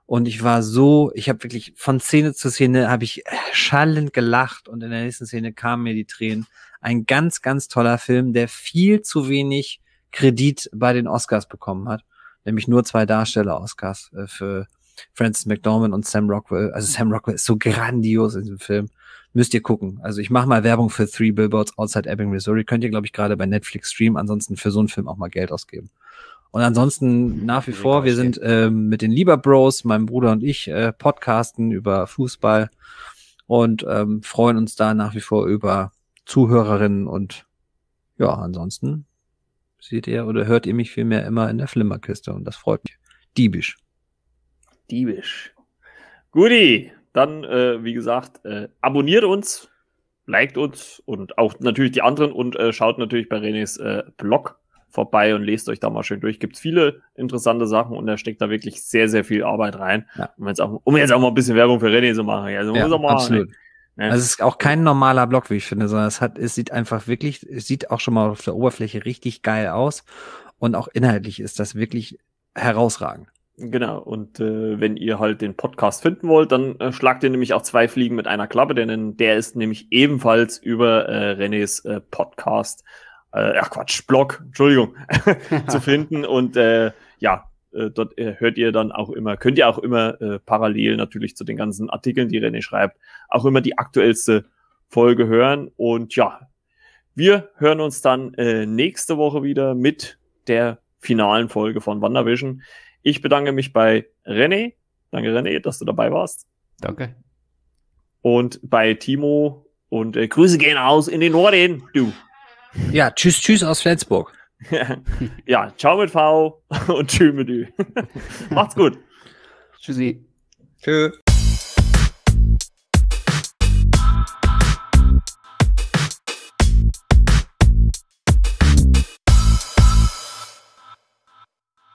und ich war so, ich habe wirklich von Szene zu Szene habe ich schallend gelacht und in der nächsten Szene kamen mir die Tränen. Ein ganz, ganz toller Film, der viel zu wenig Kredit bei den Oscars bekommen hat. Nämlich nur zwei Darsteller-Oscars äh, für Francis McDormand und Sam Rockwell. Also Sam Rockwell ist so grandios in diesem Film. Müsst ihr gucken. Also ich mache mal Werbung für Three Billboards Outside Ebbing, Missouri. Könnt ihr, glaube ich, gerade bei Netflix streamen. Ansonsten für so einen Film auch mal Geld ausgeben. Und ansonsten mhm. nach wie vor, wir sind ähm, mit den Lieber Bros, meinem Bruder und ich, äh, podcasten über Fußball und ähm, freuen uns da nach wie vor über Zuhörerinnen und ja, ansonsten seht ihr oder hört ihr mich vielmehr immer in der Flimmerkiste und das freut mich. Diebisch. Diebisch. Guti, dann, äh, wie gesagt, äh, abonniert uns, liked uns und auch natürlich die anderen und äh, schaut natürlich bei Renés äh, Blog vorbei und lest euch da mal schön durch. Gibt viele interessante Sachen und er steckt da wirklich sehr, sehr viel Arbeit rein. Ja. Um, jetzt auch, um jetzt auch mal ein bisschen Werbung für René zu machen. Also ja, muss mal, absolut. Ne? Also es ist auch kein normaler Blog, wie ich finde, sondern es hat, es sieht einfach wirklich, es sieht auch schon mal auf der Oberfläche richtig geil aus und auch inhaltlich ist das wirklich herausragend. Genau, und äh, wenn ihr halt den Podcast finden wollt, dann äh, schlagt ihr nämlich auch zwei Fliegen mit einer Klappe, denn der ist nämlich ebenfalls über äh, Renés äh, Podcast äh, ach Quatsch, Blog, Entschuldigung, zu finden. Und äh, ja, äh, dort äh, hört ihr dann auch immer, könnt ihr auch immer äh, parallel natürlich zu den ganzen Artikeln, die René schreibt, auch immer die aktuellste Folge hören. Und ja, wir hören uns dann äh, nächste Woche wieder mit der finalen Folge von WandaVision. Ich bedanke mich bei René. Danke, René, dass du dabei warst. Danke. Und bei Timo und äh, Grüße gehen aus in den Norden, du. Ja, tschüss, tschüss aus Flensburg. ja, ciao mit V und tschüss mit Ü. Macht's gut. Tschüssi. Tschüss.